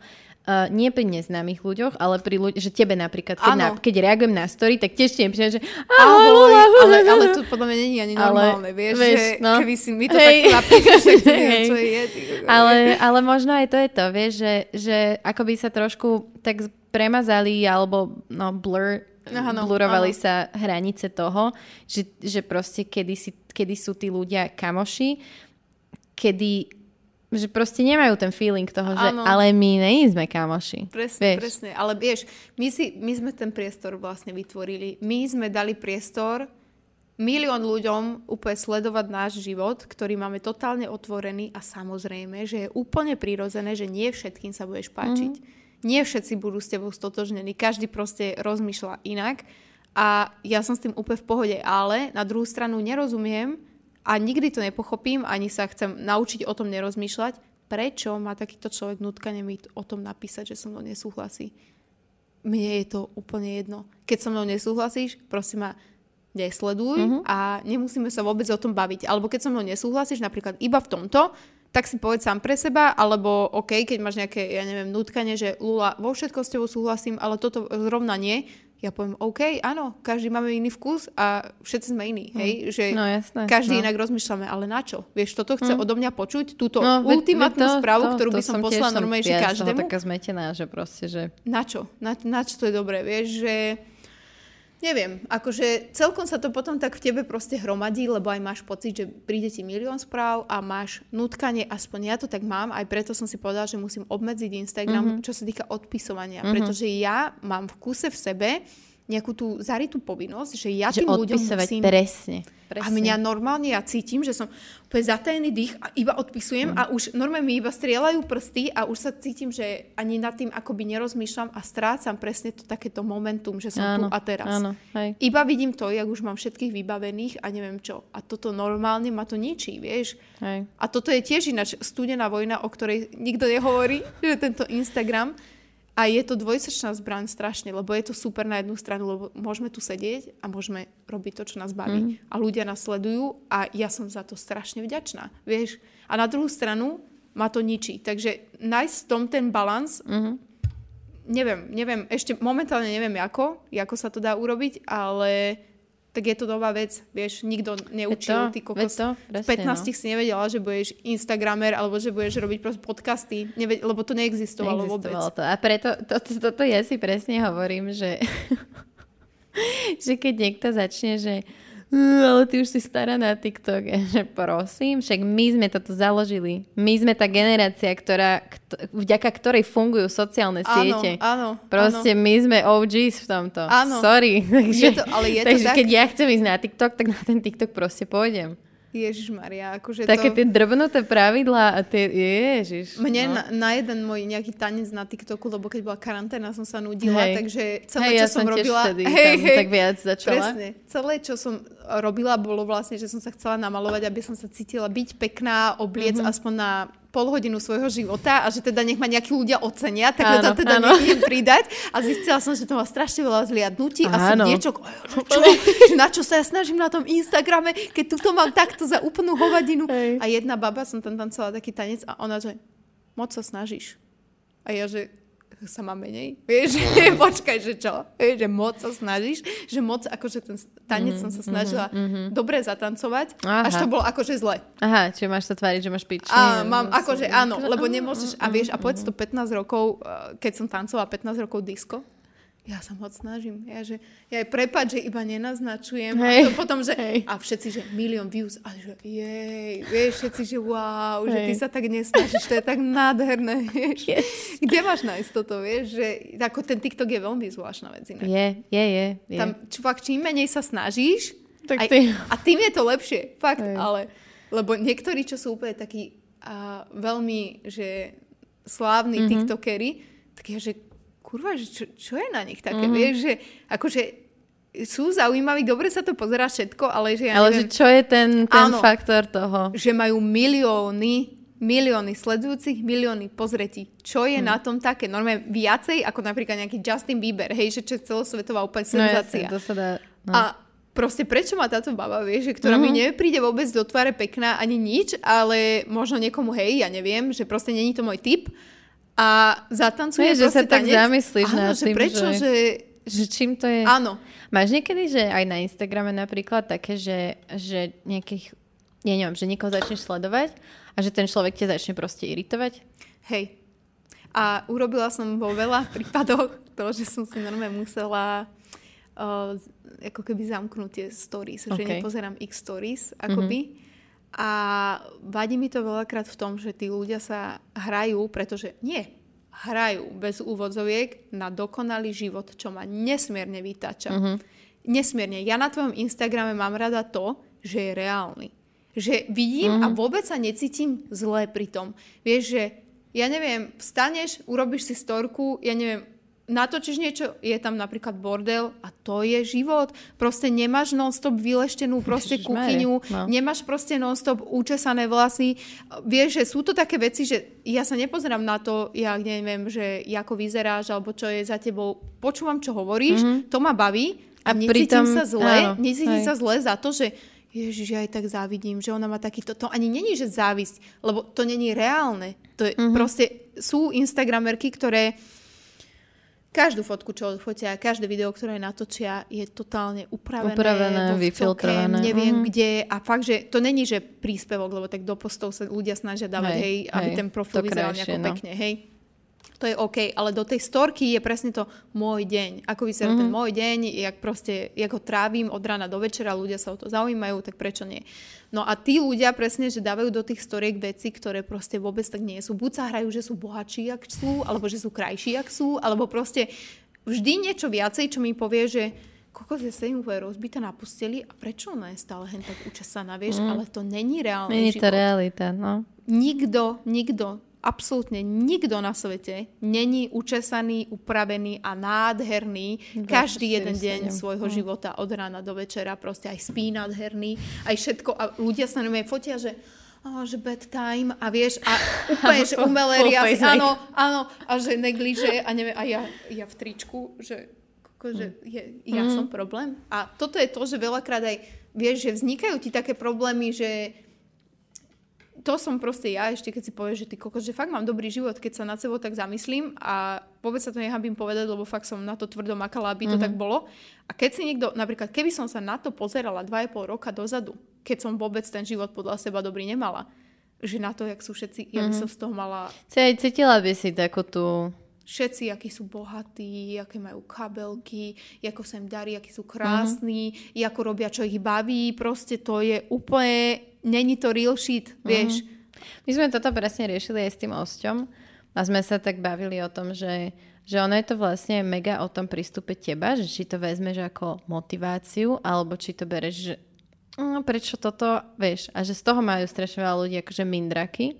Uh, nie pri neznámych ľuďoch, ale pri ľuďoch, že tebe napríklad, keď, na, keď reagujem na story, tak tiež ti nepríjem, že ahoj, ahoj, ale, ale to podľa mňa nie je ani normálne, ale, vieš, vieš, že no. keby si mi to hey. takto napíšeš, tak neviem, (laughs) čo je. ale, ale možno aj to je to, vieš, že, že ako by sa trošku tak premazali alebo no, blur, Aha, no, blurovali áno. sa hranice toho, že, že proste kedy, si, kedy sú tí ľudia kamoši, kedy že proste nemajú ten feeling toho, že ano. ale my nie sme kamoši. Presne, vieš. presne. Ale vieš, my, si, my sme ten priestor vlastne vytvorili. My sme dali priestor milión ľuďom úplne sledovať náš život, ktorý máme totálne otvorený a samozrejme, že je úplne prirodzené, že nie všetkým sa budeš páčiť. Mm-hmm. Nie všetci budú s tebou stotožnení. Každý proste rozmýšľa inak. A ja som s tým úplne v pohode. Ale na druhú stranu nerozumiem, a nikdy to nepochopím, ani sa chcem naučiť o tom nerozmýšľať, prečo má takýto človek nutkanie mi o tom napísať, že so mnou nesúhlasí. Mne je to úplne jedno. Keď so mnou nesúhlasíš, prosím ma, nesleduj uh-huh. a nemusíme sa vôbec o tom baviť. Alebo keď so mnou nesúhlasíš, napríklad iba v tomto, tak si povedz sám pre seba, alebo OK, keď máš nejaké, ja neviem, nutkanie, že Lula, vo všetko s tebou súhlasím, ale toto zrovna nie, ja poviem, OK, áno, každý máme iný vkus a všetci sme iní, hej, hm. že no, jasné, každý no. inak rozmýšľame, ale na čo? Vieš, toto chce hm. odo mňa počuť, túto no, ultimátnu to, správu, to, ktorú to by som poslala normálne ja každému. Ja taká zmetená, že proste, že... Na čo? Na, na čo to je dobré, vieš, že Neviem, akože celkom sa to potom tak v tebe proste hromadí, lebo aj máš pocit, že príde ti milión správ a máš nutkanie, aspoň ja to tak mám, aj preto som si povedala, že musím obmedziť Instagram, mm-hmm. čo sa týka odpisovania, mm-hmm. pretože ja mám v kuse v sebe nejakú tú zaritú povinnosť, že ja že tým ľuďom musím... presne. Presne. A mňa normálne ja cítim, že som úplne zatajený dých a iba odpisujem mm. a už normálne mi iba strieľajú prsty a už sa cítim, že ani nad tým akoby nerozmýšľam a strácam presne to takéto momentum, že som áno, tu a teraz. Áno, hej. Iba vidím to, jak už mám všetkých vybavených a neviem čo. A toto normálne ma to ničí, vieš. Hej. A toto je tiež ináč studená vojna, o ktorej nikto nehovorí, (laughs) že tento Instagram a je to dvojsečná zbraň strašne, lebo je to super na jednu stranu, lebo môžeme tu sedieť a môžeme robiť to, čo nás baví. Mm. A ľudia nás sledujú a ja som za to strašne vďačná. Vieš? A na druhú stranu ma to ničí. Takže nájsť v tom ten balans, mm-hmm. neviem, neviem, ešte momentálne neviem ako, ako sa to dá urobiť, ale tak je to nová vec, vieš, nikto neučil, ty kokos. To, presne, v 15 no. si nevedela, že budeš Instagramer, alebo že budeš robiť proste podcasty, neved- lebo to neexistovalo, neexistovalo vôbec. To. A preto toto to, to ja si presne hovorím, že, (laughs) že keď niekto začne, že ale ty už si stará na TikTok. (laughs) Že prosím, však my sme toto založili. My sme tá generácia, ktorá, vďaka ktorej fungujú sociálne siete. Áno, Proste áno. my sme OGs v tomto. Áno. Sorry. Takže, je to, ale je takže to keď tak... ja chcem ísť na TikTok, tak na ten TikTok proste pôjdem. Ježiš Maria, akože Také to... tie drbnuté pravidlá a tie, ježiš. Mne no. na, na, jeden môj nejaký tanec na TikToku, lebo keď bola karanténa, som sa nudila, hej. takže celé, hej, čo ja som, som robila... Vtedy hej, hej, tak viac začala. Presne. Celé, čo som robila, bolo vlastne, že som sa chcela namalovať, aby som sa cítila byť pekná, obliec mm-hmm. aspoň na pol hodinu svojho života a že teda nech ma nejakí ľudia ocenia, tak áno, teda, teda nejdem pridať a zistila som, že to má strašne veľa zliadnutí a som diečok, čo, (laughs) že na čo sa ja snažím na tom Instagrame, keď tuto mám takto za úplnú hovadinu. Hej. A jedna baba, som tam tancovala taký tanec a ona, že moc sa snažíš. A ja, že sa má menej. Vieš, (laughs) počkaj, že čo? Vieš, že moc sa snažíš, že moc akože ten tanec mm-hmm, som sa snažila mm-hmm. dobre zatancovať, Aha. až to bolo akože zle. Aha, čiže máš to tváriť, že máš piči. A mám, akože áno, lebo nemôžeš, a vieš, a povedz to 15 rokov, eh, keď som tancovala 15 rokov disco, ja sa moc snažím. Ja, že, ja aj prepad, že iba nenaznačujem. Hej. A to potom, že, hej. a všetci, že milión views. A že jej, vieš, všetci, že wow, hej. že ty sa tak nesnažíš, to je tak nádherné, vieš. Yes. Kde máš nájsť toto, vieš, že ako ten TikTok je veľmi zvláštna vec inak. Je, je, je. je. Tam, čo, fakt, čím menej sa snažíš, tak aj, a tým je to lepšie, fakt, hej. ale, lebo niektorí, čo sú úplne takí a, veľmi, že slávni mm-hmm. TikTokery, tak je, že kurva, že čo, čo je na nich také, mm. vieš, že akože sú zaujímaví, dobre sa to pozerá všetko, ale že ja Ale neviem, že čo je ten, ten áno, faktor toho? Že majú milióny milióny sledujúcich, milióny pozretí. Čo je hmm. na tom také? Normálne viacej ako napríklad nejaký Justin Bieber, hej, že čo je celosvetová úplne senzácia. No, jasne, to sa dá, no. A proste prečo má táto baba, vieš, že, ktorá mm-hmm. mi nepríde vôbec do tváre pekná ani nič, ale možno niekomu, hej, ja neviem, že proste není to môj typ, a zatancuje že sa tak zamyslíš na tým, prečo, že... že... Že čím to je? Áno. Máš niekedy, že aj na Instagrame napríklad také, že, že nejakých, ja neviem, že niekoho začneš sledovať a že ten človek ťa začne proste iritovať? Hej. A urobila som vo veľa (laughs) prípadoch to, že som si normálne musela uh, ako keby zamknúť tie stories, okay. že nepozerám x stories, akoby. Mm-hmm a vadí mi to veľakrát v tom, že tí ľudia sa hrajú, pretože nie, hrajú bez úvodzoviek na dokonalý život, čo ma nesmierne vytača. Uh-huh. Nesmierne. Ja na tvojom Instagrame mám rada to, že je reálny. Že vidím uh-huh. a vôbec sa necítim zle pri tom. Vieš, že ja neviem, vstaneš, urobíš si storku, ja neviem, natočíš niečo, je tam napríklad bordel a to je život. Proste nemáš non-stop vyleštenú proste kuchyňu, no. nemáš proste non-stop účesané vlasy. Vieš, že sú to také veci, že ja sa nepozerám na to, ja neviem, že ako vyzeráš alebo čo je za tebou. Počúvam, čo hovoríš, mm-hmm. to ma baví a, a necítim pritom, sa zle, áno, necítim sa zle za to, že Ježiš, ja aj tak závidím, že ona má takýto... To ani není, že závisť, lebo to není reálne. To je mm-hmm. proste... Sú Instagramerky, ktoré každú fotku, čo odfotia, každé video, ktoré natočia, je totálne upravené, upravené vyfiltrované. neviem mm-hmm. kde. A fakt, že to není, že príspevok, lebo tak do postov sa ľudia snažia dávať, hej, hej aby hej, ten profil vyzeral nejako no. pekne, hej to je OK, ale do tej storky je presne to môj deň. Ako vyzerá mm-hmm. ten môj deň, jak proste, jak ho trávim od rána do večera, ľudia sa o to zaujímajú, tak prečo nie? No a tí ľudia presne, že dávajú do tých storiek veci, ktoré proste vôbec tak nie sú. Buď sa hrajú, že sú bohatší, jak sú, alebo že sú krajší, jak sú, alebo proste vždy niečo viacej, čo mi povie, že kokos je sedím úplne rozbitá na posteli a prečo ona je stále hen tak učesaná, vieš, mm. ale to není reálne Není to realita, no. Nikto, nikto absolútne nikto na svete není učesaný, upravený a nádherný každý jeden deň svojho mm. života od rána do večera, proste aj spí nádherný, aj všetko. A ľudia sa na fotia, že oh, že bedtime a vieš, a (laughs) úplne, že umelé riasy, áno, áno, a že negliže a neviem, a ja, ja v tričku, že, že je, ja mm. som problém. A toto je to, že veľakrát aj, vieš, že vznikajú ti také problémy, že to som proste ja, ešte keď si povieš, že ty kokos, že fakt mám dobrý život, keď sa nad sebou tak zamyslím a vôbec sa to nehabím povedať, lebo fakt som na to tvrdo makala, aby to mm-hmm. tak bolo. A keď si niekto, napríklad, keby som sa na to pozerala 2,5 roka dozadu, keď som vôbec ten život podľa seba dobrý nemala, že na to, jak sú všetci, ja by mm-hmm. som z toho mala... Cítila by si takú tú všetci, akí sú bohatí, aké majú kabelky, ako sa im darí, akí sú krásni, mm-hmm. ako robia, čo ich baví. Proste to je úplne, není to real shit, mm-hmm. vieš. My sme toto presne riešili aj s tým osťom a sme sa tak bavili o tom, že, že ono je to vlastne mega o tom prístupe teba, že či to vezmeš ako motiváciu, alebo či to bereš, že no, prečo toto, vieš, a že z toho majú strašne veľa ľudí akože mindraky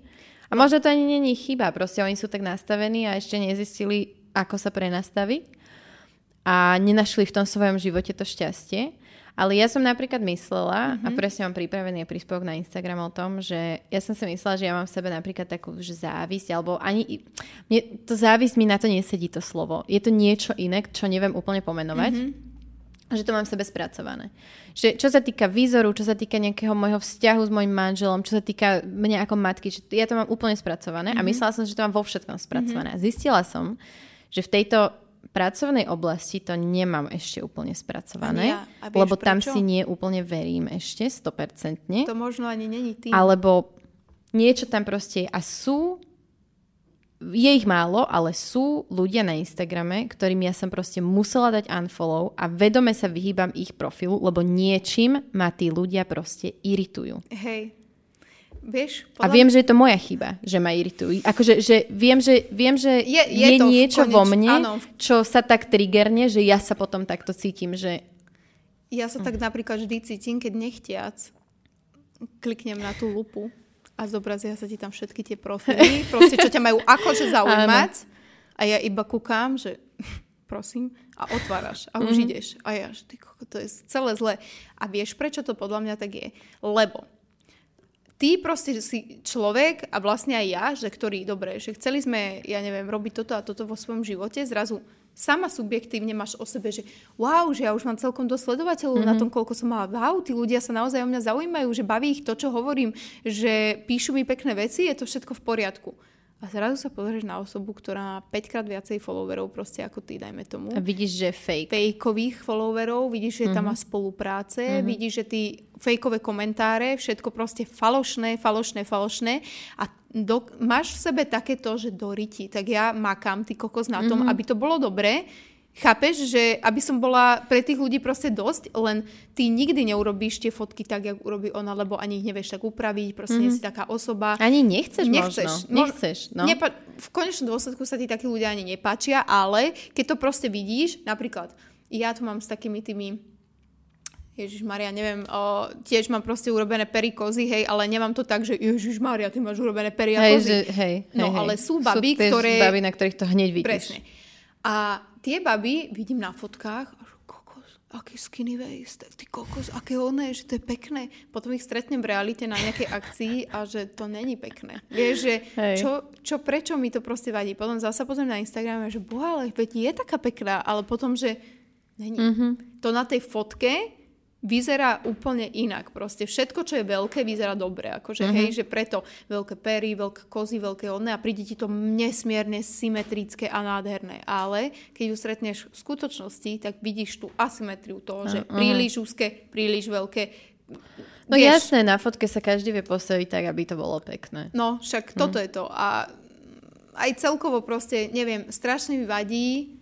a možno to ani není chyba, proste oni sú tak nastavení a ešte nezistili, ako sa prenastaviť a nenašli v tom svojom živote to šťastie. Ale ja som napríklad myslela, mm-hmm. a mhm. presne mám pripravený príspevok na Instagram o tom, že ja som si myslela, že ja mám v sebe napríklad takú že závisť, alebo ani... Mne, to závisť mi na to nesedí to slovo. Je to niečo iné, čo neviem úplne pomenovať. Mm-hmm že to mám v sebe spracované. Že čo sa týka výzoru, čo sa týka nejakého môjho vzťahu s mojim manželom, čo sa týka mňa ako matky, že ja to mám úplne spracované mm-hmm. a mhm. myslela som, že to mám vo všetkom spracované. Mm-hmm. Zistila som, že v tejto pracovnej oblasti to nemám ešte úplne spracované, ja. lebo prečo? tam si nie úplne verím ešte, 100%. To možno ani není tým. Alebo niečo tam proste a sú je ich málo, ale sú ľudia na Instagrame, ktorým ja som proste musela dať unfollow a vedome sa vyhýbam ich profilu, lebo niečím ma tí ľudia proste iritujú. Hej. Vieš. A viem, že je to moja chyba, že ma iritujú. Akože že viem, že, viem, že je, je, je niečo koneč... vo mne, áno. čo sa tak triggerne, že ja sa potom takto cítim, že... Ja sa tak napríklad vždy cítim, keď nechtiac kliknem na tú lupu a zobrazia sa ti tam všetky tie profily, (laughs) proste čo ťa majú akože zaujímať. A ja iba kúkam, že (laughs) prosím, a otváraš a už mm-hmm. ideš. A ja, že ty, to je celé zle. A vieš, prečo to podľa mňa tak je? Lebo ty proste si človek a vlastne aj ja, že ktorý, dobre, že chceli sme, ja neviem, robiť toto a toto vo svojom živote, zrazu sama subjektívne máš o sebe, že wow, že ja už mám celkom dosť sledovateľov mm-hmm. na tom, koľko som mala. Wow, tí ľudia sa naozaj o mňa zaujímajú, že baví ich to, čo hovorím, že píšu mi pekné veci, je to všetko v poriadku. A zrazu sa pozrieš na osobu, ktorá má 5 krát viacej followerov, proste ako ty, dajme tomu. A vidíš, že fake. Fakeových followerov, vidíš, že mm-hmm. tam má mhm. spolupráce, mm-hmm. vidíš, že ty fejkové komentáre, všetko proste falošné, falošné, falošné a do, máš v sebe takéto, že doriti, tak ja makám ty kokos na tom, mm-hmm. aby to bolo dobré, Chápeš, že aby som bola pre tých ľudí proste dosť, len ty nikdy neurobíš tie fotky tak, jak urobí ona, lebo ani ich nevieš tak upraviť, proste mm-hmm. nie si taká osoba. Ani nechceš, nechceš možno. Nechceš, no. Nepa- v konečnom dôsledku sa ti takí ľudia ani nepáčia, ale keď to proste vidíš, napríklad, ja tu mám s takými tými Ježiš Maria, neviem, o, tiež mám proste urobené pery kozy, hej, ale nemám to tak, že Ježiš Maria, ty máš urobené pery a hej, kozy. Že, hej, no, hej, ale sú baby, sú ktoré... baby, na ktorých to hneď vidíš. Presne. A tie baby vidím na fotkách kokos, aký skinny waist, ty kokos, aké oné, že to je pekné. Potom ich stretnem v realite na nejakej (laughs) akcii a že to není pekné. Vieš, že čo, čo, prečo mi to proste vadí. Potom zase pozriem na Instagrame, že boha, ale veď je taká pekná, ale potom, že není. Mm-hmm. To na tej fotke vyzerá úplne inak. Proste všetko, čo je veľké, vyzerá dobre. Akože, mm-hmm. hej, že preto veľké pery, veľké kozy, veľké one a príde ti to nesmierne symetrické a nádherné. Ale keď ju stretneš v skutočnosti, tak vidíš tú asymetriu toho, že mm-hmm. príliš úzke, príliš veľké. No Vieš, jasné, na fotke sa každý vie postaviť tak, aby to bolo pekné. No, však mm. toto je to. A aj celkovo proste, neviem, strašne mi vadí,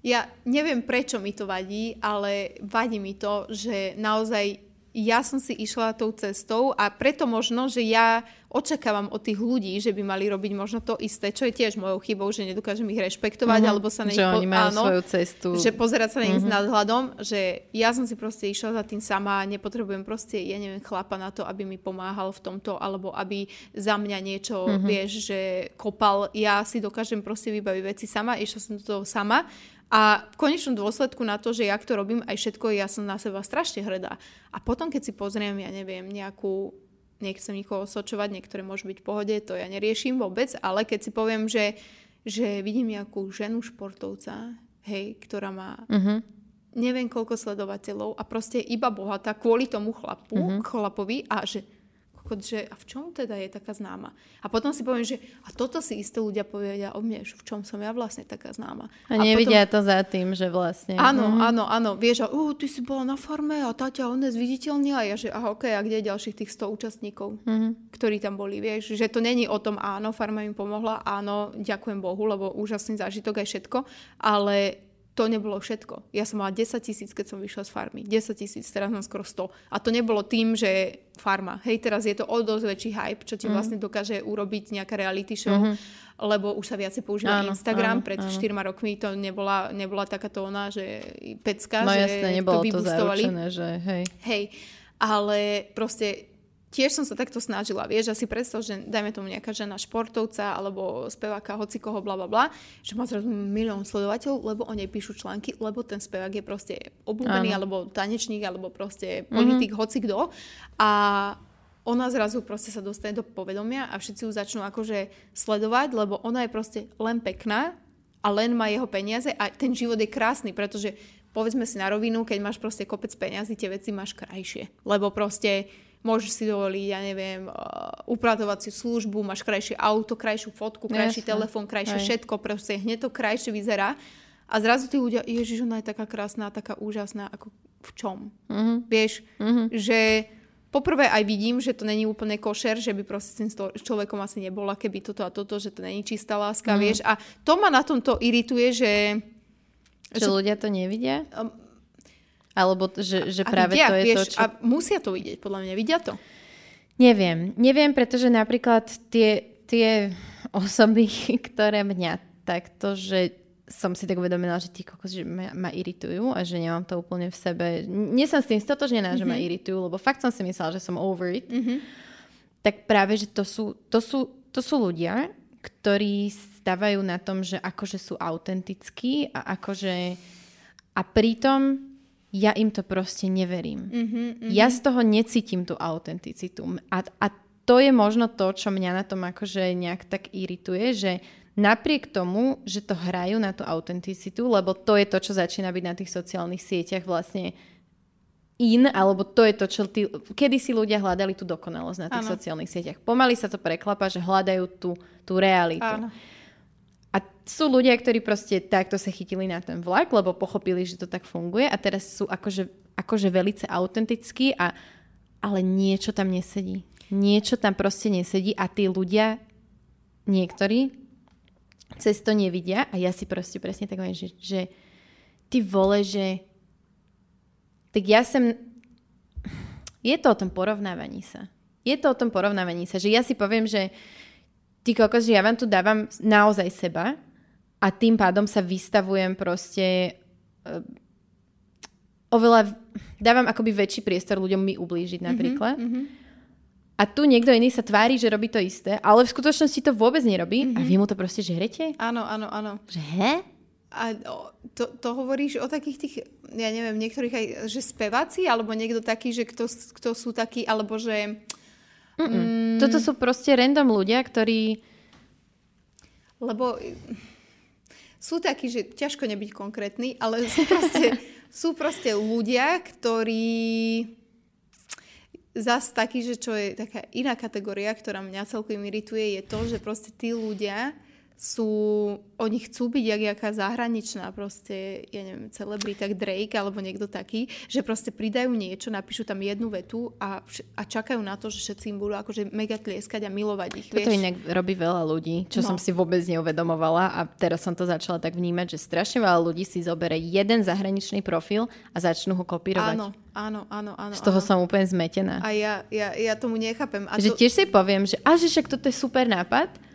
ja neviem, prečo mi to vadí, ale vadí mi to, že naozaj ja som si išla tou cestou a preto možno, že ja očakávam od tých ľudí, že by mali robiť možno to isté, čo je tiež mojou chybou, že nedokážem ich rešpektovať, mm-hmm. alebo sa na nich... Že po- oni majú áno, svoju cestu. Že pozerať sa na nich mm-hmm. s nadhľadom, že ja som si proste išla za tým sama, nepotrebujem proste, ja neviem, chlapa na to, aby mi pomáhal v tomto, alebo aby za mňa niečo, mm-hmm. vieš, že kopal. Ja si dokážem proste vybaviť veci sama, išla som do toho sama a v konečnom dôsledku na to, že ja to robím aj všetko, ja som na seba strašne hrdá. A potom, keď si pozriem, ja neviem, nejakú, nechcem nikoho osočovať, niektoré môžu byť v pohode, to ja neriešim vôbec, ale keď si poviem, že, že vidím nejakú ženu športovca, hej, ktorá má uh-huh. neviem koľko sledovateľov a proste iba bohatá kvôli tomu chlapu, uh-huh. chlapovi a že že a v čom teda je taká známa? A potom si poviem, že a toto si isté ľudia povedia o mne, že v čom som ja vlastne taká známa. A, a nevidia potom... to za tým, že vlastne... Áno, mm. áno, áno. Vieš, a uh, ty si bola na farme a tá ťa on zviditeľnila. Ja, že aha, ok, a kde je ďalších tých 100 účastníkov, mm. ktorí tam boli, vieš? Že to není o tom, áno, farma mi pomohla, áno, ďakujem Bohu, lebo úžasný zážitok aj všetko, ale to nebolo všetko. Ja som mala 10 tisíc, keď som vyšla z farmy. 10 tisíc, teraz mám skoro 100. A to nebolo tým, že farma. Hej, teraz je to o dosť väčší hype, čo ti mm. vlastne dokáže urobiť nejaká reality show, mm-hmm. lebo už sa viacej používa áno, Instagram. Áno, Pred áno. 4 rokmi to nebola, nebola taká tóna, že pecka, no, že jasné, nebolo to, to zaručené, že hej. Hej, ale proste tiež som sa takto snažila, vieš, asi predstav, že dajme tomu nejaká žena športovca alebo speváka hocikoho, bla bla bla, že má zrazu milión sledovateľov, lebo o nej píšu články, lebo ten spevák je proste obľúbený, alebo tanečník, alebo proste politik, mm-hmm. hocikto. A ona zrazu proste sa dostane do povedomia a všetci ju začnú akože sledovať, lebo ona je proste len pekná a len má jeho peniaze a ten život je krásny, pretože povedzme si na rovinu, keď máš proste kopec peniazy, tie veci máš krajšie. Lebo proste môžeš si dovoliť, ja neviem, uh, upratovaciu službu, máš krajšie auto, krajšiu fotku, krajší Jasne. telefón, krajšie Aj. všetko, proste hneď to krajšie vyzerá. A zrazu tí ľudia, ježiš, ona je taká krásna, taká úžasná, ako v čom? Mm-hmm. Vieš, mm-hmm. že poprvé aj vidím, že to není úplne košer, že by proste s tým človekom asi nebola, keby toto a toto, že to není čistá láska, mm-hmm. vieš. A to ma na tomto irituje, že... Že, že ľudia to nevidia? Um, alebo že, že práve vidia, to je vieš, to, čo... A musia to vidieť, podľa mňa. Vidia to? Neviem. Neviem, pretože napríklad tie, tie osoby, (laughs) ktoré mňa takto, že som si tak uvedomila, že tí kokos, že ma, ma iritujú a že nemám to úplne v sebe. Nie som s tým stotožnená, mm-hmm. že ma mhm. iritujú, lebo fakt som si myslela, že som over it. Mm-hmm. Tak práve, že to sú, to, sú, to sú ľudia, ktorí stavajú na tom, že akože sú autentickí a akože a pritom ja im to proste neverím. Mm-hmm, mm-hmm. Ja z toho necítim tú autenticitu. A, a to je možno to, čo mňa na tom akože nejak tak irituje, že napriek tomu, že to hrajú na tú autenticitu, lebo to je to, čo začína byť na tých sociálnych sieťach vlastne in, alebo to je to, čo tí, kedy si ľudia hľadali tú dokonalosť na tých ano. sociálnych sieťach. Pomaly sa to preklapa, že hľadajú tú, tú realitu. Ano. A sú ľudia, ktorí proste takto sa chytili na ten vlak, lebo pochopili, že to tak funguje a teraz sú akože, akože velice autentickí, a, ale niečo tam nesedí. Niečo tam proste nesedí a tí ľudia, niektorí, cez to nevidia a ja si proste presne tak hovorím, že, že ty vole, že tak ja sem je to o tom porovnávaní sa. Je to o tom porovnávaní sa, že ja si poviem, že ty kokos, že ja vám tu dávam naozaj seba a tým pádom sa vystavujem proste uh, oveľa, dávam akoby väčší priestor ľuďom mi ublížiť napríklad. Mm-hmm, a tu niekto iný sa tvári, že robí to isté, ale v skutočnosti to vôbec nerobí mm-hmm. a vy mu to proste žerete? Áno, áno, áno. Že he? A to, to hovoríš o takých tých, ja neviem, niektorých aj, že speváci, alebo niekto taký, že kto, kto sú takí, alebo že... Mm. Toto sú proste random ľudia, ktorí... Lebo sú takí, že ťažko nebyť konkrétny, ale sú proste, (laughs) sú proste ľudia, ktorí zas taký, že čo je taká iná kategória, ktorá mňa celkom irituje, je to, že proste tí ľudia sú, oni chcú byť jak jaká zahraničná proste, ja neviem, celebrita, Drake alebo niekto taký, že proste pridajú niečo, napíšu tam jednu vetu a, a čakajú na to, že všetci im budú akože mega tlieskať a milovať ich. Toto vieš? inak robí veľa ľudí, čo no. som si vôbec neuvedomovala a teraz som to začala tak vnímať, že strašne veľa ľudí si zobere jeden zahraničný profil a začnú ho kopírovať. Áno, áno, áno. áno Z toho áno. som úplne zmetená. A ja, ja, ja tomu nechápem. A že to... tiež si poviem, že a že však toto je super nápad,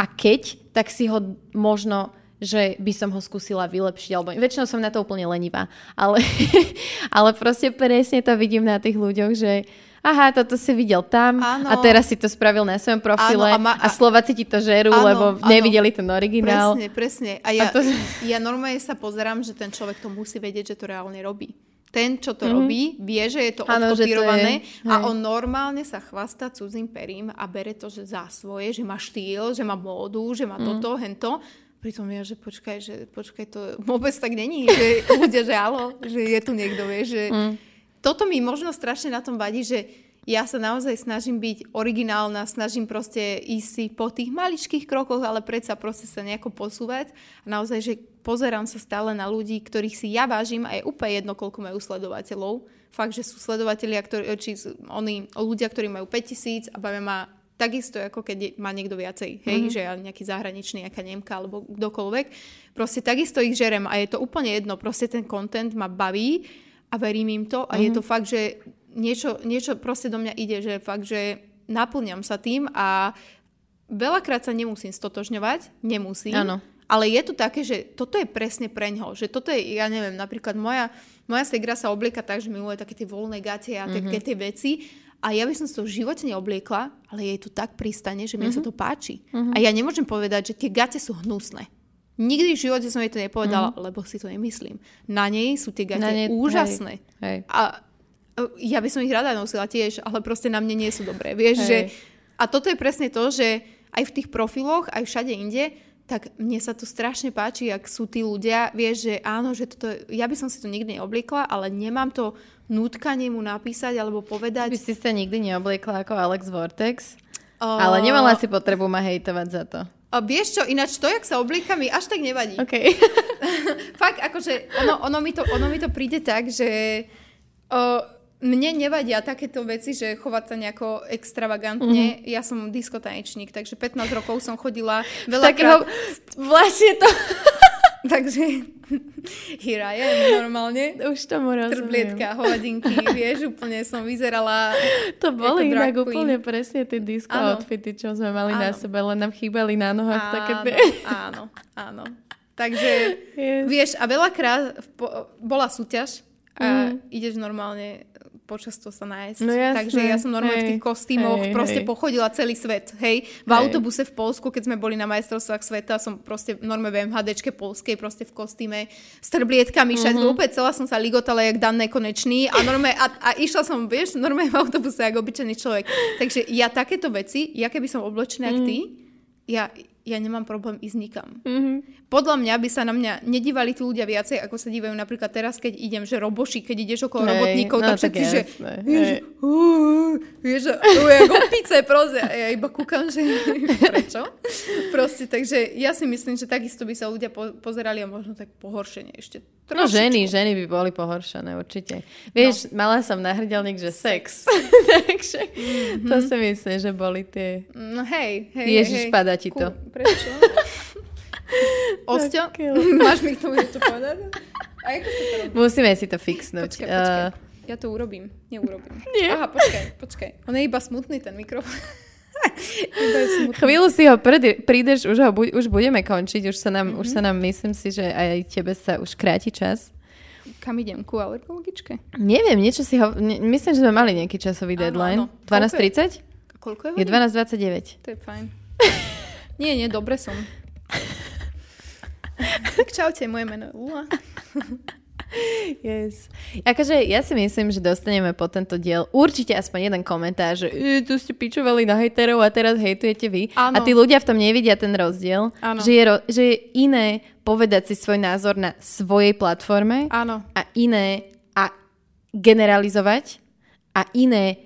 a keď, tak si ho možno že by som ho skúsila vylepšiť, alebo väčšinou som na to úplne lenivá, ale, (laughs) ale proste presne to vidím na tých ľuďoch, že aha, toto si videl tam áno. a teraz si to spravil na svojom profile áno, a, ma, a, a Slováci ti to žerú, áno, lebo áno. nevideli ten originál. Presne, presne. A ja, a to... ja normálne sa pozerám, že ten človek to musí vedieť, že to reálne robí ten, čo to mm-hmm. robí, vie, že je to ano, odkopírované to je, a on normálne sa chvastá cudzím perím a bere to že za svoje, že má štýl, že má módu, že má mm. toto, hento. Pritom ja, že počkaj, že počkaj, to vôbec tak není, že (laughs) ľudia, že alo, že je tu niekto, vie, že mm. toto mi možno strašne na tom vadí, že ja sa naozaj snažím byť originálna, snažím proste ísť si po tých maličkých krokoch, ale predsa proste sa nejako posúvať. A naozaj, že pozerám sa stále na ľudí, ktorých si ja vážim a je úplne jedno, koľko majú sledovateľov. Fakt, že sú sledovatelia, ktorí, či oni, ľudia, ktorí majú 5000 a bavia ma takisto, ako keď má niekto viacej, hej, mm-hmm. že ja nejaký zahraničný, nejaká Nemka alebo kdokoľvek. Proste takisto ich žerem a je to úplne jedno, proste ten content ma baví a verím im to a mm-hmm. je to fakt, že niečo, niečo proste do mňa ide, že fakt, že naplňam sa tým a veľakrát sa nemusím stotožňovať, nemusím. Áno. Ale je to také, že toto je presne pre ňo. Že toto je, ja neviem, napríklad moja, moja segra sa oblieka tak, že miluje také tie voľné gate a také mm-hmm. tie veci. A ja by som si to v živote neobliekla, ale jej to tak pristane, že mne mm-hmm. sa to páči. Mm-hmm. A ja nemôžem povedať, že tie gate sú hnusné. Nikdy v živote som jej to nepovedala, mm-hmm. lebo si to nemyslím. Na nej sú tie gate nej, úžasné. Hej, hej. A ja by som ich rada nosila tiež, ale proste na mne nie sú dobré. Vieš, že... A toto je presne to, že aj v tých profiloch, aj všade inde, tak mne sa to strašne páči, ak sú tí ľudia, vieš, že áno, že toto, ja by som si to nikdy neobliekla, ale nemám to nutkanie mu napísať alebo povedať. By si sa nikdy neobliekla ako Alex Vortex? O... Ale nemala si potrebu ma hejtovať za to. A vieš čo, ináč to, jak sa oblíka, mi až tak nevadí. Okay. (laughs) Fakt, akože ono, ono, mi to, ono mi to príde tak, že o, mne nevadia takéto veci, že chovať sa nejako extravagantne. Mm-hmm. Ja som diskotanečník, takže 15 rokov som chodila veľa Takého, vlastne to... (laughs) takže here I am normálne. Už tomu rozumiem. Trblietka, hovadinky, (laughs) vieš, úplne som vyzerala To boli inak úplne presne tie disco áno. outfity, čo sme mali áno. na sebe, len nám chýbali na nohách áno, také... Áno, áno. Takže, yes. vieš, a veľakrát bola súťaž a mm. ideš normálne počas toho sa nájsť. No jasné, Takže ja som normálne hej, v tých kostýmoch hej, proste hej. pochodila celý svet. Hej, v hej. autobuse v Polsku, keď sme boli na majstrovstvách sveta, som proste normálne v MHDčke polskej, proste v kostýme s trblietkami, mm-hmm. všetko, úplne celá som sa ligotala jak Dan Nekonečný a normálne, a, a išla som, vieš, normálne v autobuse ako obyčajný človek. Takže ja takéto veci, ja keby som oblečená mm-hmm. jak ty, ja, ja nemám problém ísť nikam. Mm-hmm. Podľa mňa by sa na mňa nedívali tí ľudia viacej, ako sa dívajú napríklad teraz, keď idem, že roboši, keď ideš okolo hey, robotníkov, no, tak všetci, že vieš, jak opice, proste. A ja iba kúkam, že (laughs) prečo? Proste, takže ja si myslím, že takisto by sa ľudia po- pozerali a možno tak pohoršenie ešte. Trošičku. No ženy, ženy by boli pohoršené, určite. Vieš, no. mala som náhrdelník, že sex. (laughs) takže mm-hmm. to si myslím, že boli tie... No hej, hej, Ježiš, hej. padá ti to. Ku, prečo? (laughs) Osťo, (laughs) máš mi k tomu niečo povedať? A ako sa to robí? Musíme si to fixnúť. Počkaj, počkaj. Uh... Ja to urobím. Neurobím. Nie. Aha, počkaj, počkaj. On je iba smutný, ten mikrofón. (laughs) Chvíľu si ho prídeš, už, ho, už budeme končiť, už sa, nám, mm-hmm. už sa nám, myslím si, že aj tebe sa už kráti čas. Kam idem? Ku alergologičke? Neviem, niečo si ho... Ne, myslím, že sme mali nejaký časový deadline. áno. Koľko 12.30? Koľko je Je hodín? 12.29. To je fajn. Nie, nie, dobre som. tak (laughs) čaute, moje meno je Lula. (laughs) Yes. Akože ja si myslím, že dostaneme po tento diel určite aspoň jeden komentár, že e, tu ste pičovali na hejterov a teraz hejtujete vy. Áno. A tí ľudia v tom nevidia ten rozdiel, že je, ro- že je iné povedať si svoj názor na svojej platforme Áno. a iné a generalizovať a iné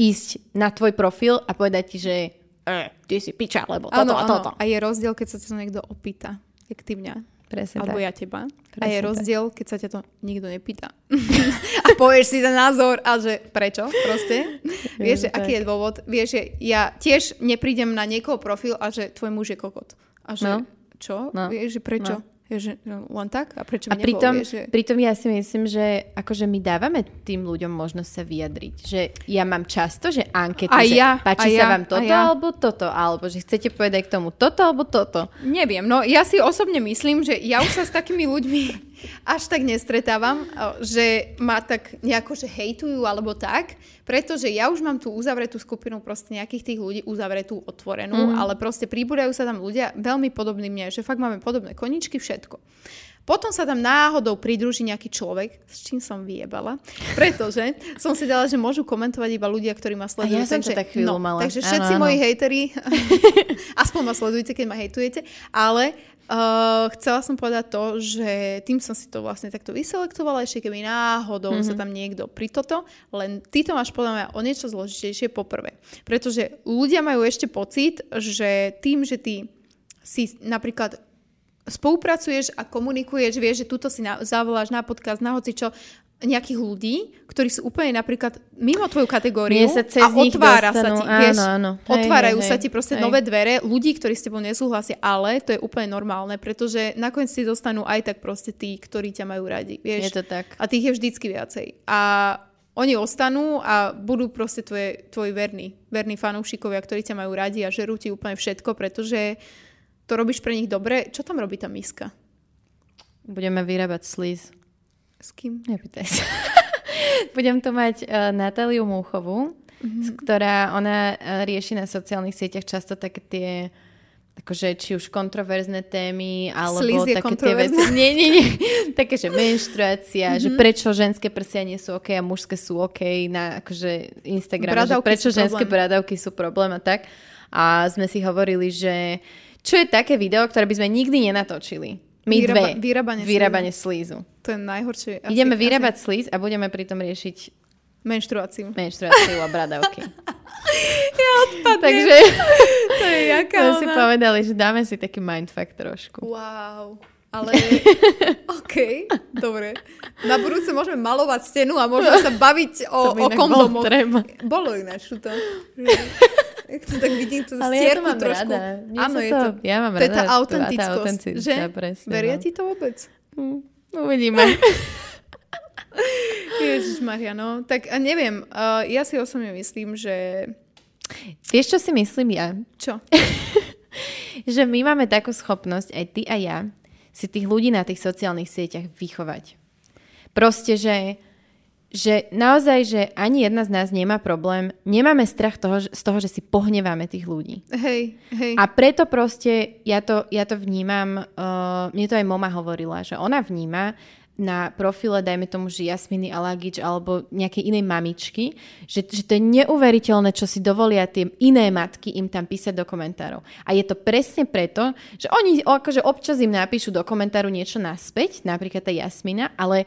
ísť na tvoj profil a povedať ti, že e, ty si piča, lebo toto Áno, a toto. A je rozdiel, keď sa ťa to niekto opýta. Jak ty mňa. Presne Alebo tak. ja teba. a Presne je tak. rozdiel, keď sa ťa to nikto nepýta. (laughs) a povieš si ten názor a že prečo proste. (laughs) Vieš, že aký je dôvod. Vieš, že ja tiež neprídem na niekoho profil a že tvoj muž je kokot. A že No. čo? No. Vieš, že prečo? No. Vieš, že no, len tak? A prečo A pritom? Vieš, že... pritom ja si myslím, že akože my dávame tým ľuďom možnosť sa vyjadriť. Že ja mám často, že ankety, Aj že ja, páči aj sa ja, vám toto ja. alebo toto, alebo že chcete povedať k tomu toto alebo toto. Neviem, no ja si osobne myslím, že ja už sa s takými ľuďmi až tak nestretávam, že ma tak nejako, že hejtujú alebo tak, pretože ja už mám tú uzavretú skupinu proste nejakých tých ľudí, uzavretú, otvorenú, mm. ale proste príbudajú sa tam ľudia veľmi podobní mne, že fakt máme podobné koničky, všetko. Potom sa tam náhodou pridruží nejaký človek, s čím som vyjebala, pretože som si dala, že môžu komentovať iba ľudia, ktorí ma sledujú. ja som to takže, tak chvíľu no, mala. Takže všetci áno. moji hejteri, (laughs) aspoň ma sledujte, keď ma hejtujete, ale uh, chcela som povedať to, že tým som si to vlastne takto vyselektovala, ešte keby náhodou mm-hmm. sa tam niekto pri toto, len ty to máš podľa mňa o niečo zložitejšie poprvé. Pretože ľudia majú ešte pocit, že tým, že ty si napríklad spolupracuješ a komunikuješ, vieš, že tuto si na, zavoláš na podcast, na hocičo, nejakých ľudí, ktorí sú úplne napríklad mimo tvoju kategóriu sa cez a otvára sa ti, vieš, áno, áno. Hej, otvárajú hej, sa ti proste hej. nové dvere ľudí, ktorí s tebou nesúhlasia, ale to je úplne normálne, pretože nakoniec si dostanú aj tak proste tí, ktorí ťa majú radi, vieš. Je to tak. A tých je vždycky viacej. A oni ostanú a budú proste tvoje, tvoji verní, verní fanúšikovia, ktorí ťa majú radi a žerú ti úplne všetko, pretože to robíš pre nich dobre. Čo tam robí tá miska? Budeme vyrábať slíz. S kým? Nepýtaj sa. (laughs) Budem tu mať uh, Natáliu Múchovú, mm-hmm. ktorá ona uh, rieši na sociálnych sieťach často také tie akože či už kontroverzné témy, alebo Slíz je také tie veci. (laughs) Nie, nie, nie. Také, že menštruácia, mm-hmm. že prečo ženské prsia nie sú OK a mužské sú OK na akože Instagrame, že prečo ženské problém. bradavky sú problém a tak. A sme si hovorili, že čo je také video, ktoré by sme nikdy nenatočili. My Vyraba- dve. vyrábanie slízu. vyrábanie slízu. To je najhoršie. Asi, Ideme asi vyrábať slíz a budeme pritom riešiť menštruáciu. menštruáciu a bradavky. (laughs) Ja odpadnem. Takže (laughs) to je jaká sme si ona. povedali, že dáme si taký mindfuck trošku. Wow. Ale, (laughs) OK, dobre. Na budúce môžeme malovať stenu a môžeme sa baviť o, o kondomoch. Bolo ináč to. Jak to tak vidím, tú Ale ja to mám trošku. rada. Mne Áno, je to- ja mám to je rada tá tú- tá autentickosť. že? presne, Veria no. ti to vôbec? Hm, Uvidíme. (laughs) Ježiš Maria, no. Tak a neviem, uh, ja si osobne myslím, že... Vieš, čo si myslím ja? Čo? (laughs) Že my máme takú schopnosť, aj ty a ja, si tých ľudí na tých sociálnych sieťach vychovať. Proste, že, že naozaj, že ani jedna z nás nemá problém, nemáme strach toho, z toho, že si pohneváme tých ľudí. Hej, hej. A preto proste ja to, ja to vnímam, uh, mne to aj mama hovorila, že ona vníma na profile, dajme tomu, že Jasminy Alagič alebo nejakej inej mamičky, že, že to je neuveriteľné, čo si dovolia tie iné matky im tam písať do komentárov. A je to presne preto, že oni akože občas im napíšu do komentáru niečo naspäť, napríklad tá Jasmina, ale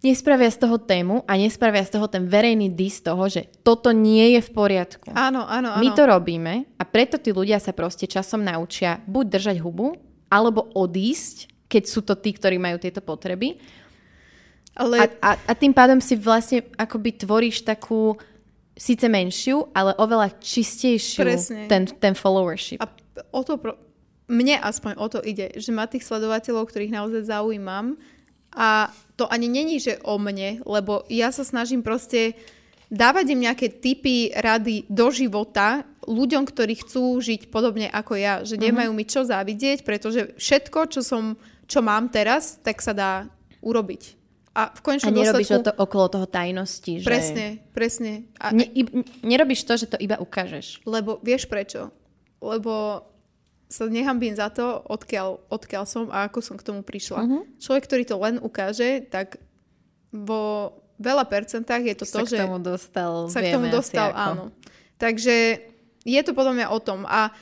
nespravia z toho tému a nespravia z toho ten verejný dis toho, že toto nie je v poriadku. Áno, áno, áno. My to robíme a preto tí ľudia sa proste časom naučia buď držať hubu, alebo odísť, keď sú to tí, ktorí majú tieto potreby. Ale A, a, a tým pádom si vlastne akoby tvoríš takú síce menšiu, ale oveľa čistejšiu Presne. ten, ten followership. A o to, pro... mne aspoň o to ide, že má tých sledovateľov, ktorých naozaj zaujímam a to ani není, že o mne, lebo ja sa snažím proste dávať im nejaké typy, rady do života ľuďom, ktorí chcú žiť podobne ako ja, že nemajú mi čo závidieť, pretože všetko, čo som, čo mám teraz, tak sa dá urobiť. A v A konečnom nerobíš dôsledku... to okolo toho tajnosti. Že... Presne, presne. A, Ne, i, nerobíš to, že to iba ukážeš. Lebo vieš prečo? Lebo sa nehambím za to, odkiaľ, odkiaľ som a ako som k tomu prišla. Mhm. Človek, ktorý to len ukáže, tak vo veľa percentách je to sa to, k že tomu dostal, sa k tomu dostal, ako. áno. Takže je to podľa mňa o tom. A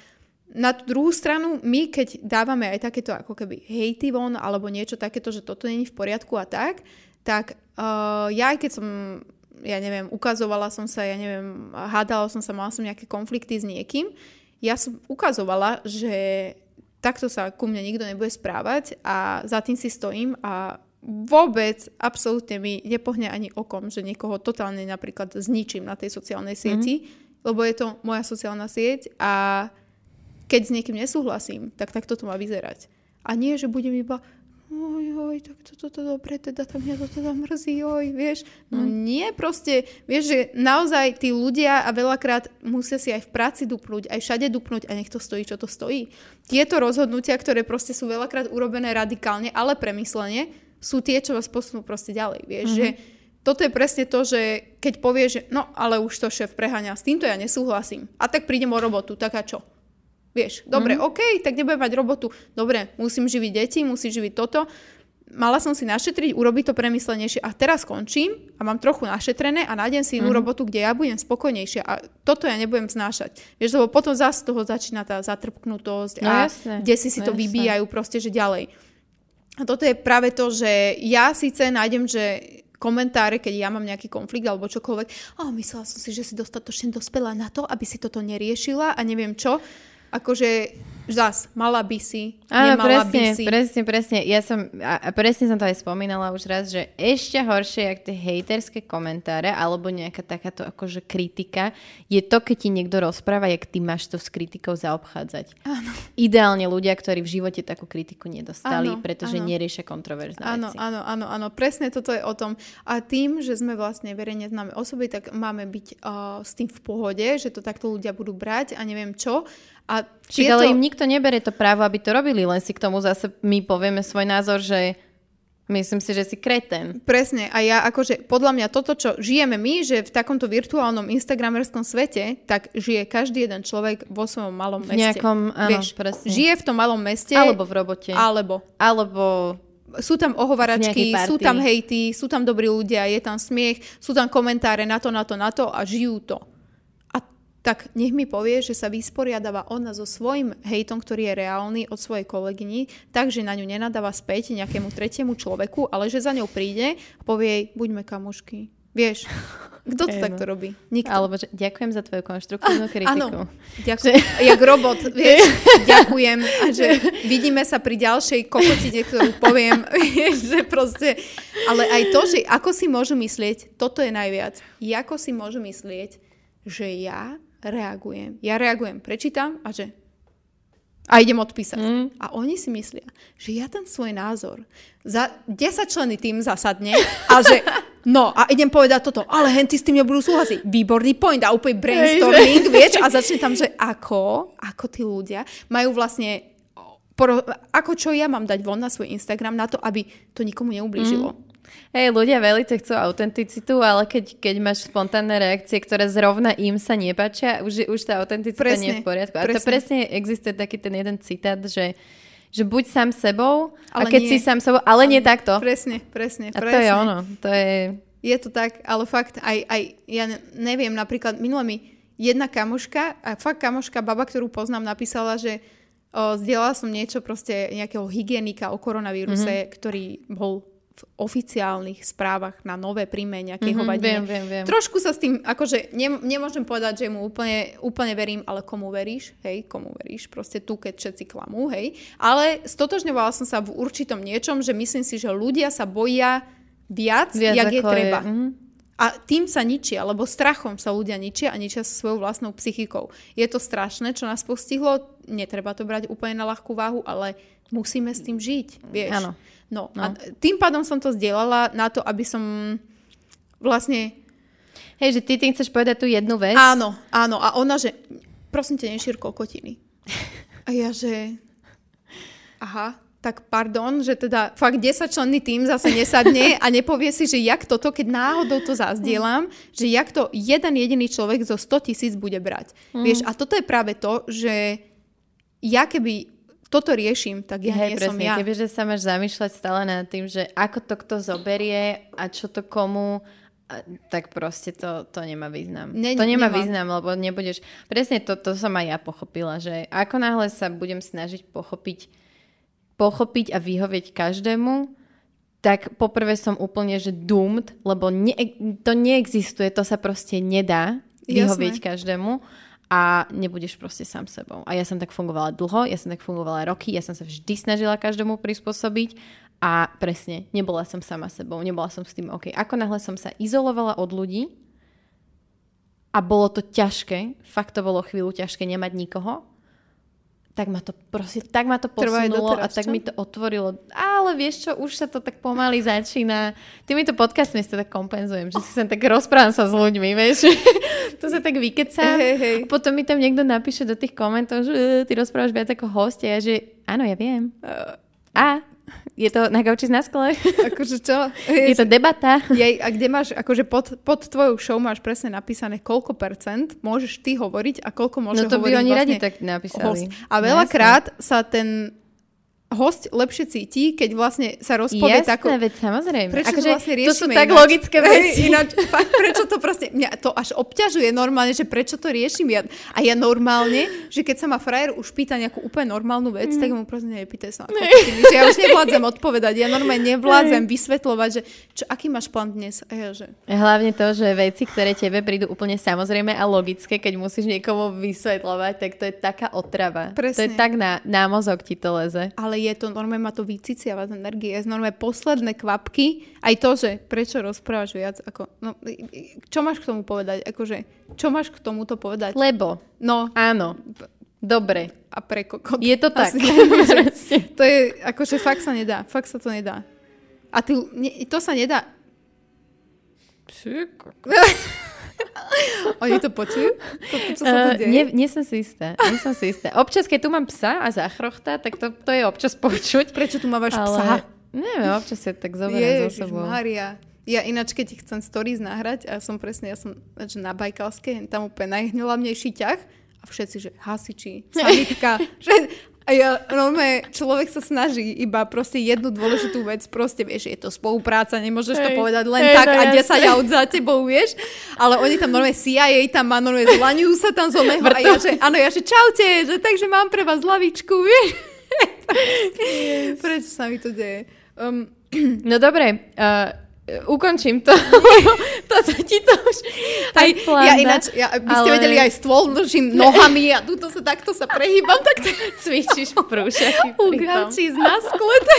na tú druhú stranu, my keď dávame aj takéto ako keby hejty von, alebo niečo takéto, že toto není v poriadku a tak, tak uh, ja aj keď som ja neviem, ukazovala som sa, ja neviem, hádala som sa, mala som nejaké konflikty s niekým, ja som ukazovala, že takto sa ku mne nikto nebude správať a za tým si stojím a vôbec, absolútne mi nepohne ani okom, že niekoho totálne napríklad zničím na tej sociálnej sieti, mm-hmm. lebo je to moja sociálna sieť a keď s niekým nesúhlasím, tak takto to má vyzerať. A nie, že budem iba oj, oj, tak toto to, to dobre, teda tam mňa to teda mrzí, oj, vieš. No mm. nie, proste, vieš, že naozaj tí ľudia a veľakrát musia si aj v práci dupnúť, aj všade dupnúť a nech to stojí, čo to stojí. Tieto rozhodnutia, ktoré proste sú veľakrát urobené radikálne, ale premyslene, sú tie, čo vás posunú proste ďalej, vieš, mm-hmm. že toto je presne to, že keď povieš, že no, ale už to šéf preháňa, s týmto ja nesúhlasím. A tak prídem o robotu, tak a čo? Vieš, dobre, mm. OK, tak nebudem mať robotu. Dobre, musím živiť deti, musím živiť toto. Mala som si našetriť, urobiť to premyslenejšie a teraz končím a mám trochu našetrené a nájdem si inú mm. robotu, kde ja budem spokojnejšia a toto ja nebudem znášať. Vieš, lebo potom zase z toho začína tá zatrpknutosť No a jasné, kde si si to jasné. vybíjajú proste, že ďalej. A toto je práve to, že ja síce nájdem, že komentáre, keď ja mám nejaký konflikt alebo čokoľvek, a myslela som si, že si dostatočne dospela na to, aby si toto neriešila a neviem čo. Akože zas, mala by si, Áno, nemala presne, by si. presne, presne. Ja som, a, a presne som to aj spomínala už raz, že ešte horšie, jak tie hejterské komentáre, alebo nejaká takáto akože kritika, je to, keď ti niekto rozpráva, jak ty máš to s kritikou zaobchádzať. Áno. Ideálne ľudia, ktorí v živote takú kritiku nedostali, Áno, pretože áno. neriešia kontroverzné Áno, veci. áno, áno, áno, presne toto je o tom. A tým, že sme vlastne verejne známe osoby, tak máme byť uh, s tým v pohode, že to takto ľudia budú brať a neviem čo. A tieto... ale im nikto nebere to právo, aby to robili, len si k tomu zase my povieme svoj názor, že myslím si, že si kreten. Presne. A ja akože, podľa mňa toto, čo žijeme my, že v takomto virtuálnom instagramerskom svete, tak žije každý jeden človek vo svojom malom V meste. nejakom, áno, Vieš, presne. žije v tom malom meste. Alebo v robote. Alebo. Alebo Sú tam ohovaračky, sú tam hejty, sú tam dobrí ľudia, je tam smiech, sú tam komentáre na to, na to, na to a žijú to. Tak nech mi povie, že sa vysporiadáva ona so svojím hejtom, ktorý je reálny od svojej kolegyni, takže na ňu nenadáva späť nejakému tretiemu človeku, ale že za ňou príde a povie jej, buďme kamošky. Vieš, kto to Áno. takto robí? Nikto. Alebo že ďakujem za tvoju konštruktívnu kritiku. Áno, ďakujem. Jak robot, vieš, (laughs) ďakujem a že vidíme sa pri ďalšej kokotine, ktorú poviem, (laughs) vieš, že proste, ale aj to, že ako si môžu myslieť, toto je najviac, ako si môžu myslieť, že ja reagujem. Ja reagujem, prečítam a že a idem odpísať. Mm. A oni si myslia, že ja ten svoj názor za 10 členy tým zasadne a že (laughs) no a idem povedať toto, ale henty s tým nebudú súhlasiť. Výborný point a úplne brainstorming, vieš, a začne tam, že ako, ako tí ľudia majú vlastne ako čo ja mám dať von na svoj Instagram na to, aby to nikomu neublížilo. Mm. Hej, ľudia veľmi chcú autenticitu, ale keď, keď máš spontánne reakcie, ktoré zrovna im sa nepáčia, už, už tá autenticita Presne, nie je v poriadku. A to presne. presne existuje taký ten jeden citát, že, že buď sám sebou, a Ale keď nie. si sám sebou, ale nie takto. Presne, presne, A presne. to je ono. To je... Je to tak, ale fakt aj, aj ja ne- neviem, napríklad minule mi jedna kamoška, a fakt kamoška, baba, ktorú poznám, napísala, že o, zdieľala som niečo proste nejakého hygienika o koronavíruse, Mhm. mm-hmm. ktorý bol oficiálnych správach na nové príjme nejakej Mhm, mm-hmm, viem, viem, viem. Trošku sa s tým, akože ne, nemôžem povedať, že mu úplne, úplne verím, ale komu veríš, hej, komu veríš, proste tu, keď všetci klamú, hej. Ale stotožňovala som sa v určitom niečom, že myslím si, že ľudia sa boja viac, Viac jak je ako je, treba. mhm. A tým sa ničia, lebo strachom sa ľudia ničia a ničia sa svojou vlastnou psychikou. Je to strašné, čo nás postihlo, netreba to brať úplne na ľahkú váhu, ale musíme s tým žiť, vieš. Áno. No, No. a tým pádom som to zdieľala na to, aby som vlastne... Hej, že ty tým chceš povedať tú jednu vec. Áno, áno. A ona, že prosím ťa, nešír kokotiny. (laughs) A ja, že aha, tak pardon, že teda fakt 10 členný tým zase nesadne a (laughs) nepovie si, že jak toto, keď náhodou to zazdielam, že jak to jeden jediný človek zo 100 tisíc bude brať. Mm. Vieš, a toto je práve to, že ja keby toto riešim, tak ja Hej, nie som presne, ja. Kebyže sa máš zamýšľať stále nad tým, že ako to kto zoberie a čo to komu, a- tak proste to, to nemá význam. Ne- to nemá, nemá. význam, lebo nebudeš... Presne to, to som aj ja pochopila, že ako náhle sa budem snažiť pochopiť, pochopiť a vyhovieť každému, tak poprvé som úplne, že doomed, lebo ne, to neexistuje, to sa proste nedá vyhovieť Jasné. každému a nebudeš proste sám sebou. A ja som tak fungovala dlho, ja som tak fungovala roky, ja som sa vždy snažila každému prispôsobiť a presne, nebola som sama sebou, nebola som s tým OK. Ako náhle som sa izolovala od ľudí a bolo to ťažké, fakt to bolo chvíľu ťažké nemať nikoho, tak ma to proste, tak ma to posunulo a tak čo? mi to otvorilo. Ale vieš čo, už sa to tak pomaly začína. Týmito podcastmi sa tak kompenzujem, že si sem tak rozprávam sa s ľuďmi, vieš. (laughs) to sa tak vykecám. A potom mi tam niekto napíše do tých komentov, že "E, ty rozprávaš viac ako host a ja, že áno, ja viem. A je to na gauči na skle. (laughs) Akože čo? je to debata. Jej, a kde máš, akože pod, pod tvojou show máš presne napísané, koľko percent môžeš ty hovoriť a koľko môže No to by hovoriť oni radi vlastne tak napísali. host. A No veľakrát sa ten host lepšie cíti, keď vlastne sa rozpovie Jasné, takou... veď samozrejme. Prečo akože, to vlastne to sú riešime tak ináč? logické veci. Ináč, fakt, prečo to proste... Mňa to až obťažuje normálne, že prečo to riešim ja. A ja normálne, že keď sa ma frajer už pýta nejakú úplne normálnu vec, Mm. tak mu proste nepýtaj sa. Že ja už nevládzem odpovedať. Ja normálne nevládzem vysvetľovať, že čo, aký máš plán dnes. A ja, že... Hlavne to, že veci, ktoré tebe prídu úplne samozrejme a logické, keď musíš niekomu vysvetľovať, tak to je taká otrava. To je Presne. tak na, na mozog ti to leze. Ale je to normálne, ma to vyciciava z energie. Je normálne posledné kvapky. Aj to, že prečo rozprávaš viac ako... No, čo máš k tomu povedať? Akože, čo máš k tomuto povedať? Lebo, No, áno, dobre, a pre kokot. je to tak. (laughs) To je, akože fakt sa nedá. Fakt sa to nedá. A ty, nie, to sa nedá. (laughs) (laughs) Oni to počujú? To, čo sa Uh, tu deje? nie, nie som si istá. Nie som si istá. Občas, keď tu mám psa a zachrochta, tak to, to je občas počuť. Prečo tu mávaš ale... psa? Neviem, občas sa tak zoberiem Ježiš sebou. Maria. Ja ináč, keď chcem stories nahrať, a som presne, ja som na Bajkalskej, tam úplne najhľadnejší ťah a všetci, že hasiči, sanitka, (laughs) že a ja, normálne, človek sa snaží iba proste jednu dôležitú vec, proste vieš, je to spolupráca, nemôžeš to Hej. povedať len Hej, tak no a jasné. 10 aut za tebou, vieš, ale oni tam normálne CIA tam má, normálne zlaňujú sa tam z oného a ja, že áno, ja, že čaute, že takže mám pre vás lavičku, vieš. (laughs) Prečo sa mi to deje? Um, No dobre, uh, ukončím to. (laughs) to sa ti to už Aj, ja planda, ináč, ja, by ste ale vedeli, aj stôl držím nohami a tuto sa takto sa prehýbam, tak to (laughs) cvičíš v prúšaky u pri tom. gaučí z nasklete.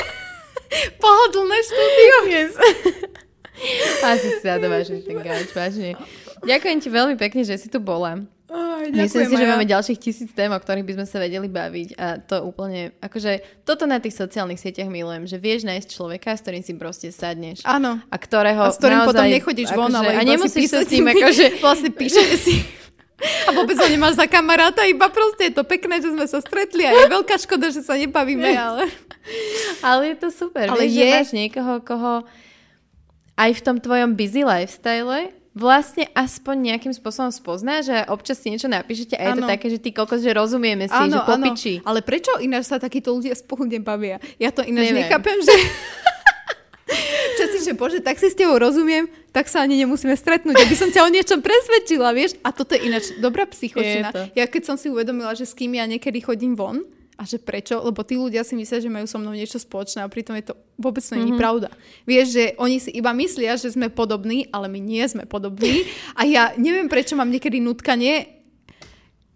(laughs) Pohodlné štúdio. Yes. Asi si zadovážeš ten gauč, vážne. Ďakujem ti veľmi pekne, že si tu bola. Aj, Myslím si, že máme ďalších tisíc tém, o ktorých by sme sa vedeli baviť a to úplne, akože toto na tých sociálnych sieťach milujem, že vieš nájsť človeka, s ktorým si proste sadneš Áno. a ktorého A s ktorým naozaj, potom nechodíš von, akože, ale a nemusíš sa s ním (laughs) akože Vlastne píšete (laughs) si. A vôbec ho nemáš za kamaráta, iba proste je to pekné, že sme sa stretli a je veľká škoda, že sa nebavíme, (laughs) ale... Ale je to super, Ale vieš, je- že máš niekoho, koho aj v tom tvojom busy lifestyle vlastne aspoň nejakým spôsobom spoznáš a občas si niečo napíšete a je to Áno. také, že ty kokos, že rozumieme si, že popiči. Ale prečo ináč sa takíto ľudia spolu nebavia? Ja to ináč Neviem. nechápem, že... (laughs) Všetci, že bože, tak si s tebou rozumiem, tak sa ani nemusíme stretnúť, aby som ťa o niečom presvedčila, vieš? A toto je ináč dobrá psychočina. To. Ja keď som si uvedomila, že s kým ja niekedy chodím von, a že prečo? Lebo tí ľudia si myslia, že majú so mnou niečo spoločné a pritom je to vôbec nie je pravda. Vieš, že oni si iba myslia, že sme podobní, ale my nie sme podobní. A ja neviem, prečo mám niekedy nutkanie.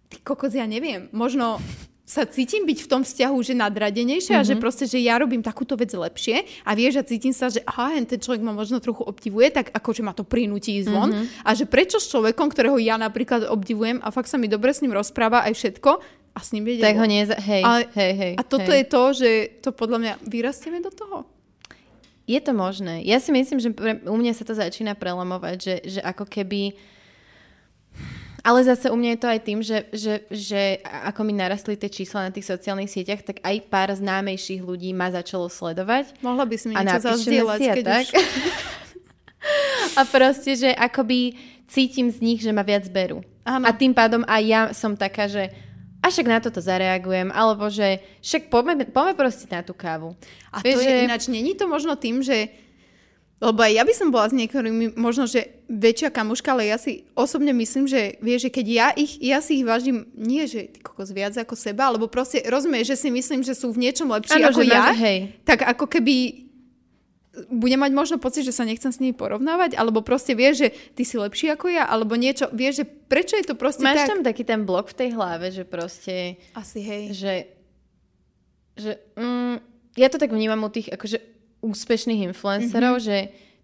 Ty kokos, ja neviem. Možno sa cítim byť v tom vzťahu, že nadradenejšie a že proste, že ja robím takúto vec lepšie a vieš, a cítim sa, že aha, ten človek ma možno trochu obdivuje, tak akože ma to prinúti ísť von. A že prečo s človekom, ktorého ja napríklad obdivujem a fakt sa mi dobre s ním rozpráva aj všetko a s ním vedie Tak ho nie... Hej, Ale- hej, hej. A toto hej. je to, že to podľa mňa vyrastieme do toho. Je to možné. Ja si myslím, že pre, u mňa sa to začína prelamovať, že, že ako keby... Ale zase u mňa je to aj tým, že, že, že ako mi narastli tie čísla na tých sociálnych sieťach, tak aj pár známejších ľudí ma začalo sledovať. Mohla by si mi niečo zazdieľať, si keď tak. už... (laughs) A proste, že akoby cítim z nich, že ma viac berú. Áno. A tým pádom aj ja som taká, že a však na toto zareagujem, alebo že však poďme, poďme proste na tú kávu. A Vieš, to je že- ináč, není to možno tým, že lebo aj ja by som bola s niektorými možno, že väčšia kamuška, ale ja si osobne myslím, že vieš, že keď ja ich, ja si ich vážim, nie že ty kokos viac ako seba, alebo proste rozumieš, že si myslím, že sú v niečom lepší Áno, ako ja, hej. tak ako keby budem mať možno pocit, že sa nechcem s nimi porovnávať, alebo proste vieš, že ty si lepší ako ja, alebo niečo, vieš, že prečo je to proste Máš tak? tam taký ten blok v tej hlave, že proste, Asi hej. že, že mm, ja to tak vnímam u tých akože úspešných influencerov, Mhm. mm-hmm. že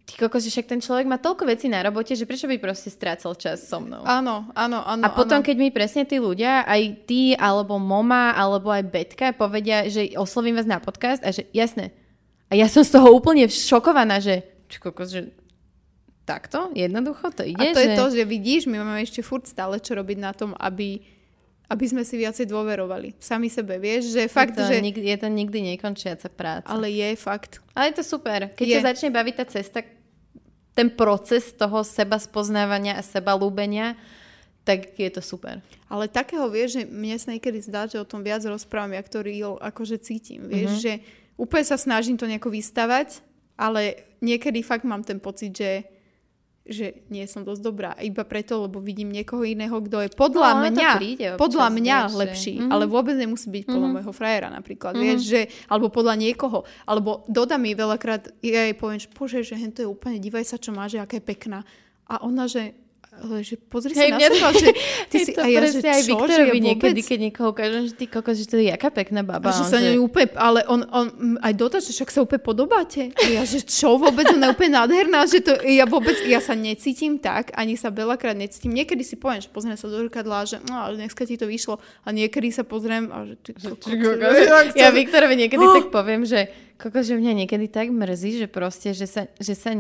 ty kokos, že však ten človek má toľko vecí na robote, že prečo by proste strácal čas so mnou. Áno, áno, áno. A potom, áno. keď mi presne tí ľudia, aj ty, alebo mama, alebo aj Betka povedia, že oslovím vás na podcast a že jasné. A ja som z toho úplne šokovaná, že či kokos, že takto, jednoducho to ide. A to že... je to, že vidíš, my máme ešte furt stále čo robiť na tom, aby, aby sme si viacej dôverovali. Sami sebe, vieš, že fakt, je to, že... nikdy, je to nikdy nekončiaca práca. Ale, je fakt. Ale je to super. Keď Je. ťa začne baviť tá cesta, ten proces toho seba spoznávania a seba lúbenia, tak je to super. Ale takého, vieš, že mne sa niekedy zdá, že o tom viac rozprávam, jak to real akože cítim. Vieš, Mhm. že úplne sa snažím to nejako vystavať, ale niekedy fakt mám ten pocit, že že nie som dosť dobrá. Iba preto, lebo vidím niekoho iného, kto je podľa No, mňa, príde občas, podľa mňa vieš, lepší, Mhm. ale vôbec nemusí byť podľa môjho frajera napríklad, vieš, že, alebo podľa niekoho, alebo Doda mi veľakrát, ja jej poviem, že bože, že hen to je úplne, divaj sa, čo má, že aká je pekná. A ona, že, ale že pozri sa Hej, na seba, že ty si, to a ja, že aj čo, že Viktorovi ja niekedy, keď niekoho ukážem, že ty kokos, že to je jaká pekná baba. a že on sa ňu úplne, ale on, on aj dotaz, že však sa úplne podobáte. A ja, že čo vôbec, ona je úplne nádherná, že to, ja vôbec, ja sa necítim tak, ani sa veľakrát necítim. Niekedy si poviem, že pozriem sa do zrkadla, že no, ale dneska ti to vyšlo. A niekedy sa pozriem a že ty kokos, že- Ja Viktorovi niekedy Oh. tak poviem, že kokos, že mňa niekedy tak mrzí, že proste, že sa, že sa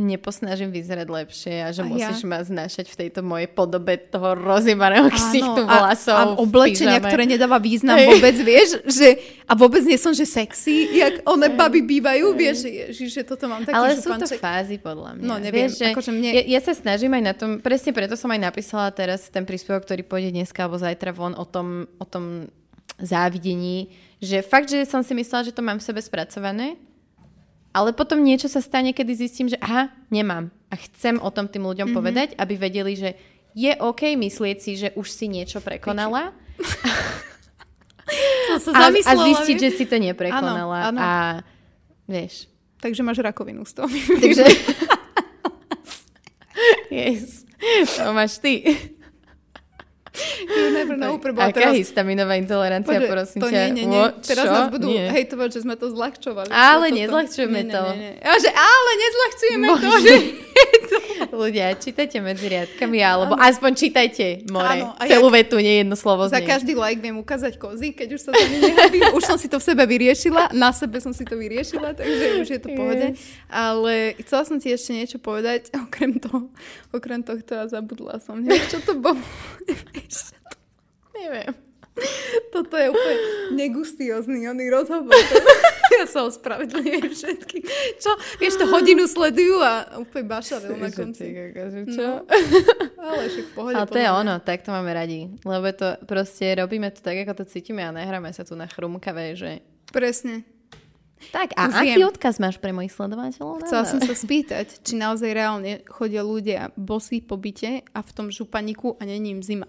neposnažím vyzerať lepšie a že A ja? musíš ma znášať v tejto mojej podobe toho rozhybaného ksichtu vlasov. a, a oblečenia, ktoré nedáva význam Hej. vôbec, vieš, že a vôbec nie som, že sexy, jak one baby bývajú, vieš, že, že toto mám taký Ale sú to fázy, podľa mňa. No, neviem, Vieš, že akože mne- ja, ja sa snažím aj na tom, presne preto som aj napísala teraz ten príspevok, ktorý pôjde dneska alebo zajtra von o tom, o tom závidení, že fakt, že som si myslela, že to mám v sebe spracované, ale potom niečo sa stane, kedy zistím, že aha, nemám. A chcem o tom tým ľuďom mm-hmm. povedať, aby vedeli, že je OK myslieť si, že už si niečo prekonala (laughs) Som sa a, a zistiť, že si to neprekonala. Áno, áno. A vieš, Takže máš rakovinu z toho. Takže... (laughs) yes. To máš ty. You never know, preboha, Aká teraz, histaminová intolerancia, Bože, prosím to ťa? nie, nie, nie. Wo- Teraz čo? nás budú Nie. hejtovať, že sme to zľahčovali. Ale Toto. nezľahčujeme Nie, nie, to. nie, nie. A že ale nezľahčujeme to, Bože. že... (laughs) Ľudia, čítajte medzi riadkami, alebo aspoň čítajte more. Áno, a Celú vetu, nie jedno slovo z Za nej. každý like viem ukázať kozy, keď už sa to nehabím. Už som si to v sebe vyriešila, na sebe som si to vyriešila, takže už je to pohode. Yes. Ale chcela som ti ešte niečo povedať, okrem toho, okrem tohto a zabudla som. Neviem, čo to bolo. (laughs) Neviem. Toto je úplne negustiózny oný rozhovor. (laughs) ja sa ospravedlňujem všetkým. Čo? Vieš, to hodinu sledujú a úplne bašavel na konci. kokos, že čo? No. (laughs) Ale však v pohode. Ale to je mňa. ono, tak to máme radi. Lebo to proste, robíme to tak, ako to cítime a nehráme sa tu na chrumkavé, že... Presne. Tak, a Už aký viem. odkaz máš pre mojich sledovateľov? Chcela som sa spýtať, či naozaj reálne chodia ľudia bosí po byte a v tom županiku a není im zima.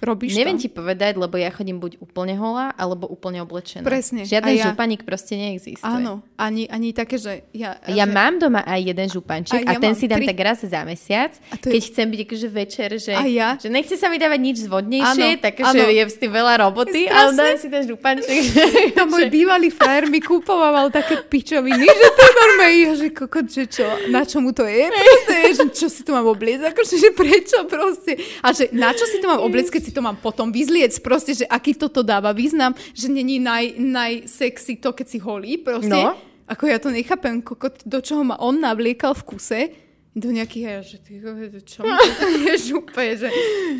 Robíš Neviem to? ti povedať, lebo ja chodím buď úplne holá, alebo úplne oblečená. Presne, Žiaden a ja. županík proste neexistuje. Áno, ani, ani také, že ja... Ja že, mám doma aj jeden županček A a, ja ten mám si dám tri. tak raz za mesiac, A je- keď chcem byť akože večer, že, A ja? že nechce sa mi dávať nič zvodnejšie, Áno, také, áno. že je s tým veľa roboty, Strašne. ale dám si ten županček. (laughs) To môj bývalý frajer mi kúpoval také pičoviny, že to je normálne, že kokot, že čo, na čo mu to je? Proste, že čo si to mám obliecť, akože, že prečo proste. A že na čo si to mám obliecť, keď si to mám potom vyzliec, proste, že aký toto dáva význam, že není naj, najsexy to, keď si holí, proste. No. Ako ja to nechápem, kokot, do čoho ma on navliekal v kuse, do nejakých, ja, že ty, čo mi to (laughs) vieš úplne, že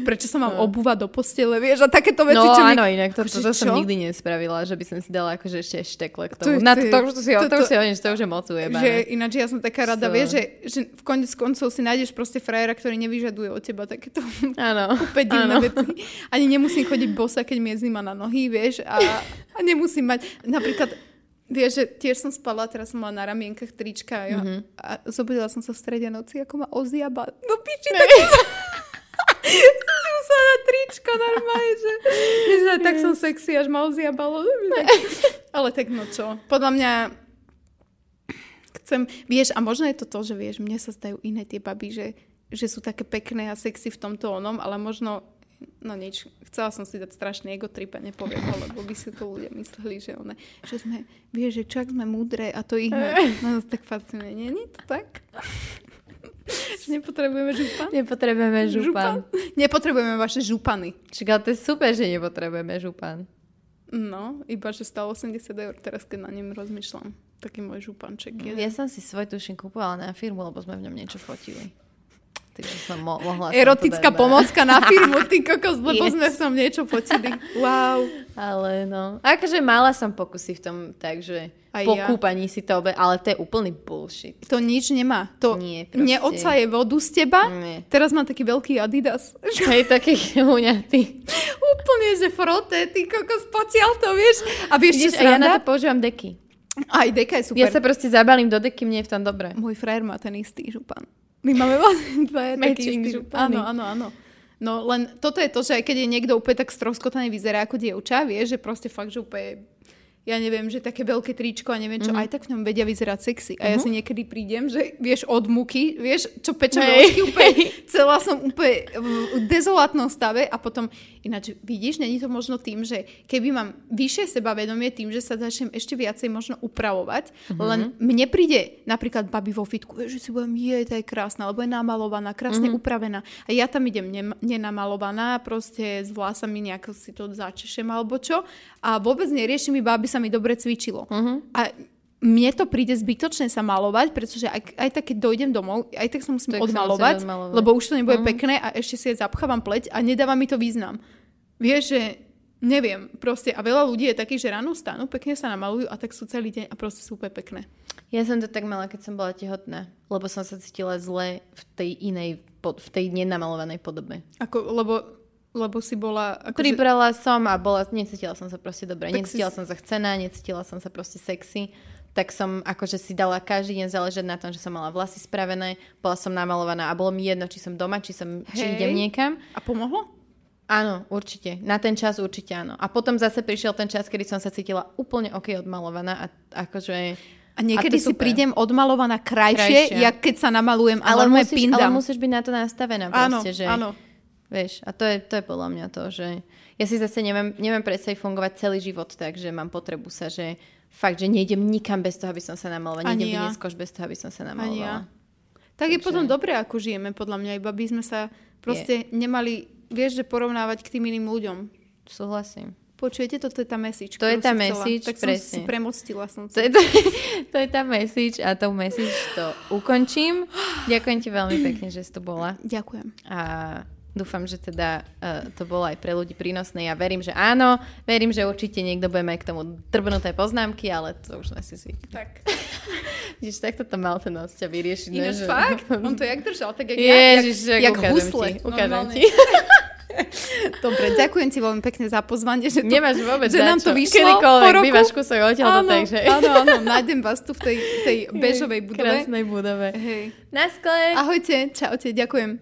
prečo sa mám No. obúvať do postele, vieš, a takéto veci, No čo mi... áno, inak to, akože to, to som čo? nikdy nespravila, že by som si dala akože ešte štekle k To tomu. je- Na to to, je- to, to si, to, to- si to už je moc Že ináč ja som taká rada, So- vieš, že, že v konec koncov si nájdeš proste frajera, ktorý nevyžaduje od teba takéto Áno, (laughs) úplne divné áno. veci. Ani nemusím chodiť bosa, keď mi je zima na nohy, vieš, a, a nemusím mať, napríklad, vieš, že tiež som spala, teraz som mala na ramienkach trička a, Mhm. a zobudila som sa v strede noci, ako ma oziaba. No piči, tak som (laughs) si musela na tričko normálne, že, že tak som sexy, až ma oziabalo. Ale tak no čo, podľa mňa chcem, vieš, a možno je to to, že vieš, mne sa zdajú iné tie baby, že, že sú také pekné a sexy v tomto onom, ale možno, no nič, chcela som si dať strašný ego trip a nepoviem ho, lebo by si to ľudia mysleli, že one, že sme, vieš, že čak sme múdre a to ich ne, no, tak fascinuje. Nie, nie to tak? Nepotrebujeme župan? Nepotrebujeme župan. Nepotrebujeme vaše župany. Čiže ale to je super, že nepotrebujeme župan. No, iba že stalo 80 eur teraz, keď na ním rozmýšľam. Taký môj županček je. Ja som si svoj tuším kúpovala na firmu, lebo sme v ňom niečo fotili. Takže som mo- mohla som Erotická na- pomocka na firmu, ty kokos, lebo Yes. sme v tom niečo fotili. Wow. Ale no, akože mala som pokusy v tom, takže Aj po ja. kúpaní si to obe, ale to je úplný bullshit. To nič nemá. To Nie, proste. neodsaje vodu z teba. Nie. Teraz mám taký veľký Adidas. (laughs) Hej, taký uňatý. Úplne, že frote, ty kokos, potiaľ to, vieš. A vieš, Vidíš, čo a ja na sranda? to používam deky. Aj deka je super. Ja sa proste zabalím do deky, mne je v tom dobre. Môj frajer má ten istý župan. My máme vlastne dva Matching. Áno, áno, áno. No len toto je to, že aj keď je niekto úplne tak stroskotaný vyzerá ako dievča, vieš, že proste fakt, že úplne ja neviem, že také veľké tričko a neviem čo, Mhm. aj tak v ňom vedia vyzerať sexy. A ja si niekedy prídem, že vieš, od muky, vieš, čo pečem rožky, úplne, celá som úplne v dezolátnom stave a potom, ináč vidíš, není to možno tým, že keby mám vyššie sebavedomie tým, že sa začnem ešte viacej možno upravovať, len mne príde napríklad babi vo fitku, vieš, že si budem, je, tá je krásna, alebo je namalovaná, krásne upravená. A ja tam idem nem- nenamalovaná, proste s vlasami nejako si to začešem alebo čo. A vôbec neriešim iba, aby sa mi dobre cvičilo. A mne to príde zbytočné sa malovať, pretože aj, aj tak, keď dojdem domov, aj tak sa musím Tak sa odmalovať, musí odmalovať. lebo už to nebude pekné a ešte si aj zapchávam pleť a nedáva mi to význam. Vieš, že neviem, proste a veľa ľudí je takých, že ráno stanú, pekne sa namalujú a tak sú celý deň a proste sú úplne pekné. Ja som to tak mala, keď som bola tehotná, lebo som sa cítila zle v tej inej, v tej nenamalovanej podobe. Ako, lebo, lebo si bola... Ako, Pribrala som a bola, necítila som sa proste dobre. Tak necítila si- som sa chcená, necítila som sa proste sexy. Tak som akože si dala každý deň záležať na tom, že som mala vlasy spravené, bola som namalovaná a bolo mi jedno, či som doma, či, som, či Hej. idem niekam. A pomohlo? Áno, určite. Na ten čas určite áno. A potom zase prišiel ten čas, kedy som sa cítila úplne ok odmalovaná a akože... A niekedy to si prídem odmalovaná krajšie, Krajšia. jak keď sa namalujem a Ale normálne musíš, ale pindam. musíš byť na to nastavená áno, proste, že... áno. Vieš, a to je, to je podľa mňa to, že ja si zase neviem, neviem predstaviť fungovať celý život tak, že mám potrebu sa, že fakt, že nejdem nikam bez toho, aby som sa namalovala. Ani Nejdem ja. vyniesť koš bez toho, aby som sa Ani ja. namalovala. Tak je Takže- potom dobré, ako žijeme, podľa mňa, iba by sme sa proste nemali, vieš, že porovnávať k tým iným ľuďom. Súhlasím. Počujete, toto je tá message. To je tá som chcela. message, Tak som presne. si premostila som To je, to, (laughs) to je tá message a tou message to ukončím. Ďakujem ti veľmi pekne, že si tu bola. Ďakujem. A dúfam, že teda uh, to bolo aj pre ľudí prínosné. Ja verím, že áno. Verím, že určite niekto bude mať k tomu drbnuté poznámky, ale to už sme si zvykli. Tak. (laughs) Vidíš, takto to mal ten nos ťa vyriešiť. Ináč že- fakt? (laughs) On to jak držal, tak jak ja, Ježiš, jak, jak jak husle. ti, ukážem (laughs) ti. Dobre, ďakujem ti veľmi pekne za pozvanie, že, to, Nemáš vôbec že nám to vyšlo Kedykoľvek po roku. bývaš kúsok takže... áno, áno, nájdem vás tu v tej, tej bežovej budove. Krásnej budove. Hej. Na skle. Ahojte, čaute, ďakujem.